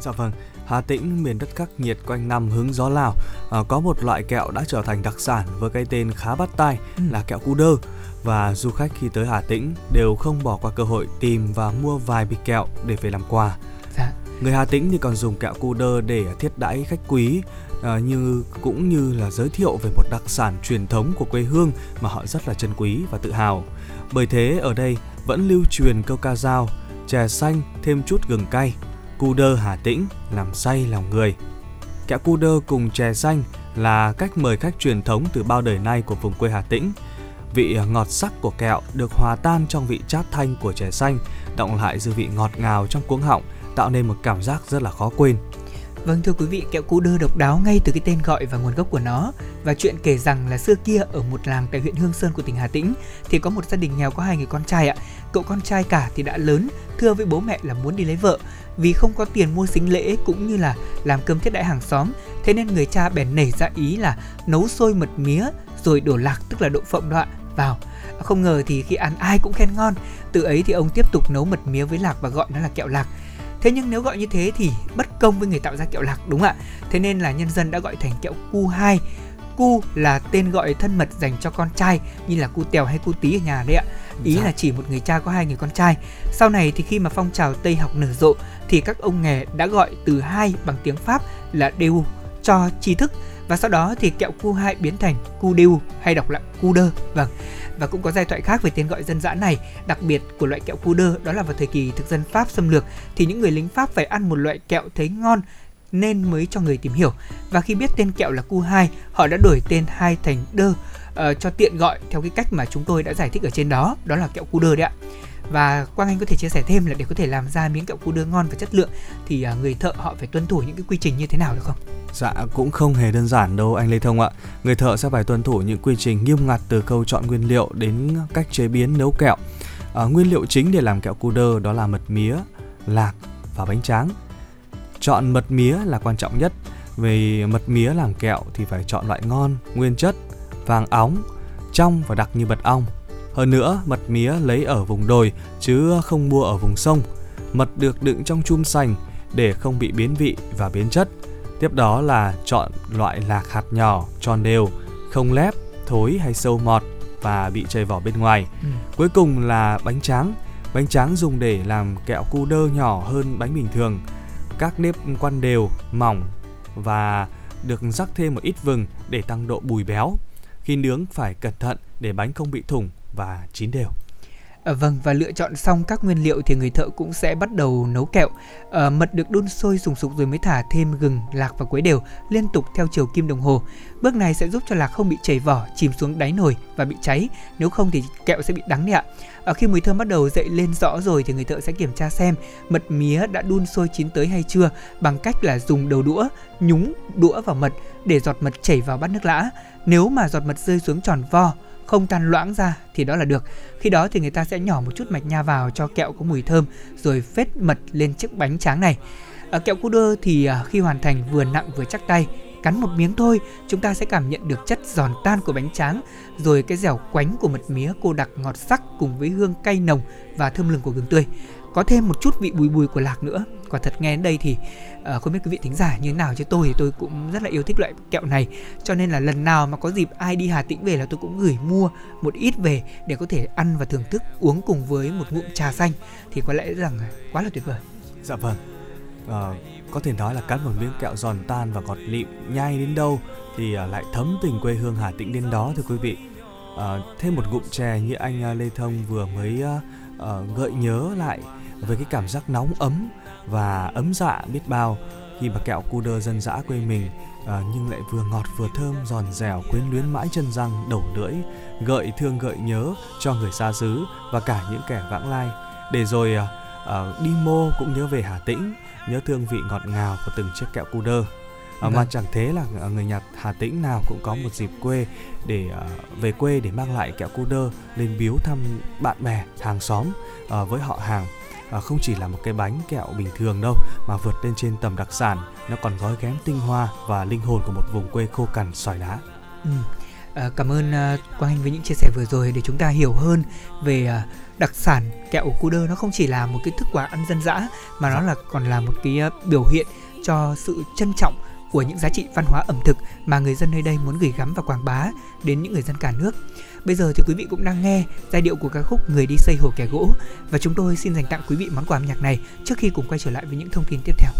S3: Dạ vâng, Hà Tĩnh, miền đất khắc nghiệt quanh năm hứng gió Lào, à, có một loại kẹo đã trở thành đặc sản với cái tên khá bắt tai ừ. là kẹo cu đơ. Và du khách khi tới Hà Tĩnh đều không bỏ qua cơ hội tìm và mua vài bịch kẹo để về làm quà.
S1: Dạ.
S3: Người Hà Tĩnh thì còn dùng kẹo cu đơ để thiết đãi khách quý, à, như cũng như là giới thiệu về một đặc sản truyền thống của quê hương mà họ rất là trân quý và tự hào. Bởi thế ở đây vẫn lưu truyền câu ca dao chè xanh thêm chút gừng cay cu đơ Hà Tĩnh làm say lòng người. Kẹo cu đơ cùng chè xanh là cách mời khách truyền thống từ bao đời nay của vùng quê Hà Tĩnh. Vị ngọt sắc của kẹo được hòa tan trong vị chát thanh của chè xanh, động lại dư vị ngọt ngào trong cuống họng, tạo nên một cảm giác rất là khó quên.
S1: Vâng thưa quý vị, kẹo cu đơ độc đáo ngay từ cái tên gọi và nguồn gốc của nó. Và chuyện kể rằng là xưa kia ở một làng tại huyện Hương Sơn của tỉnh Hà Tĩnh thì có một gia đình nghèo có hai người con trai ạ. Cậu con trai cả thì đã lớn, thưa với bố mẹ là muốn đi lấy vợ vì không có tiền mua sính lễ cũng như là làm cơm thiết đãi hàng xóm, thế nên người cha bèn nảy ra ý là nấu sôi mật mía rồi đổ lạc, tức là đậu phộng đoạn vào, không ngờ thì khi ăn ai cũng khen ngon. Từ ấy thì ông tiếp tục nấu mật mía với lạc và gọi nó là kẹo lạc. Thế nhưng nếu gọi như thế thì bất công với người tạo ra kẹo lạc, đúng ạ? Thế nên là nhân dân đã gọi thành kẹo cu hai cu là tên gọi thân mật dành cho con trai như là cu tèo hay cu tí ở nhà đấy ạ. Ý dạ. là chỉ một người cha có hai người con trai. Sau này thì khi mà phong trào tây học nở rộ thì các ông nghề đã gọi từ hai bằng tiếng pháp là đều cho tri thức. Và sau đó thì kẹo cu hai biến thành cu đều hay đọc là cu đơ vâng. Và cũng có giai thoại khác về tên gọi dân dã này đặc biệt của loại kẹo cu đơ đó là vào thời kỳ thực dân pháp xâm lược. Thì những người lính pháp phải ăn một loại kẹo thấy ngon nên mới cho người tìm hiểu và khi biết tên kẹo là cu hai họ đã đổi tên hai thành đơ uh, cho tiện gọi theo cái cách mà chúng tôi đã giải thích ở trên đó đó là kẹo cu đơ đấy ạ và quang anh có thể chia sẻ thêm là để có thể làm ra miếng kẹo cu đơ ngon và chất lượng thì uh, người thợ họ phải tuân thủ những cái quy trình như thế nào được không
S3: Dạ cũng không hề đơn giản đâu anh Lê Thông ạ. Người thợ sẽ phải tuân thủ những quy trình nghiêm ngặt từ khâu chọn nguyên liệu đến cách chế biến nấu kẹo. À, nguyên liệu chính để làm kẹo cu đơ đó là mật mía, lạc và bánh tráng. Chọn mật mía là quan trọng nhất. Vì mật mía làm kẹo thì phải chọn loại ngon, nguyên chất, vàng óng, trong và đặc như mật ong. Hơn nữa, mật mía lấy ở vùng đồi chứ không mua ở vùng sông. Mật được đựng trong chum sành để không bị biến vị và biến chất. Tiếp đó là chọn loại lạc hạt nhỏ, tròn đều, không lép, thối hay sâu mọt và bị chảy vỏ bên ngoài. Ừ. Cuối cùng là bánh tráng. Bánh tráng dùng để làm kẹo cu đơ nhỏ hơn bánh bình thường. Các nếp quan đều, mỏng và được rắc thêm một ít vừng để tăng độ bùi béo. Khi nướng phải cẩn thận để bánh không bị thủng và chín đều.
S1: À, vâng và lựa chọn xong các nguyên liệu thì người thợ cũng sẽ bắt đầu nấu kẹo. À, mật được đun sôi sùng sục rồi mới thả thêm gừng, lạc và quấy đều liên tục theo chiều kim đồng hồ. Bước này sẽ giúp cho lạc không bị chảy vỏ, chìm xuống đáy nồi và bị cháy. Nếu không thì kẹo sẽ bị đắng đấy ạ. À, khi mùi thơm bắt đầu dậy lên rõ rồi thì người thợ sẽ kiểm tra xem mật mía đã đun sôi chín tới hay chưa bằng cách là dùng đầu đũa nhúng đũa vào mật để giọt mật chảy vào bát nước lã. Nếu mà giọt mật rơi xuống tròn vo không tan loãng ra thì đó là được. Khi đó thì người ta sẽ nhỏ một chút mạch nha vào cho kẹo có mùi thơm rồi phết mật lên chiếc bánh tráng này. À, kẹo cu đơ thì à, khi hoàn thành vừa nặng vừa chắc tay cắn một miếng thôi chúng ta sẽ cảm nhận được chất giòn tan của bánh tráng rồi cái dẻo quánh của mật mía cô đặc ngọt sắc cùng với hương cay nồng và thơm lừng của gừng tươi có thêm một chút vị bùi bùi của lạc nữa. Quả thật nghe đến đây thì uh, không biết quý vị thính giả như thế nào chứ tôi thì tôi cũng rất là yêu thích loại kẹo này. Cho nên là lần nào mà có dịp ai đi Hà Tĩnh về là tôi cũng gửi mua một ít về để có thể ăn và thưởng thức uống cùng với một ngụm trà xanh. Thì có lẽ rằng quá là tuyệt vời.
S3: Dạ vâng. Uh, có thể nói là cắn một miếng kẹo giòn tan và ngọt lịm nhai đến đâu thì uh, lại thấm tình quê hương Hà Tĩnh đến đó thưa quý vị. Uh, thêm một ngụm chè như anh uh, Lê Thông vừa mới uh, uh, gợi nhớ lại với cái cảm giác nóng ấm và ấm dạ biết bao khi mà kẹo cu đơ dân dã quê mình à, nhưng lại vừa ngọt vừa thơm giòn dẻo quyến luyến mãi chân răng đầu lưỡi gợi thương gợi nhớ cho người xa xứ và cả những kẻ vãng lai. Để rồi à, à, đi mô cũng nhớ về Hà Tĩnh nhớ thương vị ngọt ngào của từng chiếc kẹo cu đơ. À, mà chẳng thế là người Nhật Hà Tĩnh nào cũng có một dịp quê để uh, về quê để mang lại kẹo cu đơ lên biếu thăm bạn bè hàng xóm uh, với họ hàng uh, không chỉ là một cái bánh kẹo bình thường đâu mà vượt lên trên tầm đặc sản nó còn gói ghém tinh hoa và linh hồn của một vùng quê khô cằn sỏi đá.
S1: Ừ. À, cảm ơn uh, Quang Anh với những chia sẻ vừa rồi để chúng ta hiểu hơn về uh, đặc sản kẹo cu đơ nó không chỉ là một cái thức quà ăn dân dã mà nó là còn là một cái biểu hiện cho sự trân trọng của những giá trị văn hóa ẩm thực mà người dân nơi đây muốn gửi gắm và quảng bá đến những người dân cả nước. Bây giờ thì quý vị cũng đang nghe giai điệu của ca khúc Người đi xây hồ kẻ gỗ và chúng tôi xin dành tặng quý vị món quà âm nhạc này trước khi cùng quay trở lại với những thông tin tiếp theo.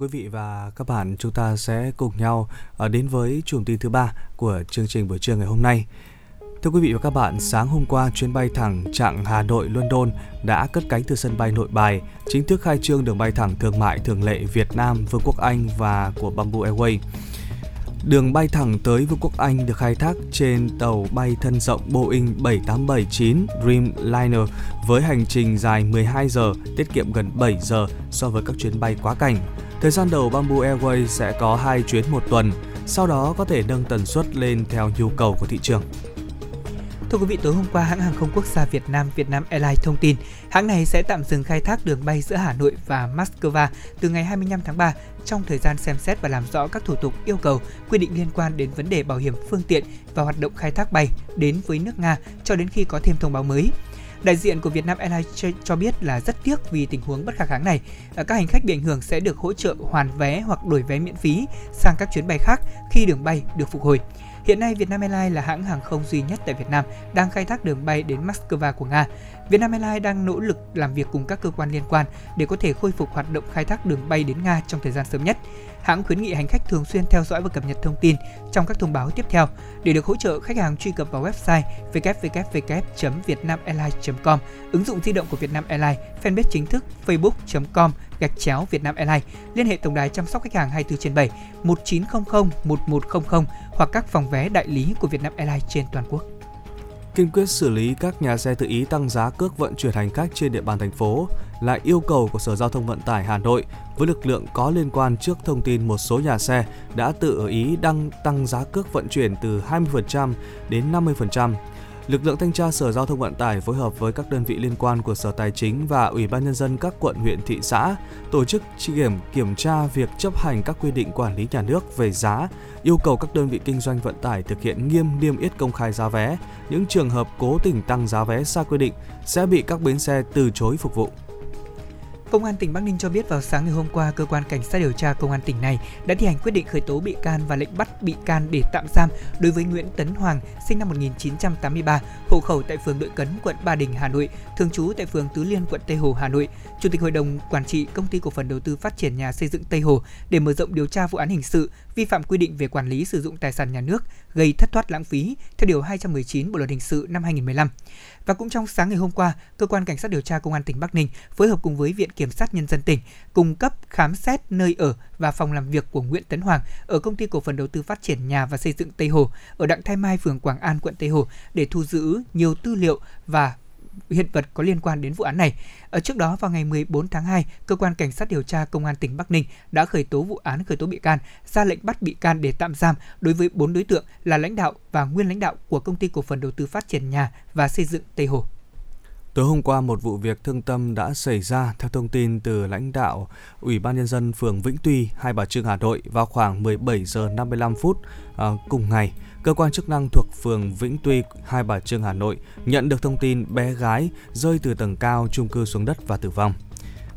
S3: Mời quý vị và các bạn chúng ta sẽ cùng nhau ờ, đến với chùm tin thứ ba của chương trình buổi trưa ngày hôm nay. Thưa quý vị và các bạn, sáng hôm qua chuyến bay thẳng chặng Hà Nội London đã cất cánh từ sân bay Nội Bài, chính thức khai trương đường bay thẳng thương mại thường lệ Việt Nam, Vương quốc Anh và của Bamboo Airways. Đường bay thẳng tới Vương quốc Anh được khai thác trên tàu bay thân rộng Boeing 7879 Dreamliner với hành trình dài 12 giờ, tiết kiệm gần 7 giờ so với các chuyến bay quá cảnh. Thời gian đầu Bamboo Airways sẽ có hai chuyến một tuần, sau đó có thể nâng tần suất lên theo nhu cầu của thị trường.
S1: Thưa quý vị, tối hôm qua hãng hàng không quốc gia Việt Nam Vietnam Airlines thông tin hãng này sẽ tạm dừng khai thác đường bay giữa Hà Nội và Moscow từ ngày 25 tháng 3 trong thời gian xem xét và làm rõ các thủ tục yêu cầu quy định liên quan đến vấn đề bảo hiểm phương tiện và hoạt động khai thác bay đến với nước Nga cho đến khi có thêm thông báo mới. Đại diện của Vietnam Airlines cho, biết là rất tiếc vì tình huống bất khả kháng này. Ờ, các hành khách bị ảnh hưởng sẽ được hỗ trợ hoàn vé hoặc đổi vé miễn phí sang các chuyến bay khác khi đường bay được phục hồi. Hiện nay Vietnam Airlines là hãng hàng không duy nhất tại Việt Nam đang khai thác đường bay đến Moscow của Nga. Vietnam Airlines đang nỗ lực làm việc cùng các cơ quan liên quan để có thể khôi phục hoạt động khai thác đường bay đến Nga trong thời gian sớm nhất. Hãng khuyến nghị hành khách thường xuyên theo dõi và cập nhật thông tin trong các thông báo tiếp theo. Để được hỗ trợ, khách hàng truy cập vào website www.vietnamairlines.com, ứng dụng di động của Vietnam Airlines, fanpage chính thức facebook.com gạch chéo Vietnam Airlines, liên hệ tổng đài chăm sóc khách hàng 24 trên 7 1900 1100 hoặc các phòng vé đại lý của Vietnam Airlines trên toàn quốc
S3: kiên quyết xử lý các nhà xe tự ý tăng giá cước vận chuyển hành khách trên địa bàn thành phố, là yêu cầu của Sở Giao thông Vận tải Hà Nội với lực lượng có liên quan trước thông tin một số nhà xe đã tự ý đăng, tăng giá cước vận chuyển từ 20% đến 50%. Lực lượng thanh tra Sở Giao thông Vận tải phối hợp với các đơn vị liên quan của Sở Tài chính và Ủy ban nhân dân các quận huyện thị xã tổ chức kiểm kiểm tra việc chấp hành các quy định quản lý nhà nước về giá, yêu cầu các đơn vị kinh doanh vận tải thực hiện nghiêm niêm yết công khai giá vé. Những trường hợp cố tình tăng giá vé sai quy định sẽ bị các bến xe từ chối phục vụ.
S1: Công an tỉnh Bắc Ninh cho biết vào sáng ngày hôm qua, cơ quan cảnh sát điều tra công an tỉnh này đã thi hành quyết định khởi tố bị can và lệnh bắt bị can để tạm giam đối với Nguyễn Tấn Hoàng, sinh năm 1983, hộ khẩu tại phường Đội Cấn, quận Ba Đình, Hà Nội, thường trú tại phường Tứ Liên, quận Tây Hồ, Hà Nội, chủ tịch hội đồng quản trị công ty cổ phần đầu tư phát triển nhà xây dựng Tây Hồ để mở rộng điều tra vụ án hình sự vi phạm quy định về quản lý sử dụng tài sản nhà nước gây thất thoát lãng phí theo điều 219 Bộ luật hình sự năm 2015. Và cũng trong sáng ngày hôm qua, cơ quan cảnh sát điều tra công an tỉnh Bắc Ninh phối hợp cùng với Viện Kiểm sát nhân dân tỉnh cung cấp khám xét nơi ở và phòng làm việc của Nguyễn Tấn Hoàng ở công ty cổ phần đầu tư phát triển nhà và xây dựng Tây Hồ ở Đặng Thái Mai, phường Quảng An, quận Tây Hồ để thu giữ nhiều tư liệu và hiện vật có liên quan đến vụ án này. Ở trước đó vào ngày 14 tháng 2, cơ quan cảnh sát điều tra công an tỉnh Bắc Ninh đã khởi tố vụ án khởi tố bị can, ra lệnh bắt bị can để tạm giam đối với 4 đối tượng là lãnh đạo và nguyên lãnh đạo của công ty cổ phần đầu tư phát triển nhà và xây dựng Tây Hồ.
S3: Tối hôm qua, một vụ việc thương tâm đã xảy ra theo thông tin từ lãnh đạo Ủy ban Nhân dân phường Vĩnh Tuy, Hai Bà Trưng, Hà Nội vào khoảng 17 giờ 55 phút à, cùng ngày cơ quan chức năng thuộc phường Vĩnh Tuy, Hai Bà Trưng, Hà Nội nhận được thông tin bé gái rơi từ tầng cao chung cư xuống đất và tử vong.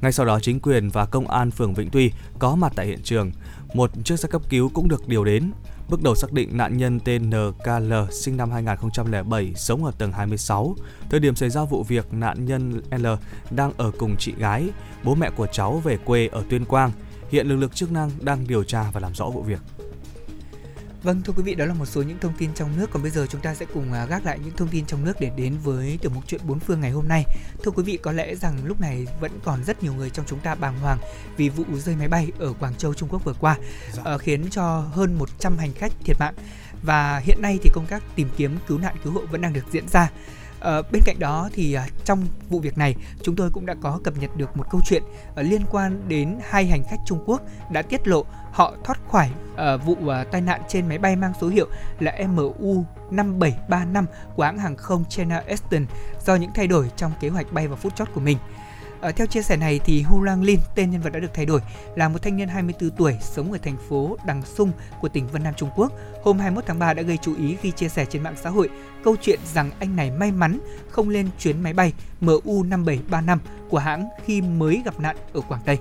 S3: Ngay sau đó, chính quyền và công an phường Vĩnh Tuy có mặt tại hiện trường. Một chiếc xe cấp cứu cũng được điều đến. Bước đầu xác định nạn nhân tên NKL sinh năm 2007 sống ở tầng 26. Thời điểm xảy ra vụ việc, nạn nhân L đang ở cùng chị gái. Bố mẹ của cháu về quê ở Tuyên Quang. Hiện lực lượng chức năng đang điều tra và làm rõ vụ việc.
S1: Vâng thưa quý vị đó là một số những thông tin trong nước còn bây giờ chúng ta sẽ cùng à, gác lại những thông tin trong nước để đến với tiểu mục chuyện bốn phương ngày hôm nay. Thưa quý vị có lẽ rằng lúc này vẫn còn rất nhiều người trong chúng ta bàng hoàng vì vụ rơi máy bay ở Quảng Châu Trung Quốc vừa qua dạ. uh, khiến cho hơn 100 hành khách thiệt mạng và hiện nay thì công tác tìm kiếm cứu nạn cứu hộ vẫn đang được diễn ra. À, bên cạnh đó thì à, trong vụ việc này chúng tôi cũng đã có cập nhật được một câu chuyện à, liên quan đến hai hành khách Trung Quốc đã tiết lộ họ thoát khỏi uh, vụ uh, tai nạn trên máy bay mang số hiệu là MU 5735 của hãng hàng không China Eastern do những thay đổi trong kế hoạch bay vào phút chót của mình. Uh, theo chia sẻ này thì Hu Lang Lin, tên nhân vật đã được thay đổi, là một thanh niên 24 tuổi sống ở thành phố Đằng Sung của tỉnh Vân Nam Trung Quốc. Hôm 21 tháng 3 đã gây chú ý khi chia sẻ trên mạng xã hội câu chuyện rằng anh này may mắn không lên chuyến máy bay MU 5735 của hãng khi mới gặp nạn ở Quảng Tây.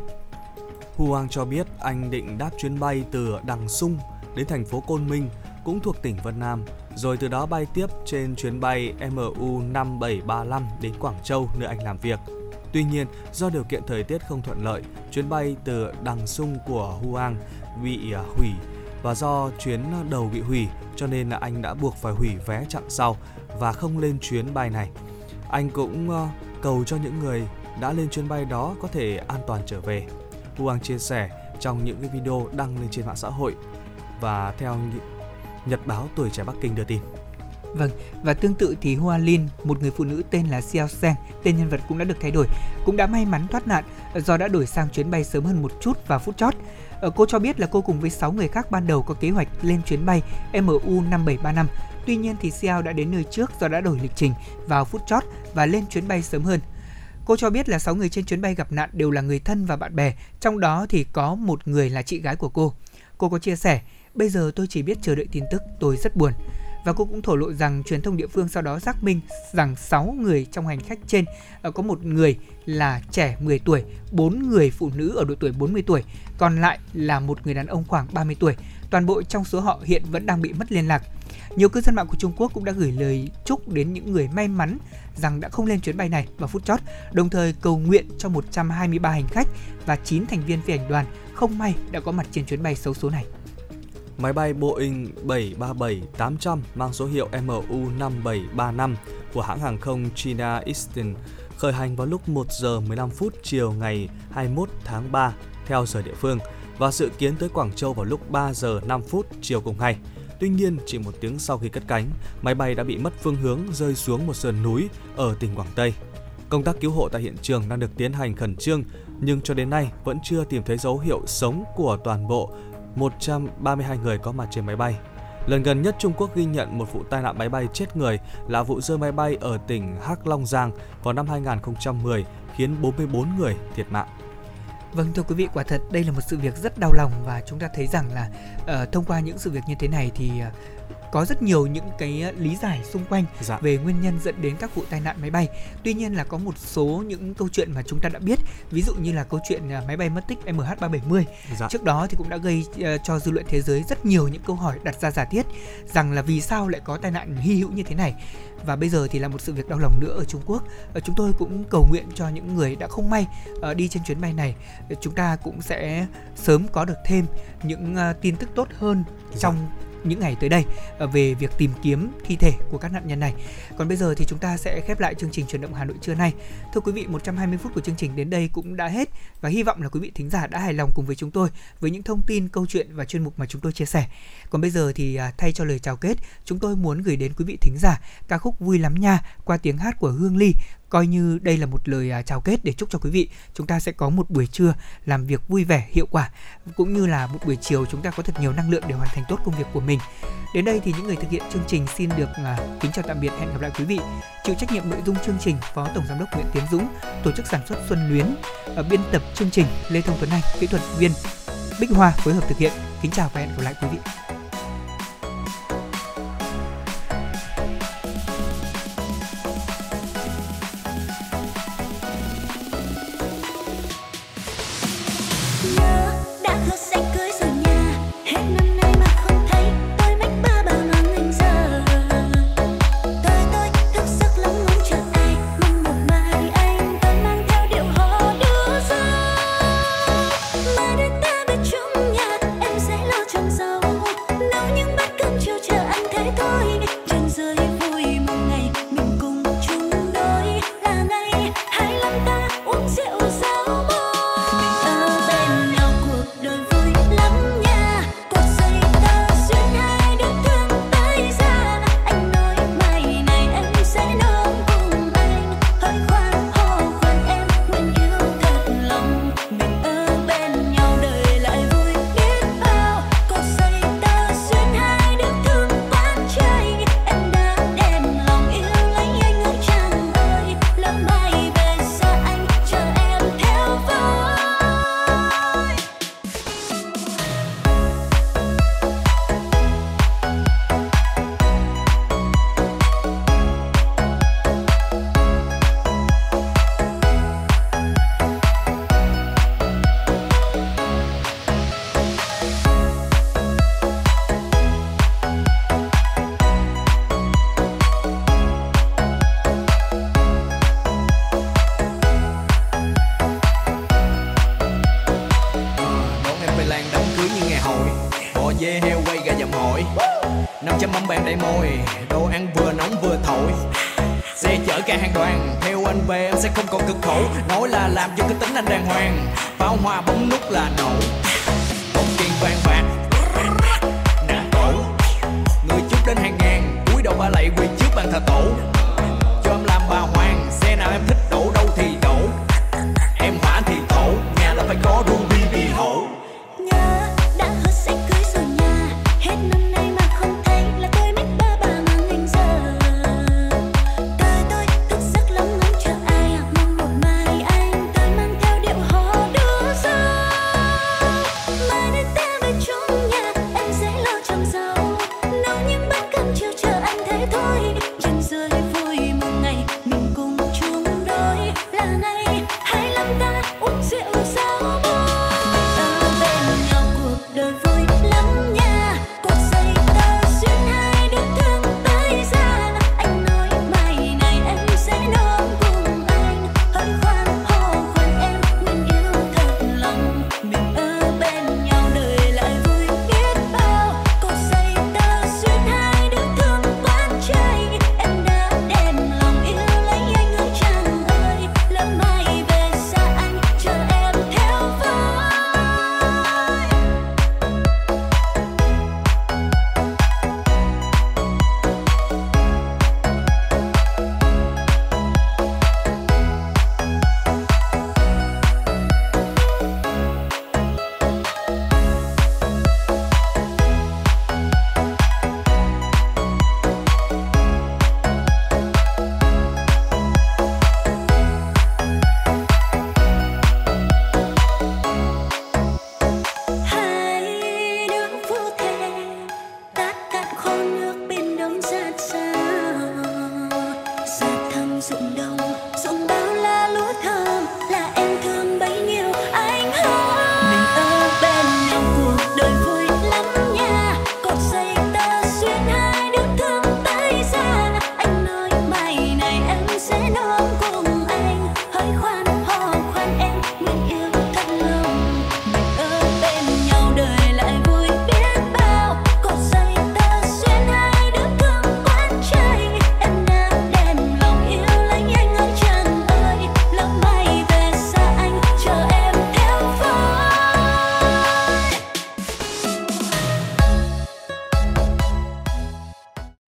S3: Huang cho biết anh định đáp chuyến bay từ Đằng Sung đến thành phố Côn Minh cũng thuộc tỉnh Vân Nam, rồi từ đó bay tiếp trên chuyến bay MU 5735 đến Quảng Châu nơi anh làm việc. Tuy nhiên, do điều kiện thời tiết không thuận lợi, chuyến bay từ Đằng Sung của Huang bị à, hủy và do chuyến đầu bị hủy cho nên là anh đã buộc phải hủy vé chặng sau và không lên chuyến bay này. Anh cũng à, cầu cho những người đã lên chuyến bay đó có thể an toàn trở về. Huang chia sẻ trong những cái video đăng lên trên mạng xã hội và theo Nhật báo Tuổi Trẻ Bắc Kinh đưa tin.
S1: Vâng, và tương tự thì Hoa Lin, một người phụ nữ tên là Xiao Seng, tên nhân vật cũng đã được thay đổi, cũng đã may mắn thoát nạn do đã đổi sang chuyến bay sớm hơn một chút vào phút chót. Ờ, cô cho biết là cô cùng với 6 người khác ban đầu có kế hoạch lên chuyến bay MU 5735. Tuy nhiên thì Xiao đã đến nơi trước do đã đổi lịch trình vào phút chót và lên chuyến bay sớm hơn. Cô cho biết là 6 người trên chuyến bay gặp nạn đều là người thân và bạn bè, trong đó thì có một người là chị gái của cô. Cô có chia sẻ, bây giờ tôi chỉ biết chờ đợi tin tức, tôi rất buồn. Và cô cũng thổ lộ rằng truyền thông địa phương sau đó xác minh rằng 6 người trong hành khách trên ờ, có một người là trẻ 10 tuổi, 4 người phụ nữ ở độ tuổi 40 tuổi, còn lại là một người đàn ông khoảng 30 tuổi toàn bộ trong số họ hiện vẫn đang bị mất liên lạc. Nhiều cư dân mạng của Trung Quốc cũng đã gửi lời chúc đến những người may mắn rằng đã không lên chuyến bay này vào phút chót, đồng thời cầu nguyện cho 123 hành khách và 9 thành viên phi hành đoàn không may đã có mặt trên chuyến bay xấu số này.
S3: Máy bay Boeing 737-800 mang số hiệu MU5735 của hãng hàng không China Eastern khởi hành vào lúc 1 giờ 15 phút chiều ngày 21 tháng 3 theo giờ địa phương và dự kiến tới Quảng Châu vào lúc 3 giờ 5 phút chiều cùng ngày. Tuy nhiên, chỉ một tiếng sau khi cất cánh, máy bay đã bị mất phương hướng rơi xuống một sườn núi ở tỉnh Quảng Tây. Công tác cứu hộ tại hiện trường đang được tiến hành khẩn trương, nhưng cho đến nay vẫn chưa tìm thấy dấu hiệu sống của toàn bộ 132 người có mặt trên máy bay. Lần gần nhất Trung Quốc ghi nhận một vụ tai nạn máy bay chết người là vụ rơi máy bay ở tỉnh Hắc Long Giang vào năm 2010 khiến 44 người thiệt mạng.
S1: Vâng thưa quý vị, quả thật đây là một sự việc rất đau lòng và chúng ta thấy rằng là uh, thông qua những sự việc như thế này thì uh, có rất nhiều những cái lý giải xung quanh
S3: dạ.
S1: về nguyên nhân dẫn đến các vụ tai nạn máy bay. Tuy nhiên là có một số những câu chuyện mà chúng ta đã biết, ví dụ như là câu chuyện à, máy bay mất tích MH370.
S3: Dạ.
S1: Trước đó thì cũng đã gây uh, cho dư luận thế giới rất nhiều những câu hỏi đặt ra giả thiết rằng là vì sao lại có tai nạn hy hữu như thế này. Và bây giờ thì là một sự việc đau lòng nữa ở Trung Quốc. Chúng tôi cũng cầu nguyện cho những người đã không may đi trên chuyến bay này, chúng ta cũng sẽ sớm có được thêm những tin tức tốt hơn
S3: Dạ.
S1: trong những ngày tới đây ờ, về việc tìm kiếm thi thể của các nạn nhân này. Còn bây giờ thì chúng ta sẽ khép lại chương trình chuyển động Hà Nội trưa nay. Thưa quý vị, 120 phút của chương trình đến đây cũng đã hết và hy vọng là quý vị thính giả đã hài lòng cùng với chúng tôi với những thông tin, câu chuyện và chuyên mục mà chúng tôi chia sẻ. Còn bây giờ thì à, thay cho lời chào kết, chúng tôi muốn gửi đến quý vị thính giả ca khúc Vui lắm nha qua tiếng hát của Hương Ly coi như đây là một lời à, chào kết để chúc cho quý vị. Chúng ta sẽ có một buổi trưa làm việc vui vẻ, hiệu quả, cũng như là một buổi chiều chúng ta có thật nhiều năng lượng để hoàn thành tốt công việc của mình. Đến đây thì những người thực hiện chương trình xin được à, kính chào tạm biệt. Hẹn gặp lại quý vị. Chịu trách nhiệm nội dung chương trình, phó tổng giám đốc nguyễn tiến dũng, tổ chức sản xuất xuân luyến biên tập chương trình lê thông tuấn anh, kỹ thuật viên bích hoa phối hợp thực hiện. Kính chào và hẹn gặp lại quý vị.